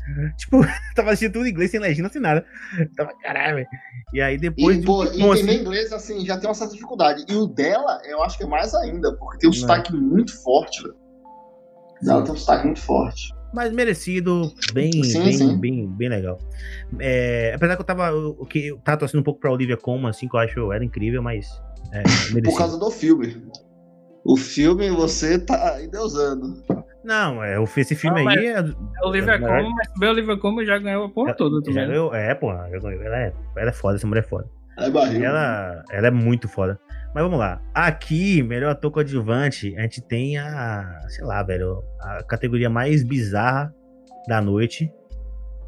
[SPEAKER 1] Tipo, tava assistindo tudo em inglês, sem legenda, sem nada. Tava, caralho, velho. E aí depois.
[SPEAKER 2] E,
[SPEAKER 1] de
[SPEAKER 2] pô, entender assim... inglês, assim, já tem uma certa dificuldade. E o dela, eu acho que é mais ainda, porque tem um sotaque muito forte, velho. Ela tem um sotaque muito forte.
[SPEAKER 1] Mas merecido, bem, sim, bem, sim. bem, bem legal. É, apesar que eu tava. O que eu tava torcendo um pouco pra Olivia Colman, assim, que eu acho era incrível, mas. É,
[SPEAKER 2] Por causa do filme. O filme você tá endeusando.
[SPEAKER 1] Não, é, esse filme não, aí. É,
[SPEAKER 3] é Olivia Colman, mas o Olivia Colman já ganhou a porra toda também. Já ganhou,
[SPEAKER 1] é, pô, ela é, ela é foda, essa mulher é foda.
[SPEAKER 2] É barril,
[SPEAKER 1] ela, ela é muito foda. Mas vamos lá. Aqui, melhor ator coadjuvante, a gente tem a, sei lá, velho, a categoria mais bizarra da noite.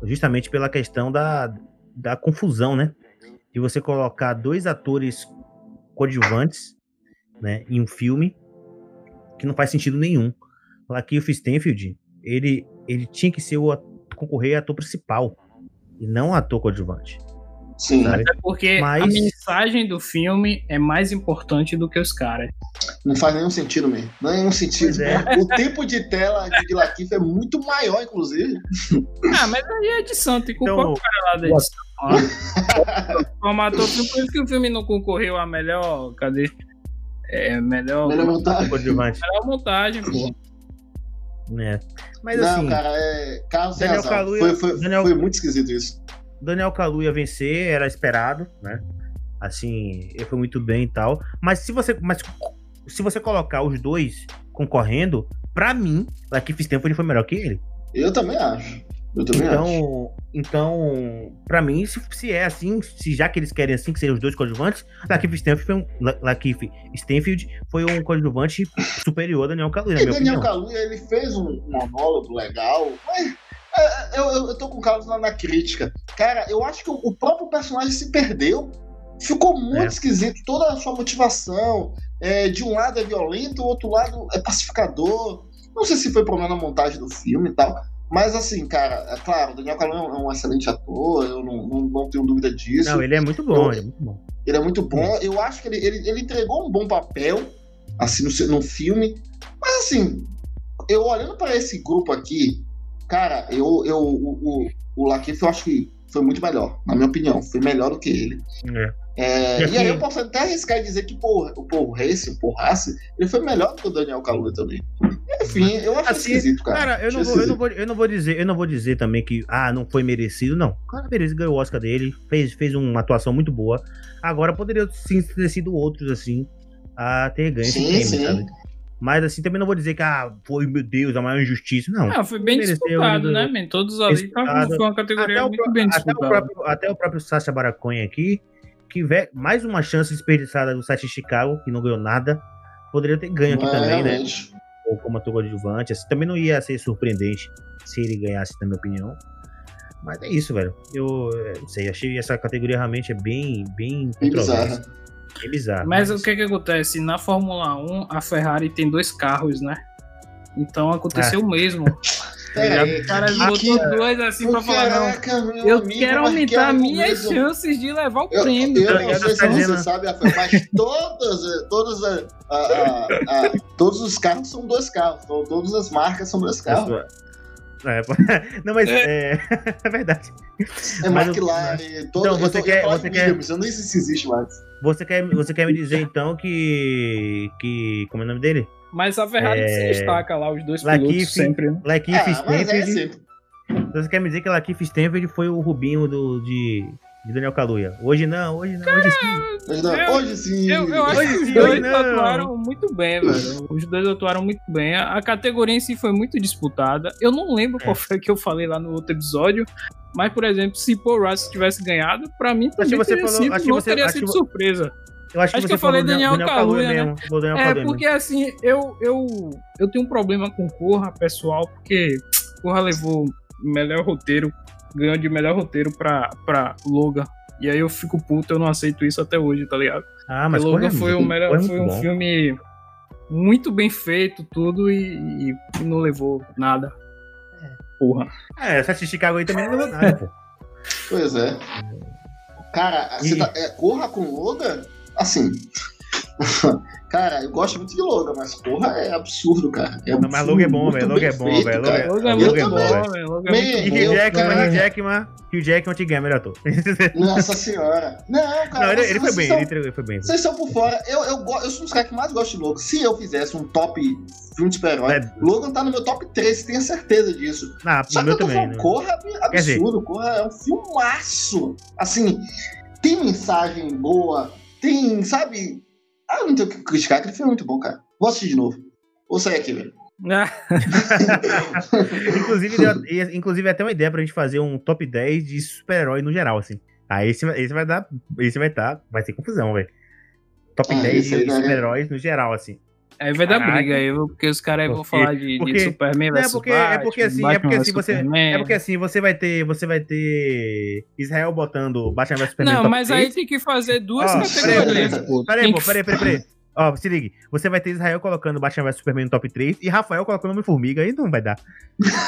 [SPEAKER 1] Justamente pela questão da, da confusão, né? De você colocar dois atores coadjuvantes, né, em um filme que não faz sentido nenhum. Lakeith Stanfield, ele, ele tinha que ser o concorrer ator principal e não ator coadjuvante.
[SPEAKER 3] Sim. Sabe? Até porque Mas... a mensagem do filme é mais importante do que os caras.
[SPEAKER 2] Não faz nenhum sentido, mesmo. Nenhum sentido. É. O tempo de tela de Latif é muito maior, inclusive.
[SPEAKER 3] Ah, mas aí é edição, tem culpar então... o cara lá da edição. Formatou filme, por isso que o filme não concorreu a melhor. Cadê? É, melhor.
[SPEAKER 2] Melhor montagem.
[SPEAKER 3] Melhor montagem, pô.
[SPEAKER 1] É. Mas
[SPEAKER 2] não,
[SPEAKER 1] assim.
[SPEAKER 2] cara, é. Carlos Daniel Kaluuya, foi, foi, Daniel... foi muito esquisito isso.
[SPEAKER 1] Daniel Kaluuya vencer era esperado, né? Assim, ele foi muito bem e tal. Mas se você, mas se você colocar os dois concorrendo, para mim, Lakeith Stanfield foi melhor que ele.
[SPEAKER 2] Eu também acho. Eu também
[SPEAKER 1] então,
[SPEAKER 2] acho.
[SPEAKER 1] Então, para mim, se, se, é assim, se já que eles querem assim, que sejam os dois coadjuvantes, Lakeith Stanfield foi um, Lakeith Stanfield foi um coadjuvante superior a Daniel Kaluuya.
[SPEAKER 2] E Daniel Kaluuya, ele fez um monólogo legal, mas é, eu, eu, eu tô com o Carlos na, na, crítica. Cara, eu acho que o, o próprio personagem se perdeu. Ficou muito é. esquisito toda a sua motivação. É, de um lado é violento, do outro lado é pacificador. Não sei se foi problema na montagem do filme e tal. Mas assim, cara, é claro, o Daniel Kaluuya é um excelente ator, eu não, não, não, tenho dúvida disso.
[SPEAKER 1] Não, ele é muito bom, eu, ele é muito bom.
[SPEAKER 2] Ele é muito bom. Eu acho que ele, ele, ele entregou um bom papel, assim, no, no filme. Mas assim, eu olhando para esse grupo aqui, Cara, eu, eu, o, o, o Lakeith eu acho que foi muito melhor, na minha opinião. Foi melhor do que ele. É. É, e, aí eu posso até arriscar e dizer que porra, o Paul Race, o Paul Race, ele foi melhor do que o Daniel Kaluuya também. Enfim, eu acho assim, esquisito, cara.
[SPEAKER 1] Cara, eu não, vou, eu, não vou, eu não vou dizer, eu não vou dizer também que ah, não foi merecido, não. O cara merece ganhou o Oscar dele, fez, fez uma atuação muito boa. Agora poderia sim ter sido outros assim a ter ganho sim, esse prêmio, sabe? Mas assim, também não vou dizer que ah, foi, meu Deus, a maior injustiça. Não.
[SPEAKER 3] Ah, foi bem disputado, né, man? Todos ali tavam, foi uma categoria muito
[SPEAKER 1] o,
[SPEAKER 3] bem disputada.
[SPEAKER 1] Até o próprio, até o próprio Sacha Baraconha aqui, que vê mais uma chance desperdiçada do site Chicago, que não ganhou nada. Poderia ter ganho aqui é, também, né? Ou como ator coadjuvante. Assim, também não ia ser surpreendente se ele ganhasse, na minha opinião. Mas é isso, velho. Eu não sei, achei essa categoria realmente é bem, bem controversa. É bizarro.
[SPEAKER 3] Mas, mas, o que que acontece? Na Fórmula 1, a Ferrari tem dois carros, né? Então aconteceu é. o mesmo.
[SPEAKER 2] É,
[SPEAKER 3] o cara botou dois assim pra falar, caraca, não. Eu amigo, quero aumentar minhas mesmo. chances de levar o
[SPEAKER 2] eu,
[SPEAKER 3] prêmio.
[SPEAKER 2] Eu, eu não sei se você sabe, mas todos, todos, a, a, a, todos os carros são dois carros. Todas as marcas são dois carros.
[SPEAKER 1] É, não, mas é, é, é verdade.
[SPEAKER 2] É mas, McLaren, todo,
[SPEAKER 1] então, você quer, você quer,
[SPEAKER 2] Williams, eu nem sei se existe mais.
[SPEAKER 1] Você quer, você quer me dizer então que, que como é o nome dele?
[SPEAKER 3] Mas a Ferrari é... se destaca lá, os dois Latif, pilotos sempre. Né?
[SPEAKER 1] Ah, Stanfield. É sempre. Você quer me dizer que Latif Stanfield foi o Rubinho do, de, de Daniel Kaluuya. Hoje não, hoje não, Cara, hoje sim.
[SPEAKER 2] Hoje, não, hoje sim.
[SPEAKER 3] Eu, eu acho que os dois atuaram muito bem, velho. Os dois atuaram muito bem. A, categoria em si foi muito disputada. Eu não lembro é. qual foi que eu falei lá no outro episódio. Mas, por exemplo, se Paul Russ tivesse ganhado, pra mim também você teria falou, sido, não você, teria sido surpresa.
[SPEAKER 1] Eu acho, acho que, que eu falei Daniel, Daniel Kaluuya, né? Daniel
[SPEAKER 3] é, porque assim, eu, eu, eu tenho um problema com Corra, pessoal, porque Corra levou melhor roteiro ganhou de melhor roteiro pra, pra Logan. E aí eu fico puto, eu não aceito isso até hoje, tá ligado?
[SPEAKER 1] Ah, mas
[SPEAKER 3] Logan foi, um, melhor, foi um filme muito bem feito, tudo, e, e não levou nada. Porra.
[SPEAKER 1] É, essa Chicago aí também não levou nada, pô.
[SPEAKER 2] Pois é. Cara, e... você tá, é, Corra com Logan? Assim. Cara, eu gosto muito de Logan, mas porra, é absurdo, cara. É
[SPEAKER 1] não, mas Logan é bom, velho. Logan é bom, velho.
[SPEAKER 3] Logan é bom, velho.
[SPEAKER 1] E Hugh Jackman, Hugh Jackman, Hugh Jackman te ganha melhor ator.
[SPEAKER 2] Nossa senhora. Não, cara.
[SPEAKER 1] Não, ele, ele foi bem, são, ele foi bem.
[SPEAKER 2] Vocês estão por fora. Eu, eu, eu sou um dos caras que mais gosto de Logan. Se eu fizesse um top filme de super-herói, é. Logan tá no meu top 3, tenha certeza disso.
[SPEAKER 1] Ah, Só que eu tô também, falando,
[SPEAKER 2] né? Corra é absurdo, Corra é um filmaço. Assim, tem mensagem boa, tem, sabe ah, não tenho o que criticar, aquele filme é muito bom, cara. Vou assistir de novo. Vou sair aqui, velho.
[SPEAKER 1] inclusive, deu, inclusive, até uma ideia pra gente fazer um top 10 de super-herói no geral, assim. Aí esse, esse vai dar. Esse vai estar. Tá, vai ter confusão, velho. Top ah, 10 de é super-heróis no geral, assim.
[SPEAKER 3] Aí vai dar briga aí, porque os caras vão falar de, porque, de Superman
[SPEAKER 1] versus é porque, Batman, é porque assim, é porque assim você é porque assim você vai ter você vai ter Israel botando Batman vs Superman.
[SPEAKER 3] Não, mas 3. aí tem que fazer duas oh, categorias.
[SPEAKER 1] Peraí, peraí, peraí, peraí. Ó, se ligue, você vai ter Israel colocando Batman vs Superman no top 3 e Rafael colocando Homem-Formiga, aí não vai dar.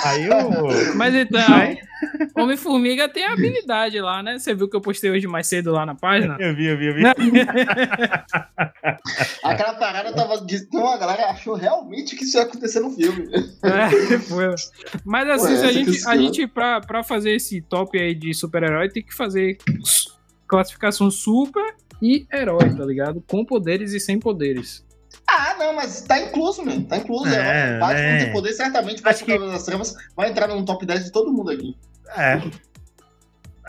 [SPEAKER 1] Aí
[SPEAKER 3] eu. Mas então, Homem-Formiga tem habilidade lá, né? Você viu que eu postei hoje mais cedo lá na página?
[SPEAKER 1] Eu vi, eu vi, eu vi.
[SPEAKER 2] Aquela parada tava. Então a galera achou realmente que isso ia acontecer no filme. É,
[SPEAKER 3] foi. Mas assim, Ué, a gente, a gente pra, pra fazer esse top aí de super-herói, tem que fazer classificação super e herói, tá ligado? Com poderes e sem poderes.
[SPEAKER 2] Ah, não, mas tá incluso, mano. Tá incluso. É, Batman é. tem poder, certamente Acho que... das Tramas vai entrar no top 10 de todo mundo aqui.
[SPEAKER 1] É.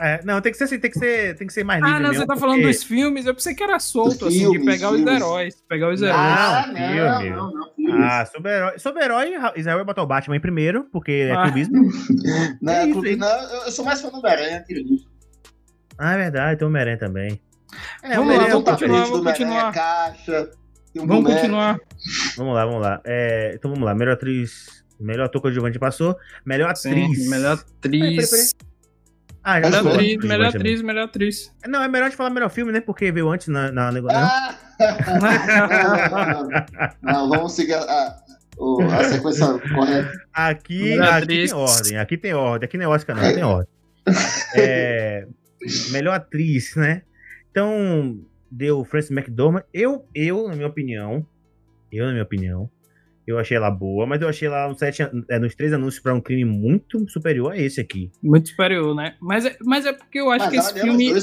[SPEAKER 1] É, não, tem que ser assim, tem que ser, tem que ser mais livre.
[SPEAKER 3] Ah, não, mesmo, você tá porque... falando dos filmes, eu pensei que era solto, assim, filmes, de pegar filmes. os heróis. Pegar os heróis.
[SPEAKER 1] Ah, não, não, não, não Ah, sobre herói. Sobre herói, Israel botar o Batman em primeiro, porque é ah. clubismo.
[SPEAKER 2] não, é clubismo, não, eu sou mais fã do Homem-Aranha, acredito.
[SPEAKER 1] Ah, é verdade, tem o Homem-Aranha também.
[SPEAKER 3] É, vamos lá, vamos continuar, vamos continuar. Caixa, um vamos boneco. continuar.
[SPEAKER 1] Vamos lá, vamos lá. É, então vamos lá, melhor atriz. Melhor ator coadjuvante passou. Melhor atriz.
[SPEAKER 3] Sim, melhor atriz. Peraí, peraí, peraí. Ah, já melhor, atriz, melhor atriz, melhor atriz.
[SPEAKER 1] Não, é melhor de falar melhor filme, né? Porque veio antes na, na negócio. Ah!
[SPEAKER 2] não, vamos seguir a, a, a sequência correta.
[SPEAKER 1] Aqui, aqui tem ordem, aqui tem ordem, aqui não é Oscar, não, tem ordem. É, melhor atriz, né? Então, deu Francis McDormand. Eu, eu, na minha opinião, eu, na minha opinião, eu achei ela boa, mas eu achei ela nos, sete, é, nos três anúncios para um crime muito superior a esse aqui.
[SPEAKER 3] Muito superior, né? Mas é, mas é porque eu acho mas que esse filme.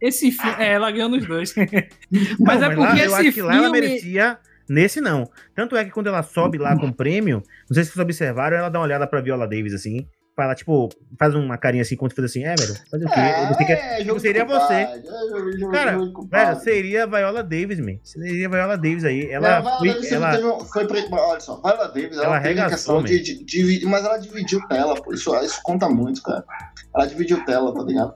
[SPEAKER 3] Esse filme. É, ela ganhou nos dois.
[SPEAKER 1] mas não, é porque mas lá, esse eu acho que lá ela merecia. Nesse não. Tanto é que quando ela sobe lá com o prêmio, não sei se vocês observaram, ela dá uma olhada pra Viola Davis assim fala, tipo, faz uma carinha assim, quando faz assim, é, velho, fazer o quê? É, você quer, tipo, seria você. É, Cara, velho, seria Viola Davis, man. Seria Viola Davis aí. Ela, não, foi, Davis ela...
[SPEAKER 2] Teve, foi olha só, Viola Davis, ela, ela teve a questão de, de, de, Mas ela dividiu tela, pô. Isso, isso conta muito, cara. Ela dividiu tela, tá ligado?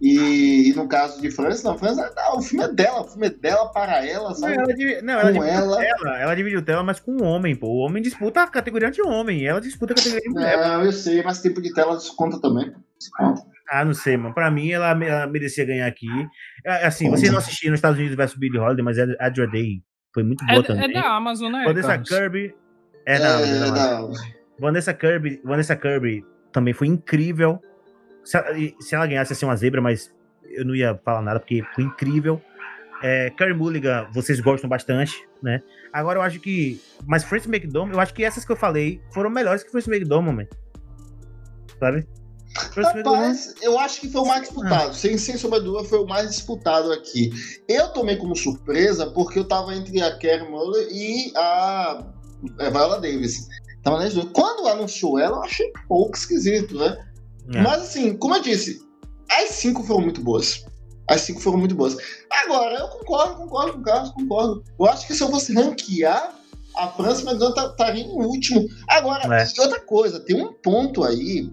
[SPEAKER 2] E, e, no caso de França, não, França, não, o filme é dela, o filme é dela para ela, sabe?
[SPEAKER 1] Não, ela, dividiu, não, ela, com ela... Tela, ela dividiu tela, mas com o homem, pô. O homem disputa a categoria de homem, ela disputa a categoria de mulher.
[SPEAKER 2] Não, eu sei, mas tempo de tela desconta também. Desconta.
[SPEAKER 1] Ah, não sei, mano. Pra mim, ela, ela merecia ganhar aqui. É, assim, vocês não assistiram nos Estados Unidos vs Billy Holiday, mas a Adria Day foi muito boa é, também.
[SPEAKER 3] É da Amazon, né?
[SPEAKER 1] Vanessa Kirby. É, da Amazon. É, da... Vanessa Kirby, Vanessa Kirby também foi incrível. Se ela, se ela ganhasse, ia ser uma zebra, mas eu não ia falar nada porque foi incrível. É, Carrie Mulligan, vocês gostam bastante, né? Agora eu acho que. Mas Francis McDormand, eu acho que essas que eu falei foram melhores que Francis McDormand, man. Sabe?
[SPEAKER 2] Rapaz, eu acho que foi o mais disputado. Ah. Sem, sem sombra dúvida, foi o mais disputado aqui. Eu tomei como surpresa porque eu tava entre a Carrie Mulligan e a é, Viola Davis. Tava nas duas. Quando anunciou ela, eu achei pouco esquisito, né? É. Mas assim, como eu disse, as cinco foram muito boas. As cinco foram muito boas. Agora, eu concordo, concordo com o Carlos, concordo. Eu acho que se eu fosse ranquear, a França mas estaria tá, em último. Agora, é. e outra coisa, tem um ponto aí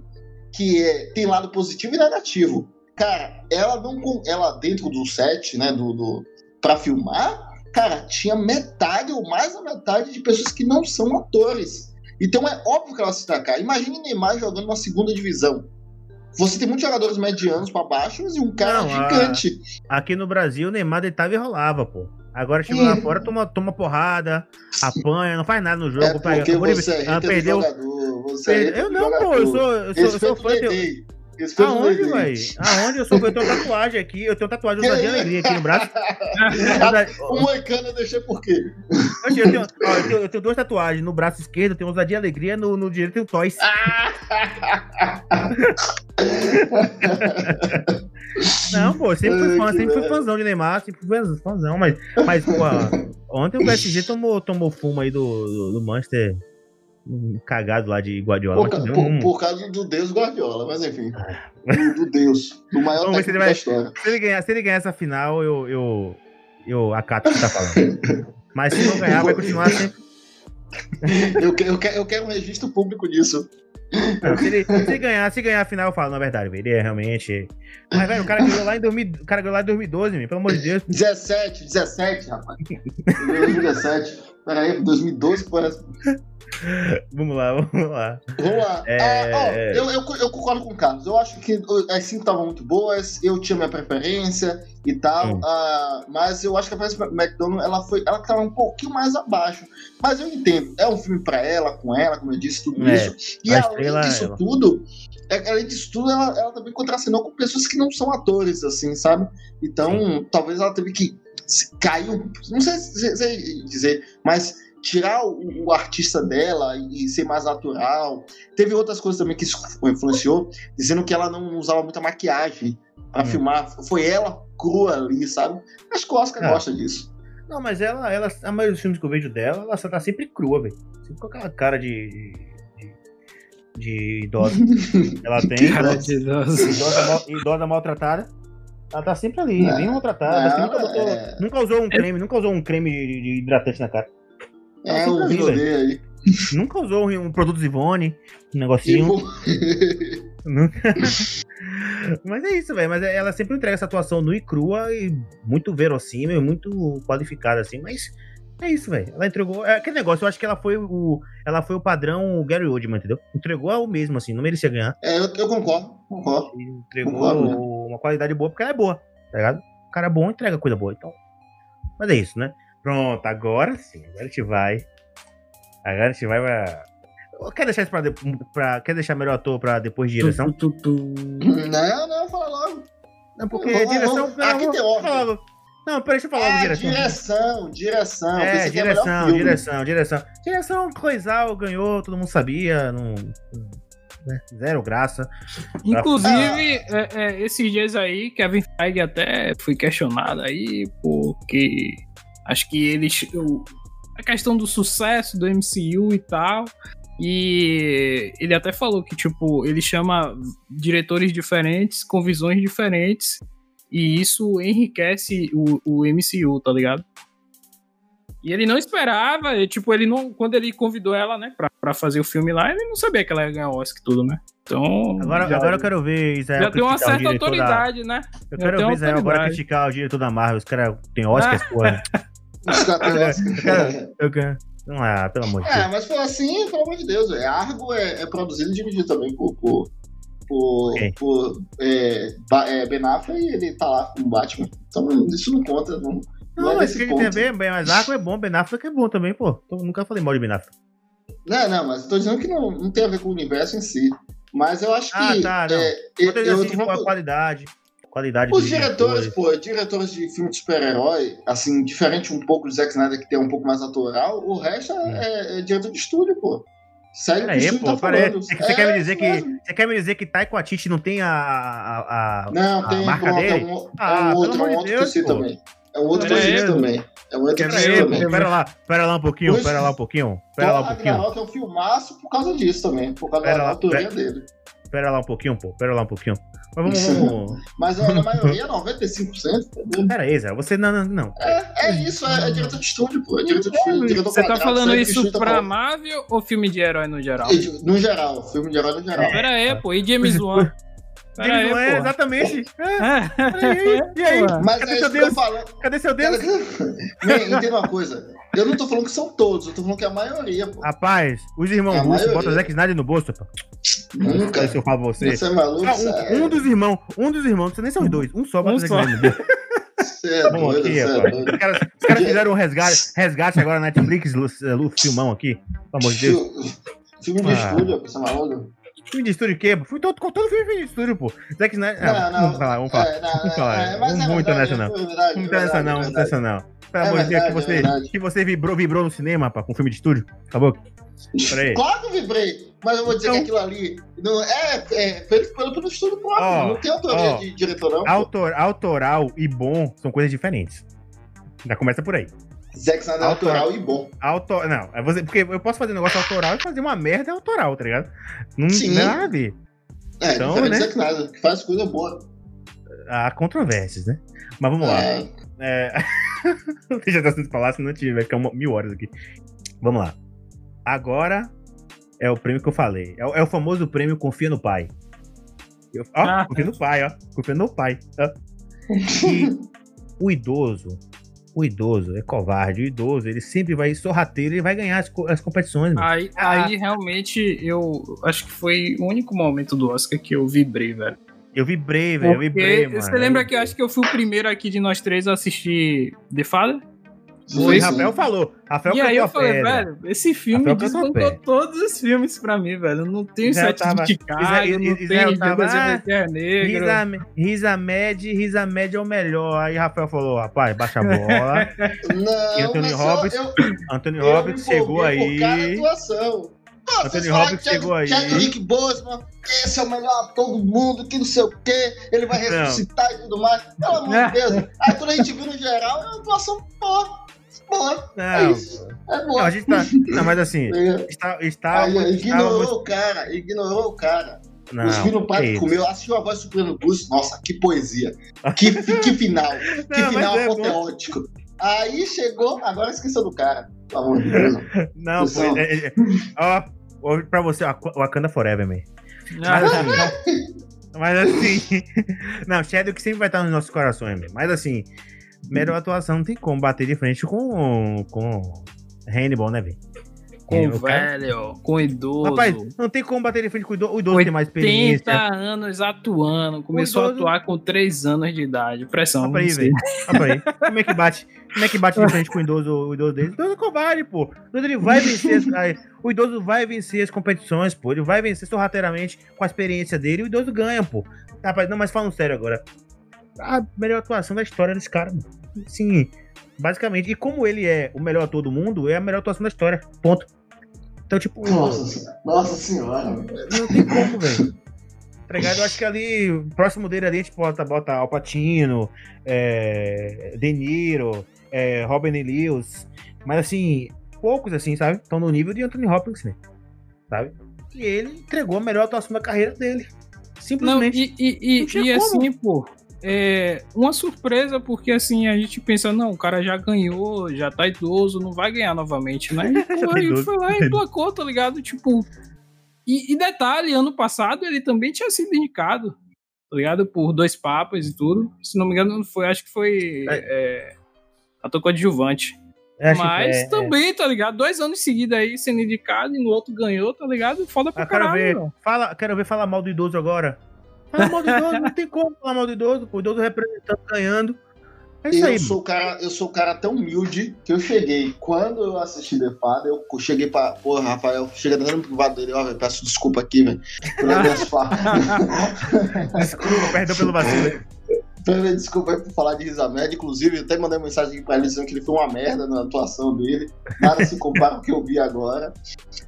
[SPEAKER 2] que é, tem lado positivo e negativo. Cara, ela não ela dentro do set, né, do, do para filmar, cara, tinha metade ou mais da metade de pessoas que não são atores. Então é óbvio que ela se destacar. Imagine Neymar jogando uma segunda divisão. Você tem muitos jogadores medianos para baixo e um cara não, gigante.
[SPEAKER 1] A... Aqui no Brasil, o Neymar deitava e rolava, pô. Agora chegou lá fora, toma, toma porrada, apanha, não faz nada no jogo. É
[SPEAKER 2] porque pega, você é ah, perdeu. Jogador, você
[SPEAKER 1] é eu não, pô, eu sou, eu sou, eu sou fã. De... Aonde, velho? Aonde eu sou? Eu tenho tatuagem aqui, eu tenho tatuagem de ousadia alegria aqui no braço.
[SPEAKER 2] o moicano eu deixei por quê?
[SPEAKER 1] Eu tenho, ó, eu, tenho, eu tenho, duas tatuagens. No braço esquerdo eu tenho ousadia alegria, no, no direito eu tenho toys. Não, pô, sempre fui fã, sempre fui fãzão de Neymar, sempre fui fãzão, mas, mas pô, ontem o PSG tomou, tomou fumo aí do, do, do Manchester um cagado lá de Guardiola.
[SPEAKER 2] Por, por, um... por, causa do Deus Guardiola, mas enfim. do, do, Deus. Do maior técnico vai, da história.
[SPEAKER 1] Se ele, ganhar, se ele ganhar essa final, eu, eu, eu acato o que tá falando. mas se não ganhar, vai continuar sempre.
[SPEAKER 2] eu, eu, quero, eu quero um registro público disso.
[SPEAKER 1] Não, se, ele, se, ganhar, se ganhar a final, eu falo, na verdade, ele é realmente. Mas, velho, o cara ganhou lá em, 2000, o cara ganhou lá em 2012, meu, pelo amor de Deus.
[SPEAKER 2] 17, 17, rapaz. 2017. Peraí, 2012 parece.
[SPEAKER 1] vamos lá, vamos lá.
[SPEAKER 2] Vamos lá. É... Ah, ó, eu, eu, eu, concordo com o Carlos. Eu acho que as cinco estavam muito boas, eu tinha minha preferência e tal. Hum. Uh, mas eu acho que a Frances McDonald ela foi, ela estava um pouquinho mais abaixo. Mas eu entendo, é um filme para ela, com ela, como eu disse, tudo é, isso. E além disso ela. tudo, é, além disso tudo, ela, ela também contracenou com pessoas que não são atores, assim, sabe? Então, talvez ela teve que cair, não sei dizer, mas tirar o, o, artista dela e ser mais natural. Teve outras coisas também que influenciou, dizendo que ela não usava muita maquiagem para hum. filmar. Foi ela crua ali, sabe? Acho que o Oscar é. gosta disso.
[SPEAKER 1] Não, mas ela, ela, a maioria dos filmes que eu vejo dela, ela tá sempre crua, velho. Sempre com aquela cara de. de, de idosa. ela tem. Cara de idosa. Idosa, idosa maltratada. Ela tá sempre ali, não, bem maltratada. Não, nunca, botou, é... nunca, usou um creme, nunca usou um creme de hidratante na cara.
[SPEAKER 2] É, o rolê aí.
[SPEAKER 1] Nunca usou um produto Zivone, um negocinho. Nunca. Mas é isso, velho. Mas ela sempre entrega essa atuação nua e crua e muito verossímil, muito qualificada, assim. Mas é isso, velho. Ela entregou. É aquele negócio, eu acho que ela foi o. Ela foi o padrão Gary Oldman, entendeu? Entregou o mesmo, assim, não merecia ganhar.
[SPEAKER 2] É, eu, eu concordo, concordo.
[SPEAKER 1] Entregou concordo, né? uma qualidade boa porque ela é boa, tá ligado? O cara é bom entrega coisa boa, então. Mas é isso, né? Pronto, agora sim. Agora a gente vai. Agora a gente vai pra. Quer deixar isso pra, de... pra... Quer deixar melhor ator pra depois de direção? Tu, tu, tu,
[SPEAKER 2] não, não, fala logo.
[SPEAKER 1] Não, porque vou, direção. Vou...
[SPEAKER 2] Aqui tem ordem.
[SPEAKER 1] Não, peraí, deixa eu falar
[SPEAKER 2] é,
[SPEAKER 1] direção.
[SPEAKER 2] Direção, direção.
[SPEAKER 1] É, direção, direção, direção. Direção, Coisal ganhou, todo mundo sabia. Não, né? Zero graça.
[SPEAKER 3] Inclusive, ah. é, é, esses dias aí, Kevin Feige até foi questionado aí, porque acho que eles. A questão do sucesso do MCU e tal. E ele até falou que, tipo, ele chama diretores diferentes, com visões diferentes, e isso enriquece o, o MCU, tá ligado? E ele não esperava, e, tipo, ele não. Quando ele convidou ela, né, pra, pra fazer o filme lá, ele não sabia que ela ia ganhar o Oscar e tudo, né? Então.
[SPEAKER 1] Agora, já, agora eu quero ver
[SPEAKER 3] Israel. Já tem uma certa autoridade,
[SPEAKER 1] da...
[SPEAKER 3] né?
[SPEAKER 1] Eu quero ver Israel agora criticar o diretor da Marvel. Os caras têm Oscars, ah. porra. Os caras têm Oscar. Eu quero. Não é, pelo amor de
[SPEAKER 2] é, Deus. É, mas foi assim, pelo amor de Deus. É, Argo é, é produzido e dirigido também por, por, por, okay. por é, é, Ben Affleck e ele tá lá com o Batman. Então isso não conta, não.
[SPEAKER 1] Não, não é que ele tem a ver, bem, mas Argo é bom, Ben Affleck é bom também, pô. Eu nunca falei mal de Ben Affleck.
[SPEAKER 2] Não, não, mas tô dizendo que não, não tem a ver com o universo em si. Mas eu acho
[SPEAKER 1] ah,
[SPEAKER 2] que.
[SPEAKER 1] Ah, tá, não. É, eu, eu, assim, eu, a qualidade. Qualidade
[SPEAKER 2] Os diretores, pô, diretores de filme de super-herói, assim, diferente um pouco do Zack Snyder, que tem um pouco mais natural, o resto é, é, é diretor de estúdio, pô.
[SPEAKER 1] Sério Pera aí, pô, tá parece. Você, é, quer me dizer que, você quer me dizer que Taiko Atiti não tem a, a,
[SPEAKER 2] a, não, a tem, marca pronto, dele? É um, ah, é um outro, é um outro Deus, que também. É um outro que também. É um outro que também.
[SPEAKER 1] Pera lá, pera lá um pouquinho, pera lá um pouquinho. Pera lá um pouquinho.
[SPEAKER 2] é um filmaço por causa disso também, por causa pera da autoria dele.
[SPEAKER 1] Pera lá um pouquinho, pô, pera lá um pouquinho. Mas vamos. vamos...
[SPEAKER 2] Mas a maioria, 95%.
[SPEAKER 1] Pera aí, Zé, você não. não,
[SPEAKER 2] É, é isso, é, é diretor de estúdio, pô. É diretor de estúdio. Diretor
[SPEAKER 3] você tá falando isso pra Marvel ou filme de herói no geral?
[SPEAKER 2] No geral, filme de herói no geral.
[SPEAKER 3] Pera aí, pô, e James Wan?
[SPEAKER 1] James Wan, é, exatamente. É. E aí?
[SPEAKER 2] Mas Cadê é seu Deus?
[SPEAKER 1] Cadê seu Deus?
[SPEAKER 2] Entenda uma coisa. Eu não tô falando que são todos, eu tô falando que é a maioria, pô.
[SPEAKER 1] Rapaz, os irmãos é russos botam Zack Snyder no bolso, pô. Nunca. Se eu falo pra você.
[SPEAKER 2] Você é maluco?
[SPEAKER 1] Ah, um, um, dos irmãos, um dos irmãos, não nem são os dois, um só bota um Zack Snyder no bolso. Você é Bom, doido, aqui, é doido. Os caras, os caras fizeram um resgate, resgate agora na Netflix, Lu, filmão aqui. Pelo amor de Deus.
[SPEAKER 2] Filme de ah. estúdio, você é maluco?
[SPEAKER 1] Filme de estúdio o quê? Fui todo, todo filme de estúdio, pô. Zack Snyder.
[SPEAKER 2] Não, ah,
[SPEAKER 1] não, vamos falar, vamos falar. É, não, vamos falar. É, vamos é muito nessa, não. Muito nessa, não, muito nessa, não. Pelo amor de Deus, que você, que você vibrou, vibrou no cinema, pá, com filme de estúdio. Acabou?
[SPEAKER 2] Claro que eu vibrei, mas eu vou dizer então, que aquilo ali não é, é feito pelo, pelo estúdio próprio, oh, não tem autoria oh, de diretor, não.
[SPEAKER 1] Autor, autoral e bom são coisas diferentes. Já começa por aí.
[SPEAKER 2] Zack Snyder é autoral e bom.
[SPEAKER 1] Autor, não, é você, porque eu posso fazer um negócio autoral e fazer uma merda autoral, tá ligado? Não tem nada a ver.
[SPEAKER 2] É, então, diferente né? Zack Snyder, que faz coisa boa.
[SPEAKER 1] Há controvérsias, né? Mas vamos lá. É... É... Deixa eu sendo falar, senão vai ficar mil horas aqui. Vamos lá. Agora é o prêmio que eu falei. É, é o famoso prêmio Confia no Pai. Eu, ó, ah. confia no pai, ó. Confia no pai. Ó. E o idoso, o idoso é covarde. O idoso, ele sempre vai sorrateiro e vai ganhar as, as competições. Mano.
[SPEAKER 3] Aí, ah. aí realmente eu acho que foi o único momento do Oscar que eu vibrei, velho.
[SPEAKER 1] Eu vibrei, velho. Eu vibrei, mano.
[SPEAKER 3] Você lembra que eu acho que eu fui o primeiro aqui de nós três a assistir The Father?
[SPEAKER 1] Foi, Rafael falou. Rafael
[SPEAKER 3] e aí eu falei, pedra. velho, esse filme descontou todos os filmes pra mim, velho. Não tem sete tava, de Chicago, não tem tava, ah,
[SPEAKER 1] Negro. Risa, Risa Med, Risa Med é o melhor. Aí Rafael falou, rapaz, baixa a bola.
[SPEAKER 2] não,
[SPEAKER 1] e Anthony Robbins, eu, Anthony Robbins chegou aí. Nossa, Anthony Robbins chegou aí.
[SPEAKER 2] Chadwick Boseman, esse é o melhor ator do mundo, que não sei o quê, ele vai ressuscitar não. e tudo mais. Pelo amor de Deus. Aí quando a gente viu no geral, é uma atuação boa boa. Não, é isso. É.
[SPEAKER 1] Não, a gente tá. Não, mas assim. está, está,
[SPEAKER 2] Aí, ignorou está... o cara, ignorou o cara. Não, Os filhos prato é comeu, assistiu a voz do Nossa, que poesia. Que, que final. que não, final é apoteótico. Bom. Aí chegou, agora esqueceu do cara. Pelo amor de Deus.
[SPEAKER 1] Não, pô, é, é, é, ó, pra você, Wakanda Forever, man. Mas assim. mas assim. Não, Shadow que sempre vai estar nos nossos corações, man. Mas assim, melhor atuação não tem como bater de frente com, com Hannibal, né, velho?
[SPEAKER 3] Com o velho, com o idoso.
[SPEAKER 1] Rapaz, não tem como bater de frente com o idoso. O idoso tem mais experiência.
[SPEAKER 3] 80 anos atuando. Começou idoso... a atuar com 3 anos de idade. Pressão.
[SPEAKER 1] Olha aí, velho. aí. Como é que bate? Como é que bate de frente com o idoso, o idoso dele? O idoso é covarde, pô. O idoso vai vencer. o idoso vai vencer as competições, pô. Ele vai vencer sorrateiramente com a experiência dele. O idoso ganha, pô. Rapaz, não, mas falando sério agora a melhor atuação da história desse cara. Sim, basicamente. E como ele é o melhor ator do mundo, é a melhor atuação da história. Ponto. Então, tipo.
[SPEAKER 2] Nossa, nossa senhora.
[SPEAKER 1] Não tem como, velho. Tá Eu acho que ali, próximo dele ali, a gente bota, bota Alpatino, é, De Niro, é, Robin Lewis. Mas assim, poucos assim, sabe? Estão no nível de Anthony Hopkins, né? Sabe? E ele entregou a melhor atuação da carreira dele. Simplesmente.
[SPEAKER 3] Não, e, e, e, e assim, pô, é uma surpresa, porque assim, a gente pensa, não, o cara já ganhou, já tá idoso, não vai ganhar novamente, né? E, pô, tá ele foi lá e placou, tá ligado? Tipo. E, e, detalhe, ano passado ele também tinha sido indicado, tá ligado? Por dois papas e tudo. Se não me engano, foi, acho que foi. É. É, ator coadjuvante. Mas é, é, também, tá ligado? Dois anos seguidos aí sendo indicado e no outro ganhou, tá ligado? Foda pra ah,
[SPEAKER 1] quero
[SPEAKER 3] caralho.
[SPEAKER 1] Ver, fala, quero ver falar mal do idoso agora. Falar mal do idoso, não tem como falar mal do idoso, o idoso representando, ganhando.
[SPEAKER 2] É isso eu aí. Sou cara, eu sou o cara tão humilde que eu cheguei. Quando eu assisti The Father, eu cheguei pra. Porra, Rafael, chega dando no privado dele, ó, velho, peço desculpa aqui, velho.
[SPEAKER 1] desculpa, perdão pelo vacilo.
[SPEAKER 2] Desculpa aí por falar de Risamed. Inclusive, eu até mandei uma mensagem pra ele dizendo que ele foi uma merda na atuação dele. Nada se compara com o que eu vi agora.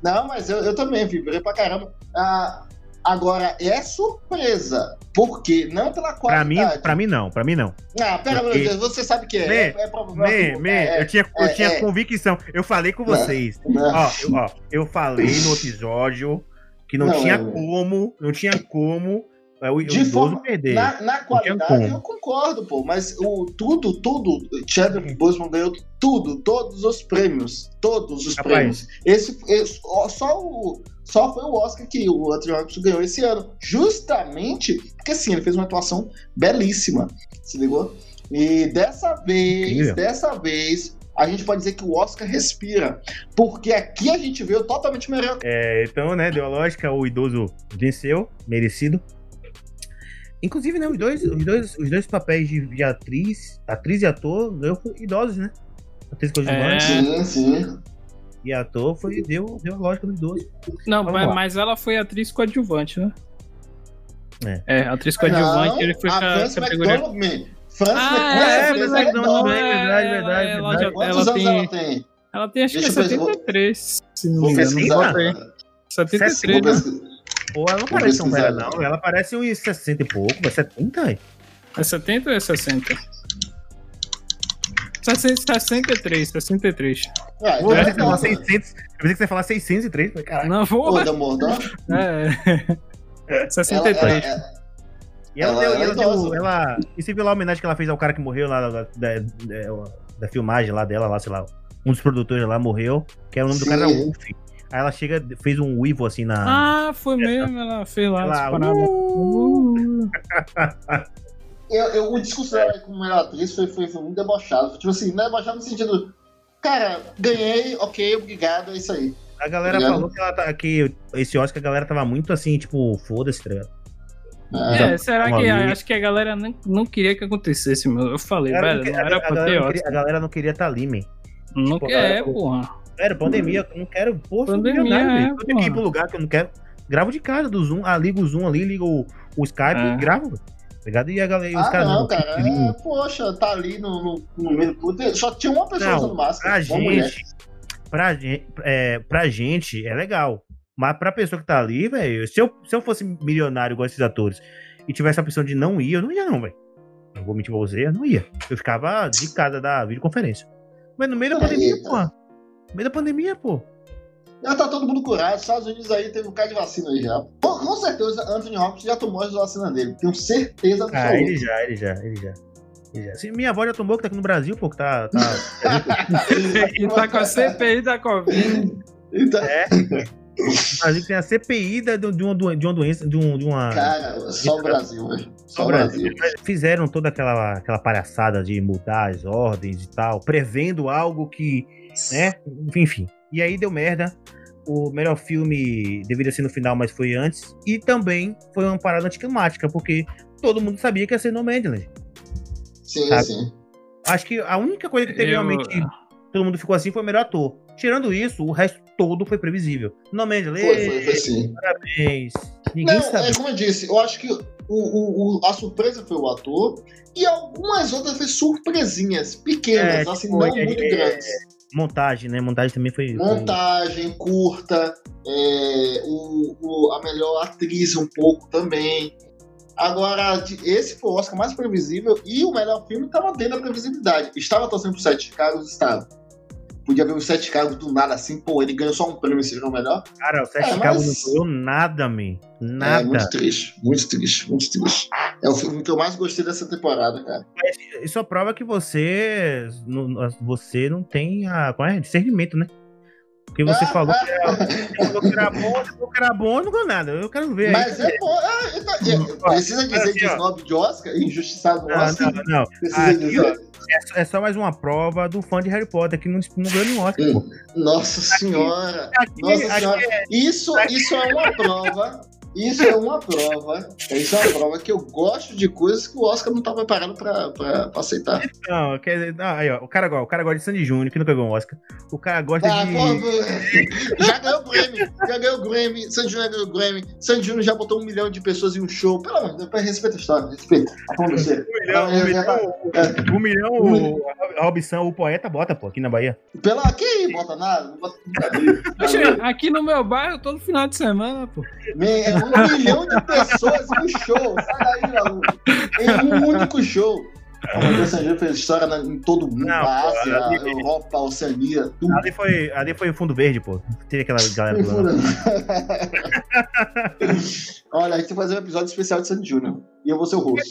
[SPEAKER 2] Não, mas eu, eu também vibrei pra caramba. Ah, Agora, é surpresa. Porque não pela qualidade.
[SPEAKER 1] Pra mim, pra mim não, pra mim não.
[SPEAKER 2] Ah, pera, porque... Deus, você sabe que é. Me, é, é.
[SPEAKER 1] Me, é, eu tinha, eu é, tinha é. convicção. Eu falei com vocês. Não, não. Ó, eu, ó, eu falei no episódio que não, não tinha como, não tinha como é o, de forma, perder.
[SPEAKER 2] Na, na qualidade eu concordo, pô, mas o tudo, tudo, Chadwick Boseman ganhou tudo, todos os prêmios, todos os Rapaz. prêmios. Esse, esse, só o só foi o Oscar que o Anthony Hopkins ganhou esse ano, justamente porque sim, ele fez uma atuação belíssima, se ligou? E dessa vez, Incrível. dessa vez, a gente pode dizer que o Oscar respira. Porque aqui a gente veio totalmente melhor.
[SPEAKER 1] É, então, né, deu a lógica, o idoso venceu, merecido. Inclusive, né, os dois, os dois, os dois papéis de, de atriz, atriz e ator, ganhou idosos, né? Atriz
[SPEAKER 2] coadjuvante. É. Sim, sim.
[SPEAKER 1] E ator foi, deu, deu a lógica do idoso.
[SPEAKER 3] Não, mas, mas, ela foi atriz coadjuvante, né? É, é atriz coadjuvante, não, ele foi a
[SPEAKER 2] França categoria... McDormand. França
[SPEAKER 3] ah, é, é, McDormand, verdade, verdade, ela, verdade. Quantos ela tem, ela tem? Ela tem acho Deixa que é 73, se não me engano. 73, né?
[SPEAKER 1] Pô, ela não Vou parece tão velha, não. Ela parece uns 60 e pouco, vai 70,
[SPEAKER 3] É 70 ou é 60? 63, 63.
[SPEAKER 1] Ah, então é, eu, pensei que você 600, eu pensei que você ia falar 603. Caraca.
[SPEAKER 3] Não, vou.
[SPEAKER 2] Pô, da Mordor?
[SPEAKER 3] É. 63. Ela, ela, ela,
[SPEAKER 1] e ela, ela, deu, ela, deu, ela, E você viu lá a homenagem que ela fez ao cara que morreu lá da, da, da, da filmagem lá dela, lá, sei lá. Um dos produtores lá morreu, que era o nome Sim. do cara era Wolf. Aí ela chega, fez um uivo assim na.
[SPEAKER 3] Ah, foi mesmo, ela fez lá ela, uh...
[SPEAKER 2] eu, eu, o discurso dela como melhor atriz foi, foi, foi muito debochado. Tipo assim, não é debochado no sentido. Cara, ganhei, ok, obrigado, é isso aí.
[SPEAKER 1] A galera Obrigado. falou que, ela tá, que esse Oscar a galera tava muito assim, tipo, foda-se, tá ligado?
[SPEAKER 3] É, será que acho que a galera não, não queria que acontecesse, meu? Eu falei, velho, não, era a, pra ter
[SPEAKER 1] Oscar. A galera não queria estar tá ali, man.
[SPEAKER 3] Não tipo, quer, porra.
[SPEAKER 1] Sério, pandemia, eu não quero, porra, pandemia, nada, é, eu tenho que ir pro lugar que eu não quero. Gravo de casa do Zoom, ah, ligo o Zoom ali, ligo o, o Skype é. e gravo. Ligado? E a galera,
[SPEAKER 2] ah, os caras. Não, cara, é, poxa, tá ali no, no, meio do tudo. Só tinha uma pessoa não, usando máscara.
[SPEAKER 1] Pra gente, mulher. pra, é, pra gente é legal. Mas pra pessoa que tá ali, velho, se eu, se eu fosse milionário igual esses atores e tivesse a opção de não ir, eu não ia, não, velho. Não vou mentir pra você, eu não ia. Eu ficava de casa da videoconferência. Mas no meio da pandemia, pô. No meio da pandemia, pô.
[SPEAKER 2] Já tá todo mundo curado. Os Estados Unidos aí teve um cara de vacina aí já. Com, com certeza, Anthony Hopkins já tomou as vacinas dele. Tenho certeza
[SPEAKER 1] absoluta. Ah, ele já, ele já, ele já. Ele já. Se minha avó já tomou, que tá aqui no Brasil, pô, que tá. tá...
[SPEAKER 3] e tá com a CPI da Covid.
[SPEAKER 1] Então... É. A gente tem a CPI de, de, uma, de uma doença, de, um, de uma.
[SPEAKER 2] Cara, só o Brasil, velho. Só o Brasil.
[SPEAKER 1] Brasil. Fizeram toda aquela, aquela palhaçada de mudar as ordens e tal, prevendo algo que. né? Enfim. E aí deu merda. O melhor filme deveria ser no final, mas foi antes. E também foi uma parada anticlimática, porque todo mundo sabia que ia ser No Mandyland.
[SPEAKER 2] Sim, sabe? sim.
[SPEAKER 1] Acho que a única coisa que teve Eu... realmente todo mundo ficou assim foi o melhor ator. Tirando isso, o resto todo foi previsível. No Mandyland.
[SPEAKER 2] Foi, foi, foi sim.
[SPEAKER 1] Parabéns. Ninguém
[SPEAKER 2] Não, sabe. É como eu disse, eu acho que o, o, o, a surpresa foi o ator e algumas outras foi surpresinhas pequenas, é, assim, tipo, não é, muito é, grandes.
[SPEAKER 1] Montagem, né? Montagem também foi.
[SPEAKER 2] Montagem, curta, é, o, o, a melhor atriz um pouco também. Agora, esse foi o Oscar mais previsível e o melhor filme estava dentro da previsibilidade. Estava torcendo pro Sete Cargos? Estava. Podia ver o Sete Cargos do nada assim, pô, ele ganhou só um prêmio, seja o melhor.
[SPEAKER 1] Cara, o Sete é, Cargos mas... não ganhou nada, man. Nada. É
[SPEAKER 2] muito triste, muito triste, muito triste. É o filme que eu mais gostei dessa temporada, cara.
[SPEAKER 1] Isso prova que você, você não tem a, qual é, discernimento, né? Porque você falou que era, falou que era bom, você falou que era bom, não ganhou nada. Eu quero ver.
[SPEAKER 2] Mas é bom. Ah, então, é, precisa dizer assim, que snob de Oscar, injustiçado no Oscar.
[SPEAKER 1] Não, não, não. Precisa Aqui, dizer. É, é, só mais uma prova do fã de Harry Potter que não, não ganhou nenhum Oscar. Hum.
[SPEAKER 2] Nossa senhora! Aqui, Nossa aqui, senhora! É, isso, isso é uma prova isso é uma prova. Isso é uma prova que eu gosto de coisas que o Oscar não tá preparado pra, pra, pra aceitar.
[SPEAKER 1] Não, quer dizer, não, aí, ó, o cara, o cara gosta de Sandy Júnior, que nunca ganhou um Oscar. O cara gosta ah, de.
[SPEAKER 2] Pô, já ganhou o Grammy, já ganhou o Grammy, Sandy Júnior ganhou o Grammy, Sandy Júnior já botou um milhão de pessoas em um show. Pelo amor de Deus, respeita a história, respeita. Um
[SPEAKER 1] milhão, um milhão, é. um milhão o, a Robson, o poeta, bota, pô, aqui na Bahia.
[SPEAKER 2] Pela que bota nada, bota
[SPEAKER 3] aqui no meu bairro, todo final de semana, pô.
[SPEAKER 2] É um milhão de pessoas em um show. Sai daí, maluco. Em um único show. A Los fez história em todo mundo, não, a Ásia, a Europa, a Oceania, tudo.
[SPEAKER 1] Ali foi, ali foi o fundo verde, pô. Teve aquela galera do
[SPEAKER 2] Olha, a gente vai fazer um episódio especial de Sandy Júnior. E eu vou ser o host.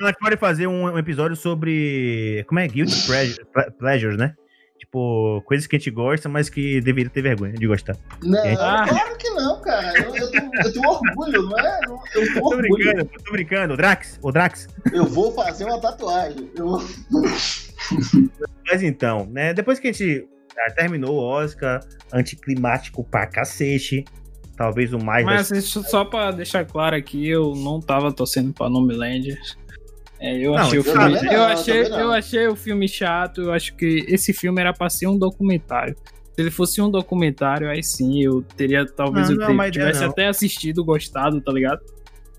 [SPEAKER 1] Nós pode fazer um episódio sobre. Como é? Guilty Pleasures, né? Tipo, coisas que a gente gosta, mas que deveria ter vergonha de gostar.
[SPEAKER 2] Não, gente... claro que não, cara. Eu, eu, tenho, eu tenho orgulho, não é? Eu, eu tô, tô
[SPEAKER 1] brincando, tô brincando. O Drax, o Drax.
[SPEAKER 2] Eu vou fazer uma tatuagem. Eu...
[SPEAKER 1] mas então, né? Depois que a gente ah, terminou o Oscar, anticlimático pra cacete. Talvez o mais.
[SPEAKER 3] Mas das... só pra deixar claro aqui, eu não tava torcendo pra Nomeland. É, eu, não, achei o filme, não, eu, achei, eu achei o filme chato. Eu acho que esse filme era pra ser um documentário. Se ele fosse um documentário, aí sim eu teria, talvez não, eu ter, tivesse até assistido, gostado, tá ligado?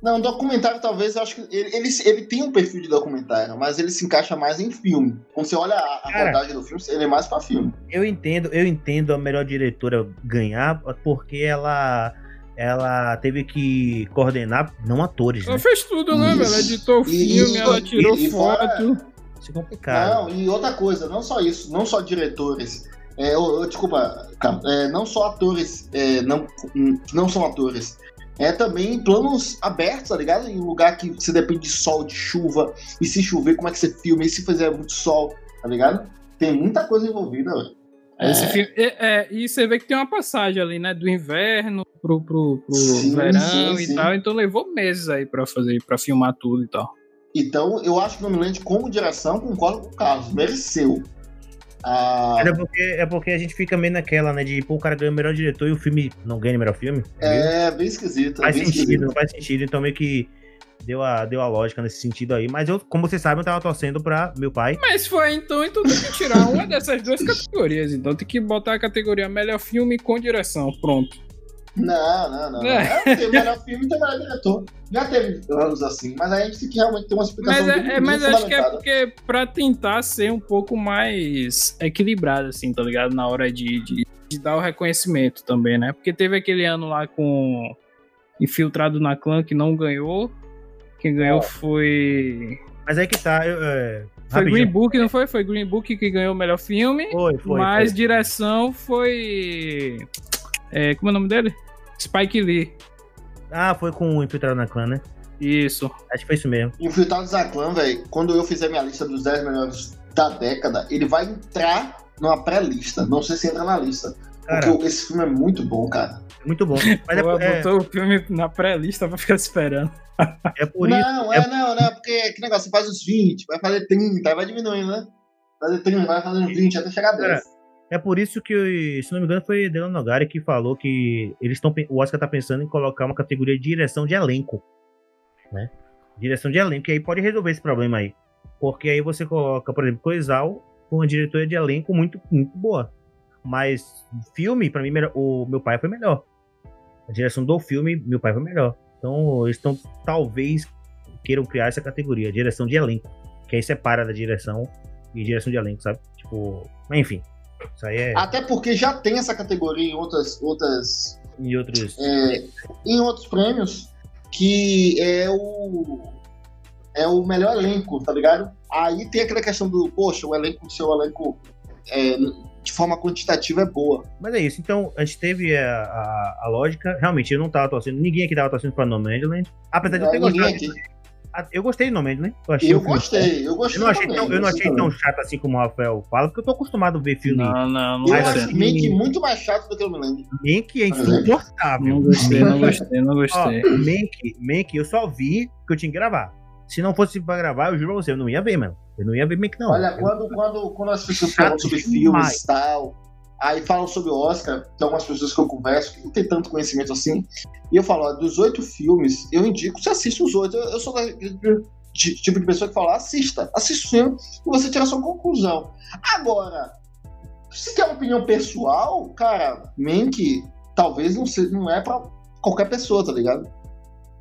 [SPEAKER 2] Não, documentário talvez, eu acho que ele, ele, ele, tem um perfil de documentário, mas ele se encaixa mais em filme. Quando você olha a, a rodagem do filme, ele é mais pra filme.
[SPEAKER 1] Eu entendo, eu entendo a melhor diretora ganhar, porque ela ela teve que coordenar, não atores.
[SPEAKER 3] Ela né? fez tudo, né, velho? Editou o filme, ela tirou e, foto.
[SPEAKER 1] Isso é complicado.
[SPEAKER 2] Não, e outra coisa, não só isso, não só diretores. É, eu, eu, desculpa, é, não só atores, é, não, não são atores. É também planos abertos, tá ligado? Em um lugar que você depende de sol, de chuva. E se chover, como é que você filma? E se fizer muito sol, tá ligado? Tem muita coisa envolvida, velho.
[SPEAKER 3] É. Filme, é, é, e você vê que tem uma passagem ali, né? Do inverno pro, pro, pro sim, verão sim, e sim. tal. Então levou meses aí pra fazer, para filmar tudo e tal.
[SPEAKER 2] Então, eu acho que o Nomeland, como direção, concordo com o Carlos, mereceu.
[SPEAKER 1] Ah... É, porque, é porque a gente fica meio naquela, né? De pô, o cara ganha o melhor diretor e o filme não ganha o melhor filme.
[SPEAKER 2] É, bem esquisito.
[SPEAKER 1] Faz
[SPEAKER 2] bem
[SPEAKER 1] sentido, esquisito. não faz sentido. Então, meio que deu a, deu a lógica nesse sentido aí. Mas eu, como vocês sabem, eu tava torcendo pra meu pai.
[SPEAKER 3] Mas foi então, então tem que tirar uma dessas duas categorias. Então tem que botar a categoria melhor filme com direção. Pronto.
[SPEAKER 2] Não, não, não. É. é tem melhor filme e tem melhor diretor. Já teve anos assim, mas aí a gente tem que realmente ter uma explicação
[SPEAKER 3] Mas, é, é mas acho que é porque pra tentar ser um pouco mais equilibrado, assim, tá ligado? Na hora de, de, de dar o reconhecimento também, né? Porque teve aquele ano lá com Infiltrado na Clã que não ganhou. Quem ganhou oh. foi.
[SPEAKER 1] Mas aí que tá. Eu, é...
[SPEAKER 3] Foi Green Book, não foi? Foi Green Book que ganhou o melhor filme.
[SPEAKER 1] Foi, foi.
[SPEAKER 3] Mas
[SPEAKER 1] foi.
[SPEAKER 3] direção foi. É, como é o nome dele? Spike Lee.
[SPEAKER 1] Ah, foi com o Infiltrado na Clã, né?
[SPEAKER 3] Isso.
[SPEAKER 1] Acho que foi isso mesmo.
[SPEAKER 2] Infiltrados na Clã, velho, quando eu fizer minha lista dos 10 melhores da década, ele vai entrar numa pré-lista. Não sei se entra na lista. Cara, porque esse filme é muito bom, cara.
[SPEAKER 1] É muito bom.
[SPEAKER 3] Mas Pô, é, botou o filme na pré-lista pra ficar esperando.
[SPEAKER 2] É por não, isso. Não, é, é não, não, porque que negócio, você faz os 20, vai fazer 30, vai diminuindo, né? Vai fazer 30, vai fazendo 20 até chegar a 10. Cara,
[SPEAKER 1] é por isso que, se não me engano, foi Delano Nogari que falou que eles estão, o Oscar está pensando em colocar uma categoria de direção de elenco, né? Direção de elenco, que aí pode resolver esse problema aí. Porque aí você coloca, por exemplo, Coisal com uma diretoria de elenco muito, muito boa. Mas filme, para mim, o meu pai foi melhor. A direção do filme, meu pai foi melhor. Então, eles estão, talvez, queiram criar essa categoria, direção de elenco. Que aí separa da direção e direção de elenco, sabe? Tipo, enfim. Isso aí é...
[SPEAKER 2] Até porque já tem essa categoria em outras. outras
[SPEAKER 1] em outros.
[SPEAKER 2] É, em outros prêmios, que é o. É o melhor elenco, tá ligado? Aí tem aquela questão do, poxa, o elenco, seu elenco é, de forma quantitativa é boa.
[SPEAKER 1] Mas é isso, então a gente teve a, a, a lógica. Realmente, eu não tava torcendo, ninguém aqui tava torcendo pra No Man's Apesar de eu ter gostado. Aqui. Eu gostei do Nomadland, né?
[SPEAKER 2] Eu, achei eu gostei, eu gostei.
[SPEAKER 1] Eu não achei, tão, eu não achei tão chato assim como o Rafael fala, porque eu tô acostumado a ver filme.
[SPEAKER 3] Não, não, não.
[SPEAKER 2] Eu acho Mank muito mais chato do que o Nomadland.
[SPEAKER 1] Mank é insuportável.
[SPEAKER 3] Não gostei, não gostei, não gostei.
[SPEAKER 1] Mank, Mank, eu só vi que eu tinha que gravar. Se não fosse pra gravar, eu juro pra você, eu não ia ver, mano. Eu não ia ver Mank, não.
[SPEAKER 2] Olha, quando, quando, quando as pessoas falam sobre filmes e tal Aí falam sobre o Oscar, tem algumas pessoas que eu converso que não tem tanto conhecimento assim. E eu falo, ó, dos oito filmes, eu indico você assista os oito. Eu, eu sou de, tipo de pessoa que fala, assista, assista o filme e você tira a sua conclusão. Agora, se quer uma opinião pessoal, cara, Mank talvez não, seja, não é para qualquer pessoa, tá ligado?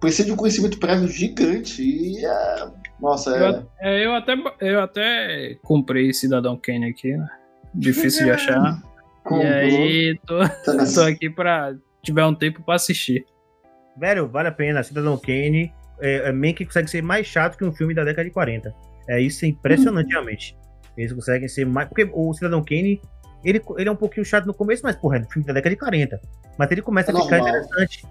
[SPEAKER 2] Precisa de um conhecimento prévio gigante e é, Nossa, é...
[SPEAKER 3] Eu, é, eu, até, eu até comprei Cidadão Kane aqui, né? Difícil de achar. E aí, tô, tô aqui pra tiver um tempo pra assistir.
[SPEAKER 1] Velho, vale a pena. Cidadão Kane é, é meio que consegue ser mais chato que um filme da década de 40. É isso é impressionante, hum. realmente. Eles conseguem ser mais. Porque o Cidadão Kane, ele, ele é um pouquinho chato no começo, mas, porra, é um filme da década de 40. Mas ele começa é a ficar normal. interessante.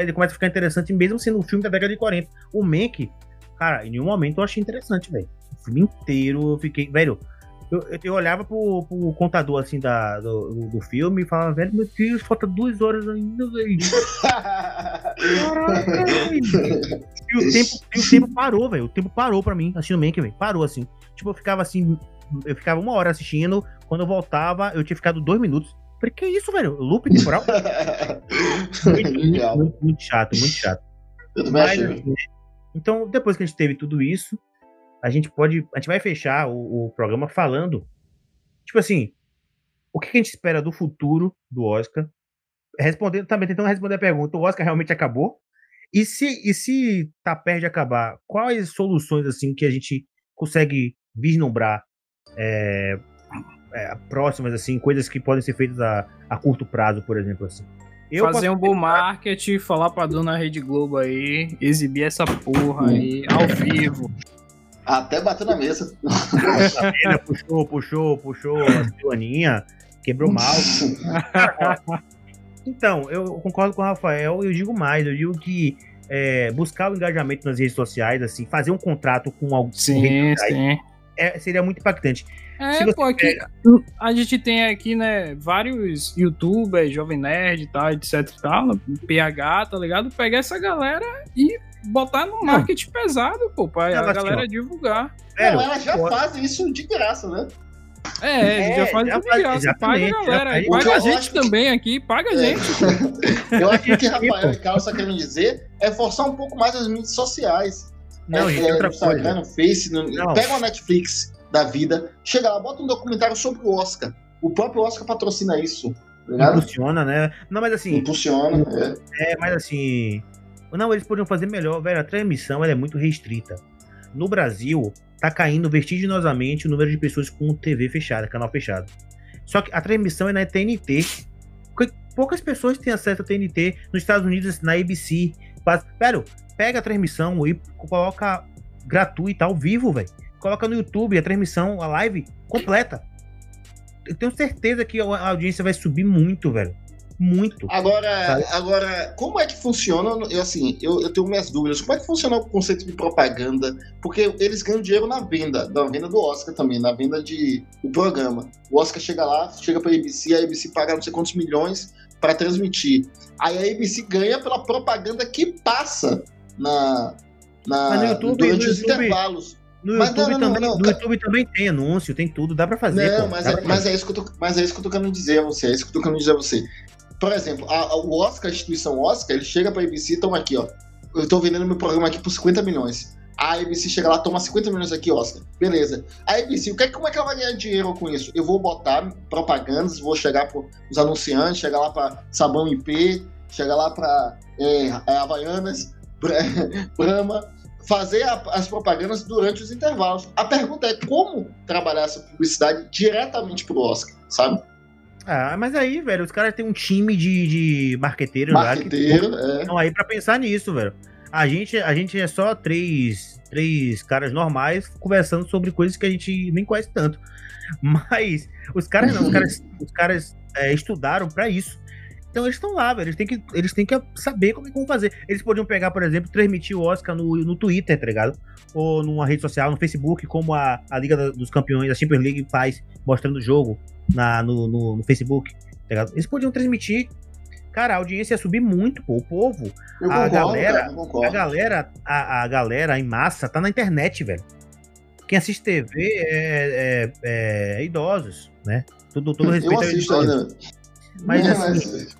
[SPEAKER 1] Ele começa a ficar interessante mesmo sendo um filme da década de 40. O Mank, cara, em nenhum momento eu achei interessante, velho. O filme inteiro eu fiquei. Velho, eu, eu olhava pro, pro contador assim da, do, do filme e falava, velho, meu Deus, falta duas horas ainda, velho. e, o tempo, e o tempo parou, velho. O tempo parou pra mim, assistindo Mank, velho. Parou assim. Tipo, eu ficava assim, eu ficava uma hora assistindo, quando eu voltava, eu tinha ficado dois minutos. Falei, que isso, velho? Loop temporal? muito, muito, muito, chato, muito chato.
[SPEAKER 2] Eu também Mas, achei.
[SPEAKER 1] Então, depois que a gente teve tudo isso, a gente pode. A gente vai fechar o, o programa falando. Tipo assim, o que a gente espera do futuro do Oscar? Respondendo, também tentando responder a pergunta: o Oscar realmente acabou? E se, e se tá perto de acabar, quais soluções assim que a gente consegue vislumbrar é, é, próximas, assim, coisas que podem ser feitas a, a curto prazo, por exemplo, assim?
[SPEAKER 3] Eu Fazer um bom marketing, falar pra dona Rede Globo aí, exibir essa porra aí ao vivo.
[SPEAKER 2] Até bateu na mesa.
[SPEAKER 1] puxou, puxou, puxou a pilaninha, quebrou mal. então, eu concordo com o Rafael e eu digo mais, eu digo que é, buscar o engajamento nas redes sociais, assim, fazer um contrato com alguém.
[SPEAKER 3] Sim, sim.
[SPEAKER 1] é, seria muito impactante.
[SPEAKER 3] É, pô, aqui, pega... a gente tem aqui, né, vários youtubers, Jovem Nerd e tal, etc e tal, PH, tá ligado? Pegar essa galera e botar no marketing não. pesado, pô, pra não, a galera assim, divulgar.
[SPEAKER 2] Não, elas já pô. fazem isso de graça, né?
[SPEAKER 3] É, é já faz já de graça, paga a galera. Já, paga a gente também que... aqui, paga a é. gente.
[SPEAKER 2] eu acho que o que Rafael e Carlos estão querendo dizer é forçar um pouco mais as mídias sociais.
[SPEAKER 1] Não, é, gente, é, outra Instagram,
[SPEAKER 2] coisa. no Face, no... pega uma Netflix da vida, chega lá, bota um documentário sobre o Oscar. O próprio Oscar patrocina isso.
[SPEAKER 1] Tá Impulsiona, né? Não, mas assim.
[SPEAKER 2] Impulsiona,
[SPEAKER 1] é. É, mas assim. Não, eles poderiam fazer melhor, velho. A transmissão é muito restrita. No Brasil, tá caindo vertiginosamente o número de pessoas com TV fechada, canal fechado. Só que a transmissão é na TNT. Poucas pessoas têm acesso a TNT. Nos Estados Unidos, na ABC. Velho, pega a transmissão e coloca gratuita, ao vivo, velho. Coloca no YouTube a transmissão, a live completa. Eu tenho certeza que a audiência vai subir muito, velho muito.
[SPEAKER 2] Agora, agora, como é que funciona? Eu, assim, eu, eu, tenho minhas dúvidas. Como é que funciona o conceito de propaganda? Porque eles ganham dinheiro na venda, na venda do Oscar também, na venda de, do programa. O Oscar chega lá, chega pra ABC, a ABC paga não sei quantos milhões para transmitir. Aí a ABC ganha pela propaganda que passa na, na YouTube, durante os YouTube, intervalos.
[SPEAKER 1] No YouTube, não, não, também, não, no YouTube também tem anúncio, tem tudo, dá pra fazer.
[SPEAKER 2] Não, pô, mas, é, mas, é isso que eu tô, mas é isso que eu tô querendo dizer a você. É isso que eu tô querendo dizer a você por exemplo, a, a, o Oscar, a instituição Oscar, ele chega pra ABC, então aqui, ó. Eu tô vendendo meu programa aqui por 50 milhões. A ABC chega lá, toma 50 milhões aqui, Oscar. Beleza. A ABC, o que, é, como é que ela vai ganhar dinheiro com isso? Eu vou botar propagandas, vou chegar pros anunciantes, chegar lá pra Sabão IP, chegar lá pra é, é Havaianas, Brahma, fazer a, as propagandas durante os intervalos. A pergunta é como trabalhar essa publicidade diretamente pro Oscar, sabe?
[SPEAKER 1] Ah, mas aí, velho, os caras têm um time de, de marqueteiros
[SPEAKER 2] Marqueteiro, lá que
[SPEAKER 1] estão é. aí pra pensar nisso, velho. A gente, a gente é só três, três caras normais conversando sobre coisas que a gente nem conhece tanto. Mas os caras não, os caras, os caras é, estudaram para isso. Então eles estão lá, velho. Eles têm, que, eles têm que saber como é que vão fazer. Eles podiam pegar, por exemplo, transmitir o Oscar no, no Twitter, tá ligado? Ou numa rede social, no Facebook, como a, a Liga dos Campeões, a Champions League faz, mostrando o jogo na, no, no, no Facebook, tá ligado? Eles podiam transmitir. Cara, a audiência ia subir muito, pô. O povo, eu a concordo, galera, cara, a galera, a, a galera em massa tá na internet, velho. Quem assiste TV é, é, é idosos, né? Todo, todo respeito eu assisto, idosos. Mas, não, assim, mas...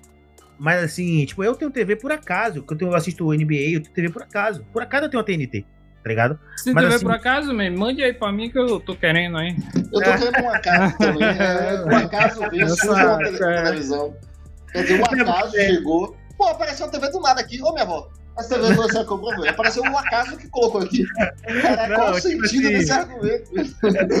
[SPEAKER 1] mas assim, tipo, eu tenho TV por acaso. Eu, assisto o NBA, eu tenho TV por acaso. Por acaso eu tenho a TNT tá ligado?
[SPEAKER 3] Se Mas, tiver assim... por acaso, man, mande aí pra mim que eu tô querendo aí.
[SPEAKER 2] Eu tô querendo um acaso também. É, por acaso veio, surgiu uma televisão. Quer dizer, um acaso chegou. Pô, apareceu uma TV do nada aqui. Ô, minha avó, essa TV você comprou, velho. Apareceu um acaso que colocou aqui. Cara, qual o tipo sentido assim... desse argumento?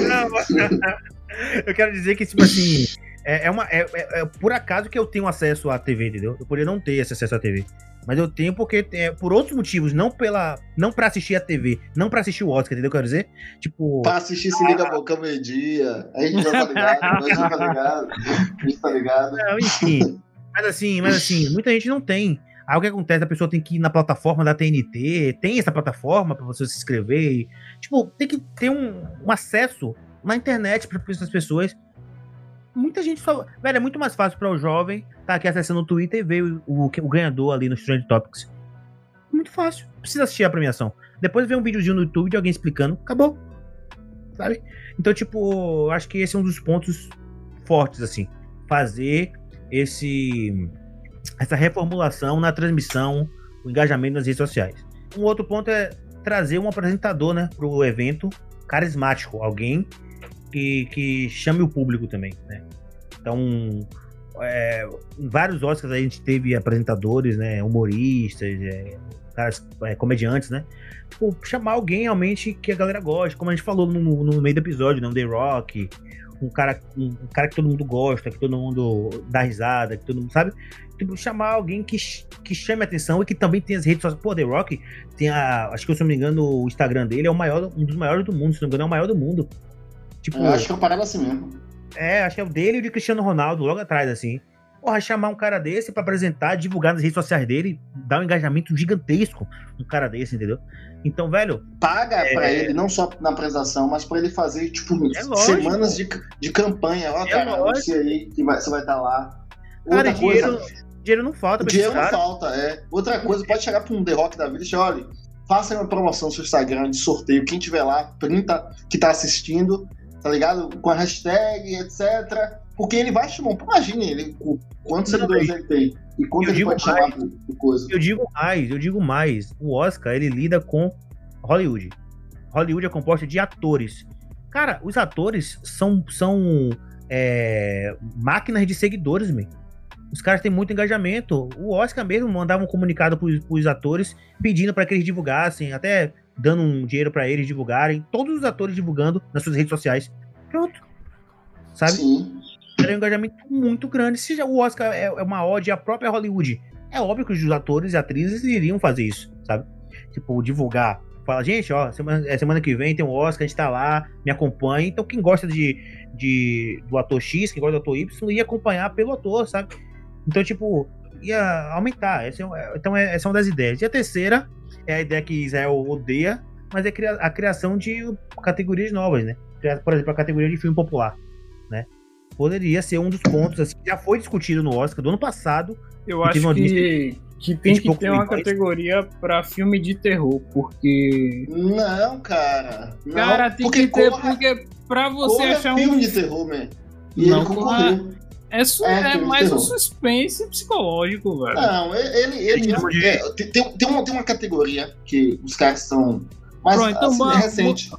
[SPEAKER 1] Não, eu quero dizer que, tipo assim. É, é, uma, é, é, é, por acaso que eu tenho acesso à TV, entendeu? Eu poderia não ter esse acesso à TV. Mas eu tenho porque é por outros motivos, não pela não para assistir a TV, não para assistir o Oscar, entendeu o que eu quero dizer? Tipo,
[SPEAKER 2] para assistir se liga a boca meio-dia. A gente já tá ligado, a gente tá ligado. A gente tá ligado. Não,
[SPEAKER 1] enfim. mas assim, mas assim, muita gente não tem. Aí o que acontece? A pessoa tem que ir na plataforma da TNT, tem essa plataforma para você se inscrever. tipo, tem que ter um, um acesso na internet para essas pessoas muita gente só. Velho, é muito mais fácil para o jovem tá aqui acessando o Twitter e ver o, o, o ganhador ali no Strange Topics. Muito fácil. Precisa assistir a premiação. Depois ver um videozinho no YouTube de alguém explicando. Acabou. Sabe? Então, tipo, acho que esse é um dos pontos fortes, assim. Fazer esse. Essa reformulação na transmissão, o engajamento nas redes sociais. Um outro ponto é trazer um apresentador, né, pro evento carismático, alguém que, que chame o público também, né? Então, é, em vários Oscars a gente teve apresentadores, né, humoristas, é, caras, é, comediantes, né? Tipo, chamar alguém realmente que a galera gosta, como a gente falou no, no meio do episódio, né? Um The Rock, um cara, um, cara que todo mundo gosta, que todo mundo dá risada, que todo mundo sabe. Tipo, chamar alguém que, que chame a atenção e que também tem as redes sociais. Pô, The Rock tem a. Acho que se eu não me engano, o Instagram dele é o maior, um dos maiores do mundo, se não me engano, é o maior do mundo.
[SPEAKER 2] Tipo, eu acho que eu parava assim mesmo.
[SPEAKER 1] É, acho que é o dele e o de Cristiano Ronaldo, logo atrás, assim. Porra, chamar um cara desse para apresentar, divulgar nas redes sociais dele, dar um engajamento gigantesco um cara desse, entendeu? Então, velho.
[SPEAKER 2] Paga é... pra ele, não só na apresentação, mas pra ele fazer, tipo, é semanas de, de campanha. Ó, é cara, você aí que vai, você vai estar tá lá.
[SPEAKER 1] Outra cara, coisa, dinheiro, dinheiro não falta
[SPEAKER 2] Dinheiro não falta, é. Outra coisa, pode chegar pra um The Rock da vida e dizer, olha, faça uma promoção no seu Instagram de sorteio. Quem tiver lá, printa que tá assistindo, tá ligado? Com a hashtag, etc. Porque ele vai chamar. Imagine ele, quantos seguidores ele tem. E quanto ele pode mais, chamar por, coisa.
[SPEAKER 1] Eu digo mais, eu digo mais. O Oscar, ele lida com Hollywood. Hollywood é composto de atores. Cara, os atores são, são é, máquinas de seguidores, meu. Os caras têm muito engajamento. O Oscar mesmo mandava um comunicado pros, pros atores pedindo para que eles divulgassem, até dando um dinheiro para eles divulgarem. Todos os atores divulgando nas suas redes sociais. Pronto. Sabe? Sim era um engajamento muito grande. Se o Oscar é, é uma ode à própria Hollywood, é óbvio que os atores e atrizes iriam fazer isso, sabe? Tipo, divulgar. Fala, gente, ó, semana, é, semana que vem tem um Oscar, a gente tá lá, me acompanha. Então, quem gosta de, de, do ator X, quem gosta do ator Y, ia acompanhar pelo ator, sabe? Então, tipo, ia aumentar. Essa é, então, essa é uma das ideias. E a terceira é a ideia que Israel odeia, mas é a criação de categorias novas, né? Por exemplo, a categoria de filme popular, né? poderia ser um dos pontos, assim, já foi discutido no Oscar do ano passado.
[SPEAKER 3] Eu acho que, que tem que ter uma categoria para filme de terror, porque.
[SPEAKER 2] Não, cara. Não,
[SPEAKER 3] cara, tem que ter, corra, porque pra você
[SPEAKER 2] é
[SPEAKER 3] achar
[SPEAKER 2] um. filme de terror, man. E não, ele concorreu.
[SPEAKER 3] É, su é, é mais um suspense psicológico, velho.
[SPEAKER 2] Não, ele. ele, ele é, tem, tem, uma, tem uma categoria que os caras são. Mas Pronto, então, assim, é recente.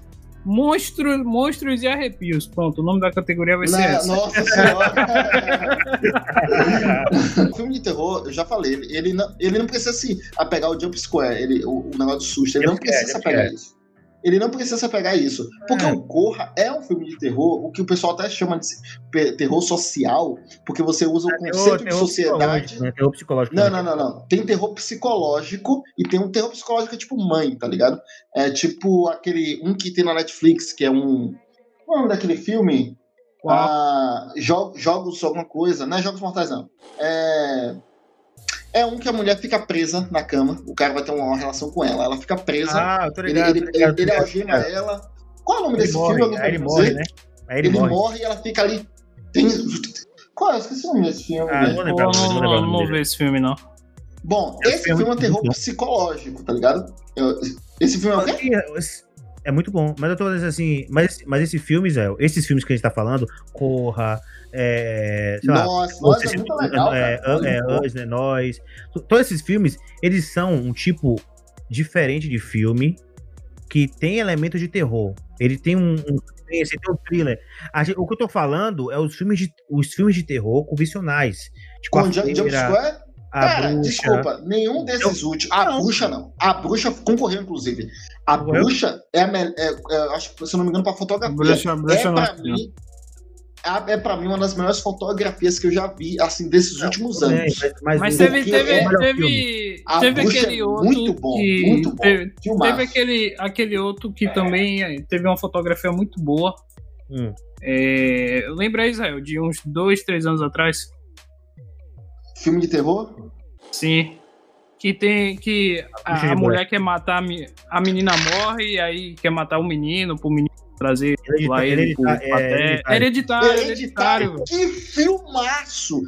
[SPEAKER 3] Monstro, monstros e arrepios. Pronto, o nome da categoria vai ser não, essa.
[SPEAKER 2] Nossa senhora! o filme de terror, eu já falei, ele, ele, não, ele não precisa se apegar ao jump square, ele, o, o negócio do susto, ele não precisa se apegar a isso. Ele não precisa se apegar a isso. Porque é. o Corra é um filme de terror, o que o pessoal até chama de terror social, porque você usa o é, conceito terror, de sociedade.
[SPEAKER 1] Né? Terror psicológico.
[SPEAKER 2] Não, não, não, não. Tem terror psicológico e tem um terror psicológico tipo mãe, tá ligado? É tipo aquele. Um que tem na Netflix, que é um. Qual é o nome daquele filme? Ah, jogos, alguma coisa. Não é Jogos Mortais, não. É. É um que a mulher fica presa na cama, o cara vai ter uma relação com ela, ela fica presa.
[SPEAKER 1] Ah, eu tô ligado.
[SPEAKER 2] Ele, ele, ele, ele algema ela. Qual é o nome ele desse
[SPEAKER 1] morre,
[SPEAKER 2] filme?
[SPEAKER 1] Aí ele morre, né?
[SPEAKER 2] Aí ele, ele morre. morre. e ela fica ali. Tem... Qual é? Eu esqueci o nome desse filme. Ah,
[SPEAKER 3] não, lembro, não, não, não, não ver esse filme, não.
[SPEAKER 2] Bom, esse filme é um terror psicológico, tá ligado? Esse filme é o quê?
[SPEAKER 1] É muito bom, mas eu tô dizendo assim, mas, mas esse filme, Zé, esses filmes que a gente tá falando, Corra, é,
[SPEAKER 2] Nossa, lá, nossa, é muito legal, é,
[SPEAKER 1] é, é, né, Nós, todos esses filmes, eles são um tipo diferente de filme que tem elementos de terror. Ele tem um, um esse tem um thriller. Gente, o que eu tô falando é os filmes de, os filmes de terror convencionais.
[SPEAKER 2] Tipo, Com Jump Square? A Cara, bruxa. desculpa, nenhum desses últimos. A não. bruxa não. A bruxa concorreu, inclusive. A bruxa é, a, é, é, acho que, se eu não me engano, pra fotografia. Bruxa, bruxa é pra mim. É, é pra mim uma das melhores fotografias que eu já vi, assim, desses últimos anos.
[SPEAKER 3] Mas, mas teve, teve, é teve, teve aquele é outro.
[SPEAKER 2] Muito bom, que, muito bom.
[SPEAKER 3] Teve, teve, aquele, aquele outro que também teve uma fotografia muito boa. Hum. É, lembra, Israel, de uns dois, três anos atrás?
[SPEAKER 2] Filme de terror?
[SPEAKER 3] Sim. Que tem. Que a, a mulher quer matar. A menina morre e aí quer matar o menino pro menino trazer lá ele pro, é, hereditário, hereditário,
[SPEAKER 2] Que filmaço!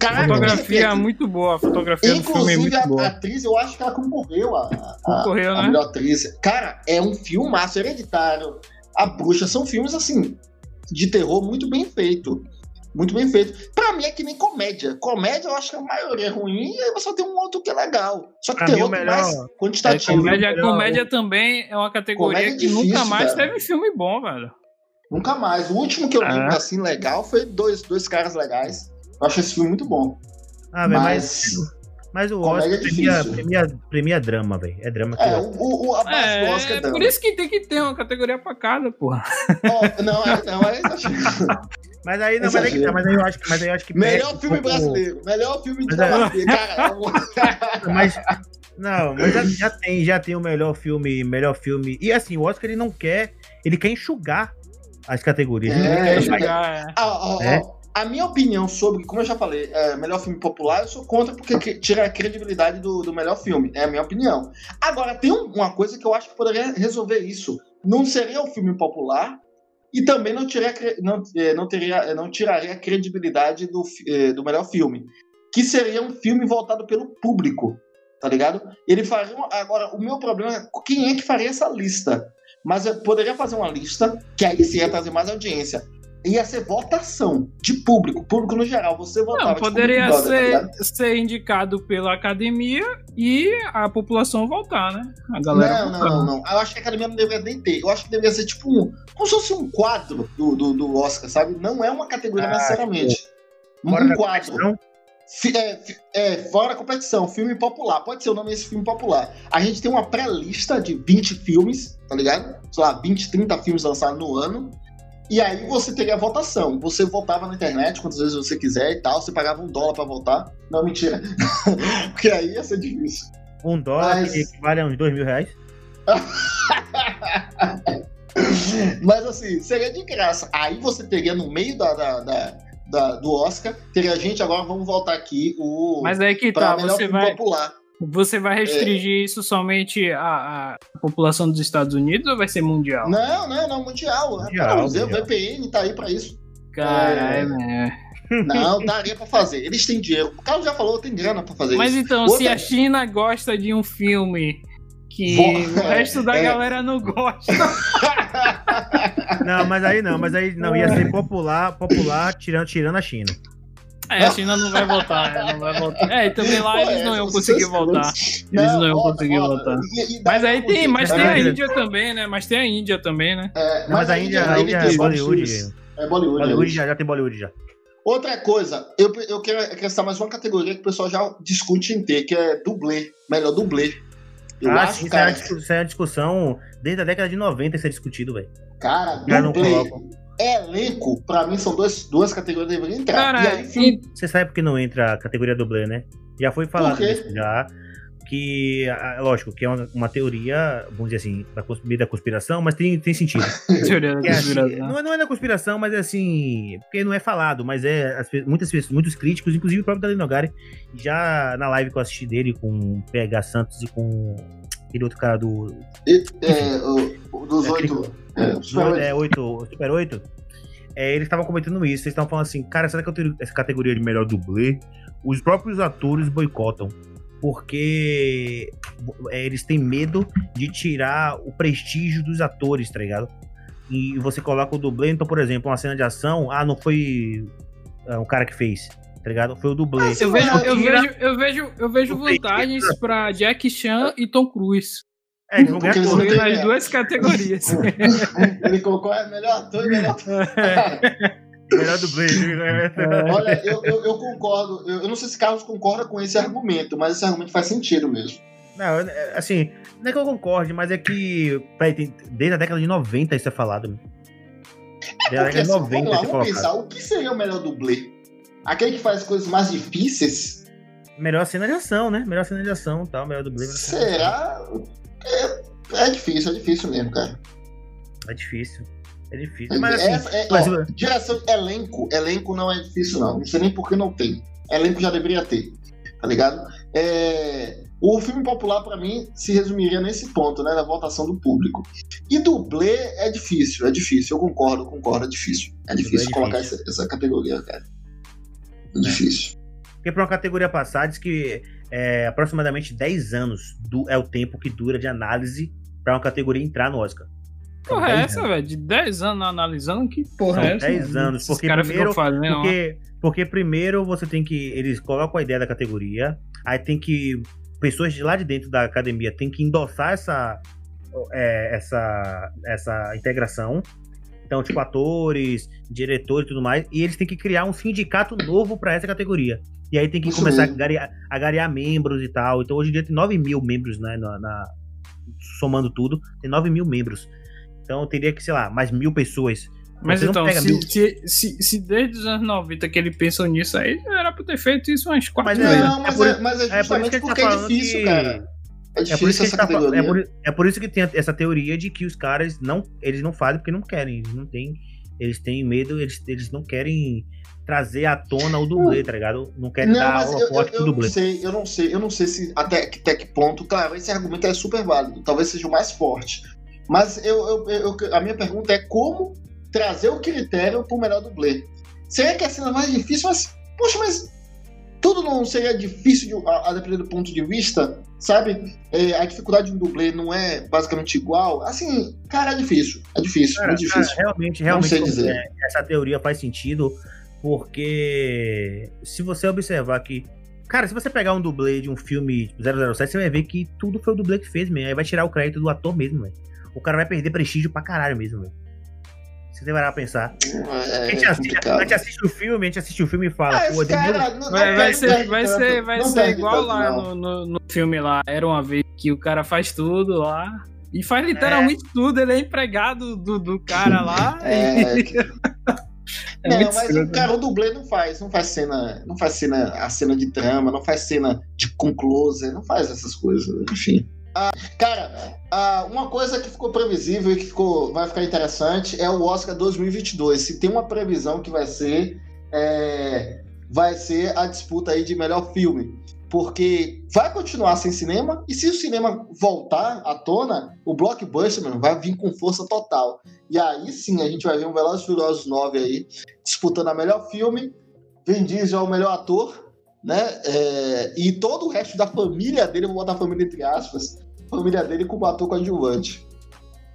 [SPEAKER 3] Cara, fotografia é muito boa, a fotografia Inclusive, do filme é muito
[SPEAKER 2] a,
[SPEAKER 3] boa.
[SPEAKER 2] a atriz, eu acho que ela concorreu a, a,
[SPEAKER 3] concorreu,
[SPEAKER 2] a,
[SPEAKER 3] né?
[SPEAKER 2] melhor atriz. Cara, é um filmaço, hereditário. A Bruxa são filmes assim de terror muito bem feito. Muito bem feito. Pra mim é que nem comédia. Comédia eu acho que a maioria é ruim e aí você tem um outro que é legal. Só que pra terror é melhor, mais quantitativo.
[SPEAKER 3] É, comédia, comédia também é uma categoria é que difícil, nunca mais cara. teve filme bom, velho.
[SPEAKER 2] Nunca mais. O último que eu vi é. assim legal foi dois, dois caras legais. Eu acho esse filme muito bom.
[SPEAKER 1] Ah, mas... mas... Mas o Oscar é premia, premia, premia, drama, velho. É drama que
[SPEAKER 2] é. O, o, a base é, do Oscar é drama.
[SPEAKER 3] Por isso que tem que ter uma categoria pra cada, porra.
[SPEAKER 2] Oh, não, é, não, é
[SPEAKER 1] Mas aí, não, mas aí, tá, mas aí eu acho que. Mas aí eu acho que
[SPEAKER 2] melhor filme um pouco... brasileiro. Melhor filme de brasileiro, cara.
[SPEAKER 1] mas. Não, mas já, já, tem, já tem o melhor filme, melhor filme. E assim, o Oscar ele não quer. Ele quer enxugar as categorias. É,
[SPEAKER 2] ele quer enxugar. É. Ah, ó, a minha opinião sobre, como eu já falei, é, melhor filme popular, eu sou contra porque tira a credibilidade do, do melhor filme. É a minha opinião. Agora, tem uma coisa que eu acho que poderia resolver isso. Não seria o filme popular e também não, tiria, não, é, não, teria, é, não tiraria a credibilidade do, é, do melhor filme. Que seria um filme voltado pelo público, tá ligado? Ele faria. Agora, o meu problema é quem é que faria essa lista? Mas eu poderia fazer uma lista que aí sim ia trazer mais audiência ia ser votação de público, público no geral. Você votava. Não,
[SPEAKER 3] poderia tipo, ser, tá ser indicado pela academia e a população votar, né? A
[SPEAKER 2] galera. Não, não, não, não, Eu acho que a academia não deveria nem ter. Eu acho que deveria ser tipo um. Como se fosse um quadro do, do, do Oscar, sabe? Não é uma categoria ah, necessariamente. Tipo, um quadro. É, é, fora da competição, filme popular. Pode ser o nome desse filme popular. A gente tem uma pré-lista de 20 filmes, tá ligado? Sei lá, 20, 30 filmes lançados no ano. E aí você teria a votação. Você votava na internet quantas vezes você quiser e tal. Você pagava um dólar para votar. Não, mentira. Porque aí ia ser difícil.
[SPEAKER 1] Um dólar Mas... que equivale a uns dois mil reais?
[SPEAKER 2] Mas assim, seria de graça. Aí você teria no meio da, da, da, da do Oscar, teria gente, agora vamos voltar aqui, o.
[SPEAKER 3] Mas aí que tá, você vai. Popular. Você vai restringir é... isso somente à, à, população dos Estados Unidos ou vai ser mundial?
[SPEAKER 2] Não, não, não, mundial. mundial, mundial. O VPN tá aí pra isso.
[SPEAKER 3] Caralho, é...
[SPEAKER 2] Não, daria pra fazer. Eles têm dinheiro. O Carlos já falou, tem grana pra fazer
[SPEAKER 3] Mas
[SPEAKER 2] isso.
[SPEAKER 3] Mas então, Outra... se a China gosta de um filme que o resto da é. galera não gosta.
[SPEAKER 1] Não, mas aí não, mas aí não ia ser popular, popular tirando, tirando a China.
[SPEAKER 3] É, a China não vai voltar, é, não vai voltar. É, e também lá eles não iam conseguir voltar. Eles não iam conseguir voltar. Mas aí tem, mas tem a Índia também, né? Mas tem a Índia também, né?
[SPEAKER 1] É, mas a Índia, a Índia é Bollywood. É Bollywood. Bollywood já, já tem Bollywood já.
[SPEAKER 2] Outra coisa, eu, eu quero acrescentar mais uma categoria que o pessoal já discute em ter, que é dublê. Melhor dublê.
[SPEAKER 1] Eu ah, acho, sim, cara, isso é uma discussão desde a década de 90 isso é discutido, velho.
[SPEAKER 2] Cara, dublê. Elenco, pra mim, são duas, duas categorias que deveriam entrar. Cara, e aí, filme...
[SPEAKER 1] Você sabe por que não entra a categoria dublê, né? Já foi falado isso já. Que, lógico, que é uma, uma, teoria, vamos dizer assim, da, meio da conspiração, mas tem, tem sentido. teoria da é assim, conspiração. não, não, é da conspiração, mas é assim, porque não é falado, mas é, as, muitas pessoas, muitos críticos, inclusive o próprio Dalino Nogari, já na live que eu assisti dele com o PH Santos e com aquele outro cara do.
[SPEAKER 2] E, é, o, dos é, oito.
[SPEAKER 1] É, Super é, 8, Super 8. É, eles estavam comentando isso. Eles estavam falando assim, cara, será que eu tenho essa categoria de melhor dublê? Os próprios atores boicotam. Porque é, eles têm medo de tirar o prestígio dos atores, tá ligado? E você coloca o dublê, então, por exemplo, uma cena de ação, ah, não foi é, o cara que fez, tá ligado? Foi o dublê. Ah,
[SPEAKER 3] eu, vejo, eu, vejo, eu, vejo, eu vejo vantagens pra Jack Chan e Tom Cruise. É, ele Porque eles não nas duas categorias.
[SPEAKER 2] ele colocou é melhor ator e melhor ator.
[SPEAKER 1] melhor dublê.
[SPEAKER 2] Né? Olha, eu, eu, eu concordo. Eu, eu, não sei se Carlos concorda com esse argumento, mas esse argumento faz sentido mesmo.
[SPEAKER 1] Não, assim, não é que eu concorde, mas é que desde a década de 90 isso é falado.
[SPEAKER 2] É porque, assim, 90 vamos lá, vamos pensar, o que seria o melhor dublê? Aquele que faz coisas mais difíceis?
[SPEAKER 1] Melhor cena de ação, né? Melhor cena de ação e tal, melhor dublê.
[SPEAKER 2] Será? É, é difícil, é difícil mesmo, cara.
[SPEAKER 1] É difícil. É difícil. Mas assim.
[SPEAKER 2] É, é, mas... Ó, direção, elenco. Elenco não é difícil, não. Não sei nem por que não tem. Elenco já deveria ter. Tá ligado? É, o filme popular, para mim, se resumiria nesse ponto, né? Da votação do público. E dublê é difícil, é difícil. Eu concordo, concordo, é difícil. É difícil, é difícil. colocar essa, essa, categoria, cara. É difícil.
[SPEAKER 1] Porque pra uma categoria passada, diz que é, aproximadamente 10 anos do, é o tempo que dura de análise para uma categoria entrar no Oscar.
[SPEAKER 3] Porra, é essa, velho? De 10 anos analisando, que porra São é essa?
[SPEAKER 1] 10 anos, porque primeiro, porque, porque primeiro você tem que. Eles colocam a ideia da categoria, aí tem que. Pessoas de lá de dentro da academia tem que endossar essa, é, essa, essa integração. Então, tipo, atores, diretores e tudo mais. E eles têm que criar um sindicato novo para essa categoria. E aí tem que Isso começar a garear, a garear, membros e tal. Então hoje em dia tem 9 mil membros, né? Na, na, somando tudo, tem 9 mil membros. Então teria que, sei lá, mais mil pessoas.
[SPEAKER 3] Mas Você então, se, se, se, se, desde os anos 90 que ele pensou nisso aí, era pra ter feito isso umas quatro
[SPEAKER 2] mas, vezes. Não, mas é, por, é, mas é justamente é por porque tá é difícil, que... cara. É, é por, isso que tá,
[SPEAKER 1] é, por, é por isso que tem essa teoria de que os caras não, eles não fazem porque não querem, eles não têm eles têm medo, eles, eles não querem trazer à tona o dublê, tá ligado? Não querem não, dar o
[SPEAKER 2] aporte pro dublê. Não sei, eu não sei, eu não sei se até, até que ponto, claro, esse argumento é super válido, talvez seja o mais forte. Mas eu, eu, eu a minha pergunta é como trazer o critério pro melhor dublê. Será que é a cena mais difícil? Mas, poxa, mas tudo não seria difícil de, a, a depender do ponto de vista, sabe? É, a dificuldade de um dublê não é basicamente igual. Assim, cara, é difícil. É difícil, cara, muito difícil.
[SPEAKER 1] Cara, realmente, realmente é, essa teoria faz sentido, porque se você observar que. Cara, se você pegar um dublê de um filme 007, você vai ver que tudo foi o dublê que fez mesmo. Aí vai tirar o crédito do ator mesmo, velho. O cara vai perder prestígio pra caralho mesmo, velho. Você deverá pensar. É, a, gente é assiste, a, gente assiste, o filme, a gente assiste o filme e fala,
[SPEAKER 3] ah, pô, cara, não, vai, vai, ser, vai ser, vai ser igual lá no, no, no, filme lá. Era uma vez que o cara faz tudo lá. E faz literalmente é. tudo, ele é empregado do, do cara lá.
[SPEAKER 2] É, e... é não, mas o cara, o dublê não faz, não faz cena, não faz cena, a cena de trama, não faz cena de conclose, não faz essas coisas, enfim. Ah, cara, ah, uma coisa que ficou previsível e que ficou, vai ficar interessante é o Oscar 2022. Se tem uma previsão que vai ser, é, vai ser a disputa aí de melhor filme. Porque vai continuar sem cinema, e se o cinema voltar à tona, o blockbuster mano, vai vir com força total. E aí sim a gente vai ver um Velozes e Furiosos 9 aí, disputando a melhor filme, Vin Diesel é o melhor ator, né? É, e todo o resto da família dele, vou botar a família entre aspas, família dele com o ator coadjuvante.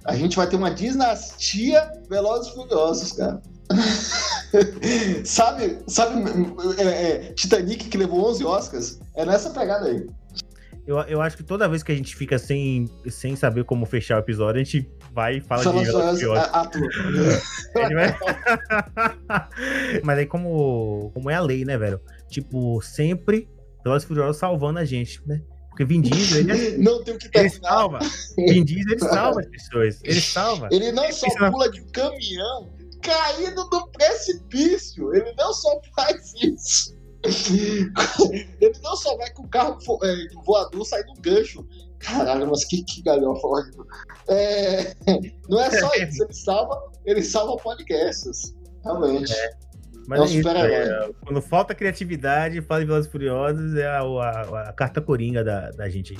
[SPEAKER 2] A gente vai ter uma dinastia Velozes e Furiosos, cara. sabe, sabe é, é, Titanic que levou 11 Oscars? É nessa pegada aí.
[SPEAKER 1] Eu, eu acho que toda vez que a gente fica sem, sem saber como fechar o episódio, a gente vai e fala de Velozes vai... Mas aí como, como é a lei, né, velho? Tipo, sempre Velozes Furiosos salvando a gente, né? Porque Vin Diesel, ele,
[SPEAKER 2] não tem o que
[SPEAKER 1] ele salva. Vin Diesel, ele salva as pessoas. Ele salva.
[SPEAKER 2] Ele não só pula de um caminhão caído do precipício. Ele não só faz isso. Ele não só vai com o carro é, voador sair do gancho. Caralho, mas que, que galhofa horrível. É, não é só isso, ele salva, ele salva podcasts. Realmente. É.
[SPEAKER 1] Mas é, é isso, é, quando falta criatividade, fala em Velozes Furiosos, é a, a, a, carta coringa da, da gente aí.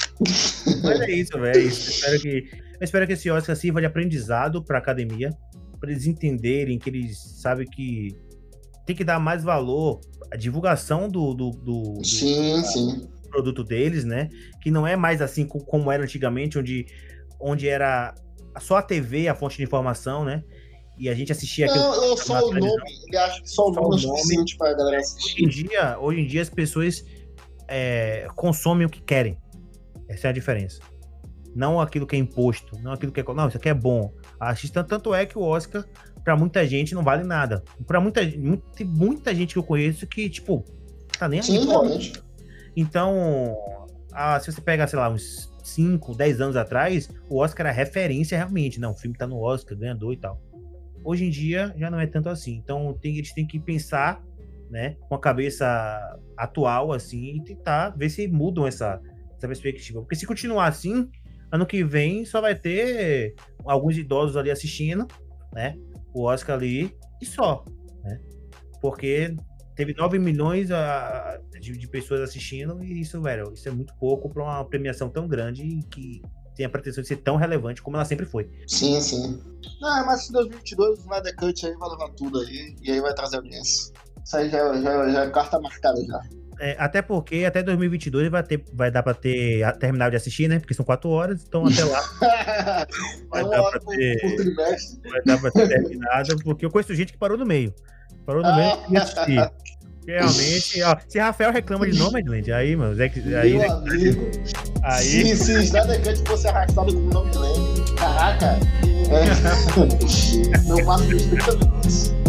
[SPEAKER 1] Mas é isso, velho. É espero que, eu espero que esse Oscar sirva de aprendizado pra academia, pra eles entenderem que eles sabem que tem que dar mais valor à divulgação do, do, do,
[SPEAKER 2] sim, do, sim.
[SPEAKER 1] produto deles, né? Que não é mais assim como era antigamente, onde, onde era só a TV a fonte de informação, né? e a gente assistia
[SPEAKER 2] aquilo. Não, eu só o nome, ele acha que só o nome é suficiente para a galera assistir.
[SPEAKER 1] Hoje em dia, hoje em dia as pessoas é, consomem o que querem. Essa é a diferença. Não aquilo que é imposto, não aquilo que é. Não, isso aqui é bom. Assista, tanto é que o Oscar, para muita gente, não vale nada. Para muita, muita, muita gente que eu conheço que, tipo, tá nem
[SPEAKER 2] Sim, realmente.
[SPEAKER 1] Então, ah, se você pega, sei lá, uns 5, 10 anos atrás, o Oscar era referência realmente. Não, o filme tá no Oscar, ganhador e tal. Hoje em dia já não é tanto assim. Então tem, eles têm que pensar, né, com a cabeça atual assim e tentar ver se mudam essa, essa perspectiva. Porque se continuar assim, ano que vem só vai ter alguns idosos ali assistindo, né? O Oscar ali e só, né? Porque teve 9 milhões a, de, de, pessoas assistindo e isso, velho, isso é muito pouco para uma premiação tão grande que tem a pretensão de ser tão relevante como ela sempre foi.
[SPEAKER 2] Sim, sim. Não, mas em 2022 o Snyder Cut aí vai levar tudo aí e aí vai trazer audiência. Isso aí já, já, já é carta marcada já.
[SPEAKER 1] É, até porque até 2022 vai, ter, vai dar pra ter terminado de assistir, né? Porque são quatro horas, então até lá. vai, dar pra ter, vai dar pra ter terminado, porque eu conheço gente que parou no meio. Parou no meio e assistir. Realmente, ó, se Rafael reclama de Nomadland, aí, mano, Zé, aí,
[SPEAKER 2] Meu amigo. aí... Se, se Snyder Cut fosse arrastado com Nomadland, caraca, é, não 30 minutos.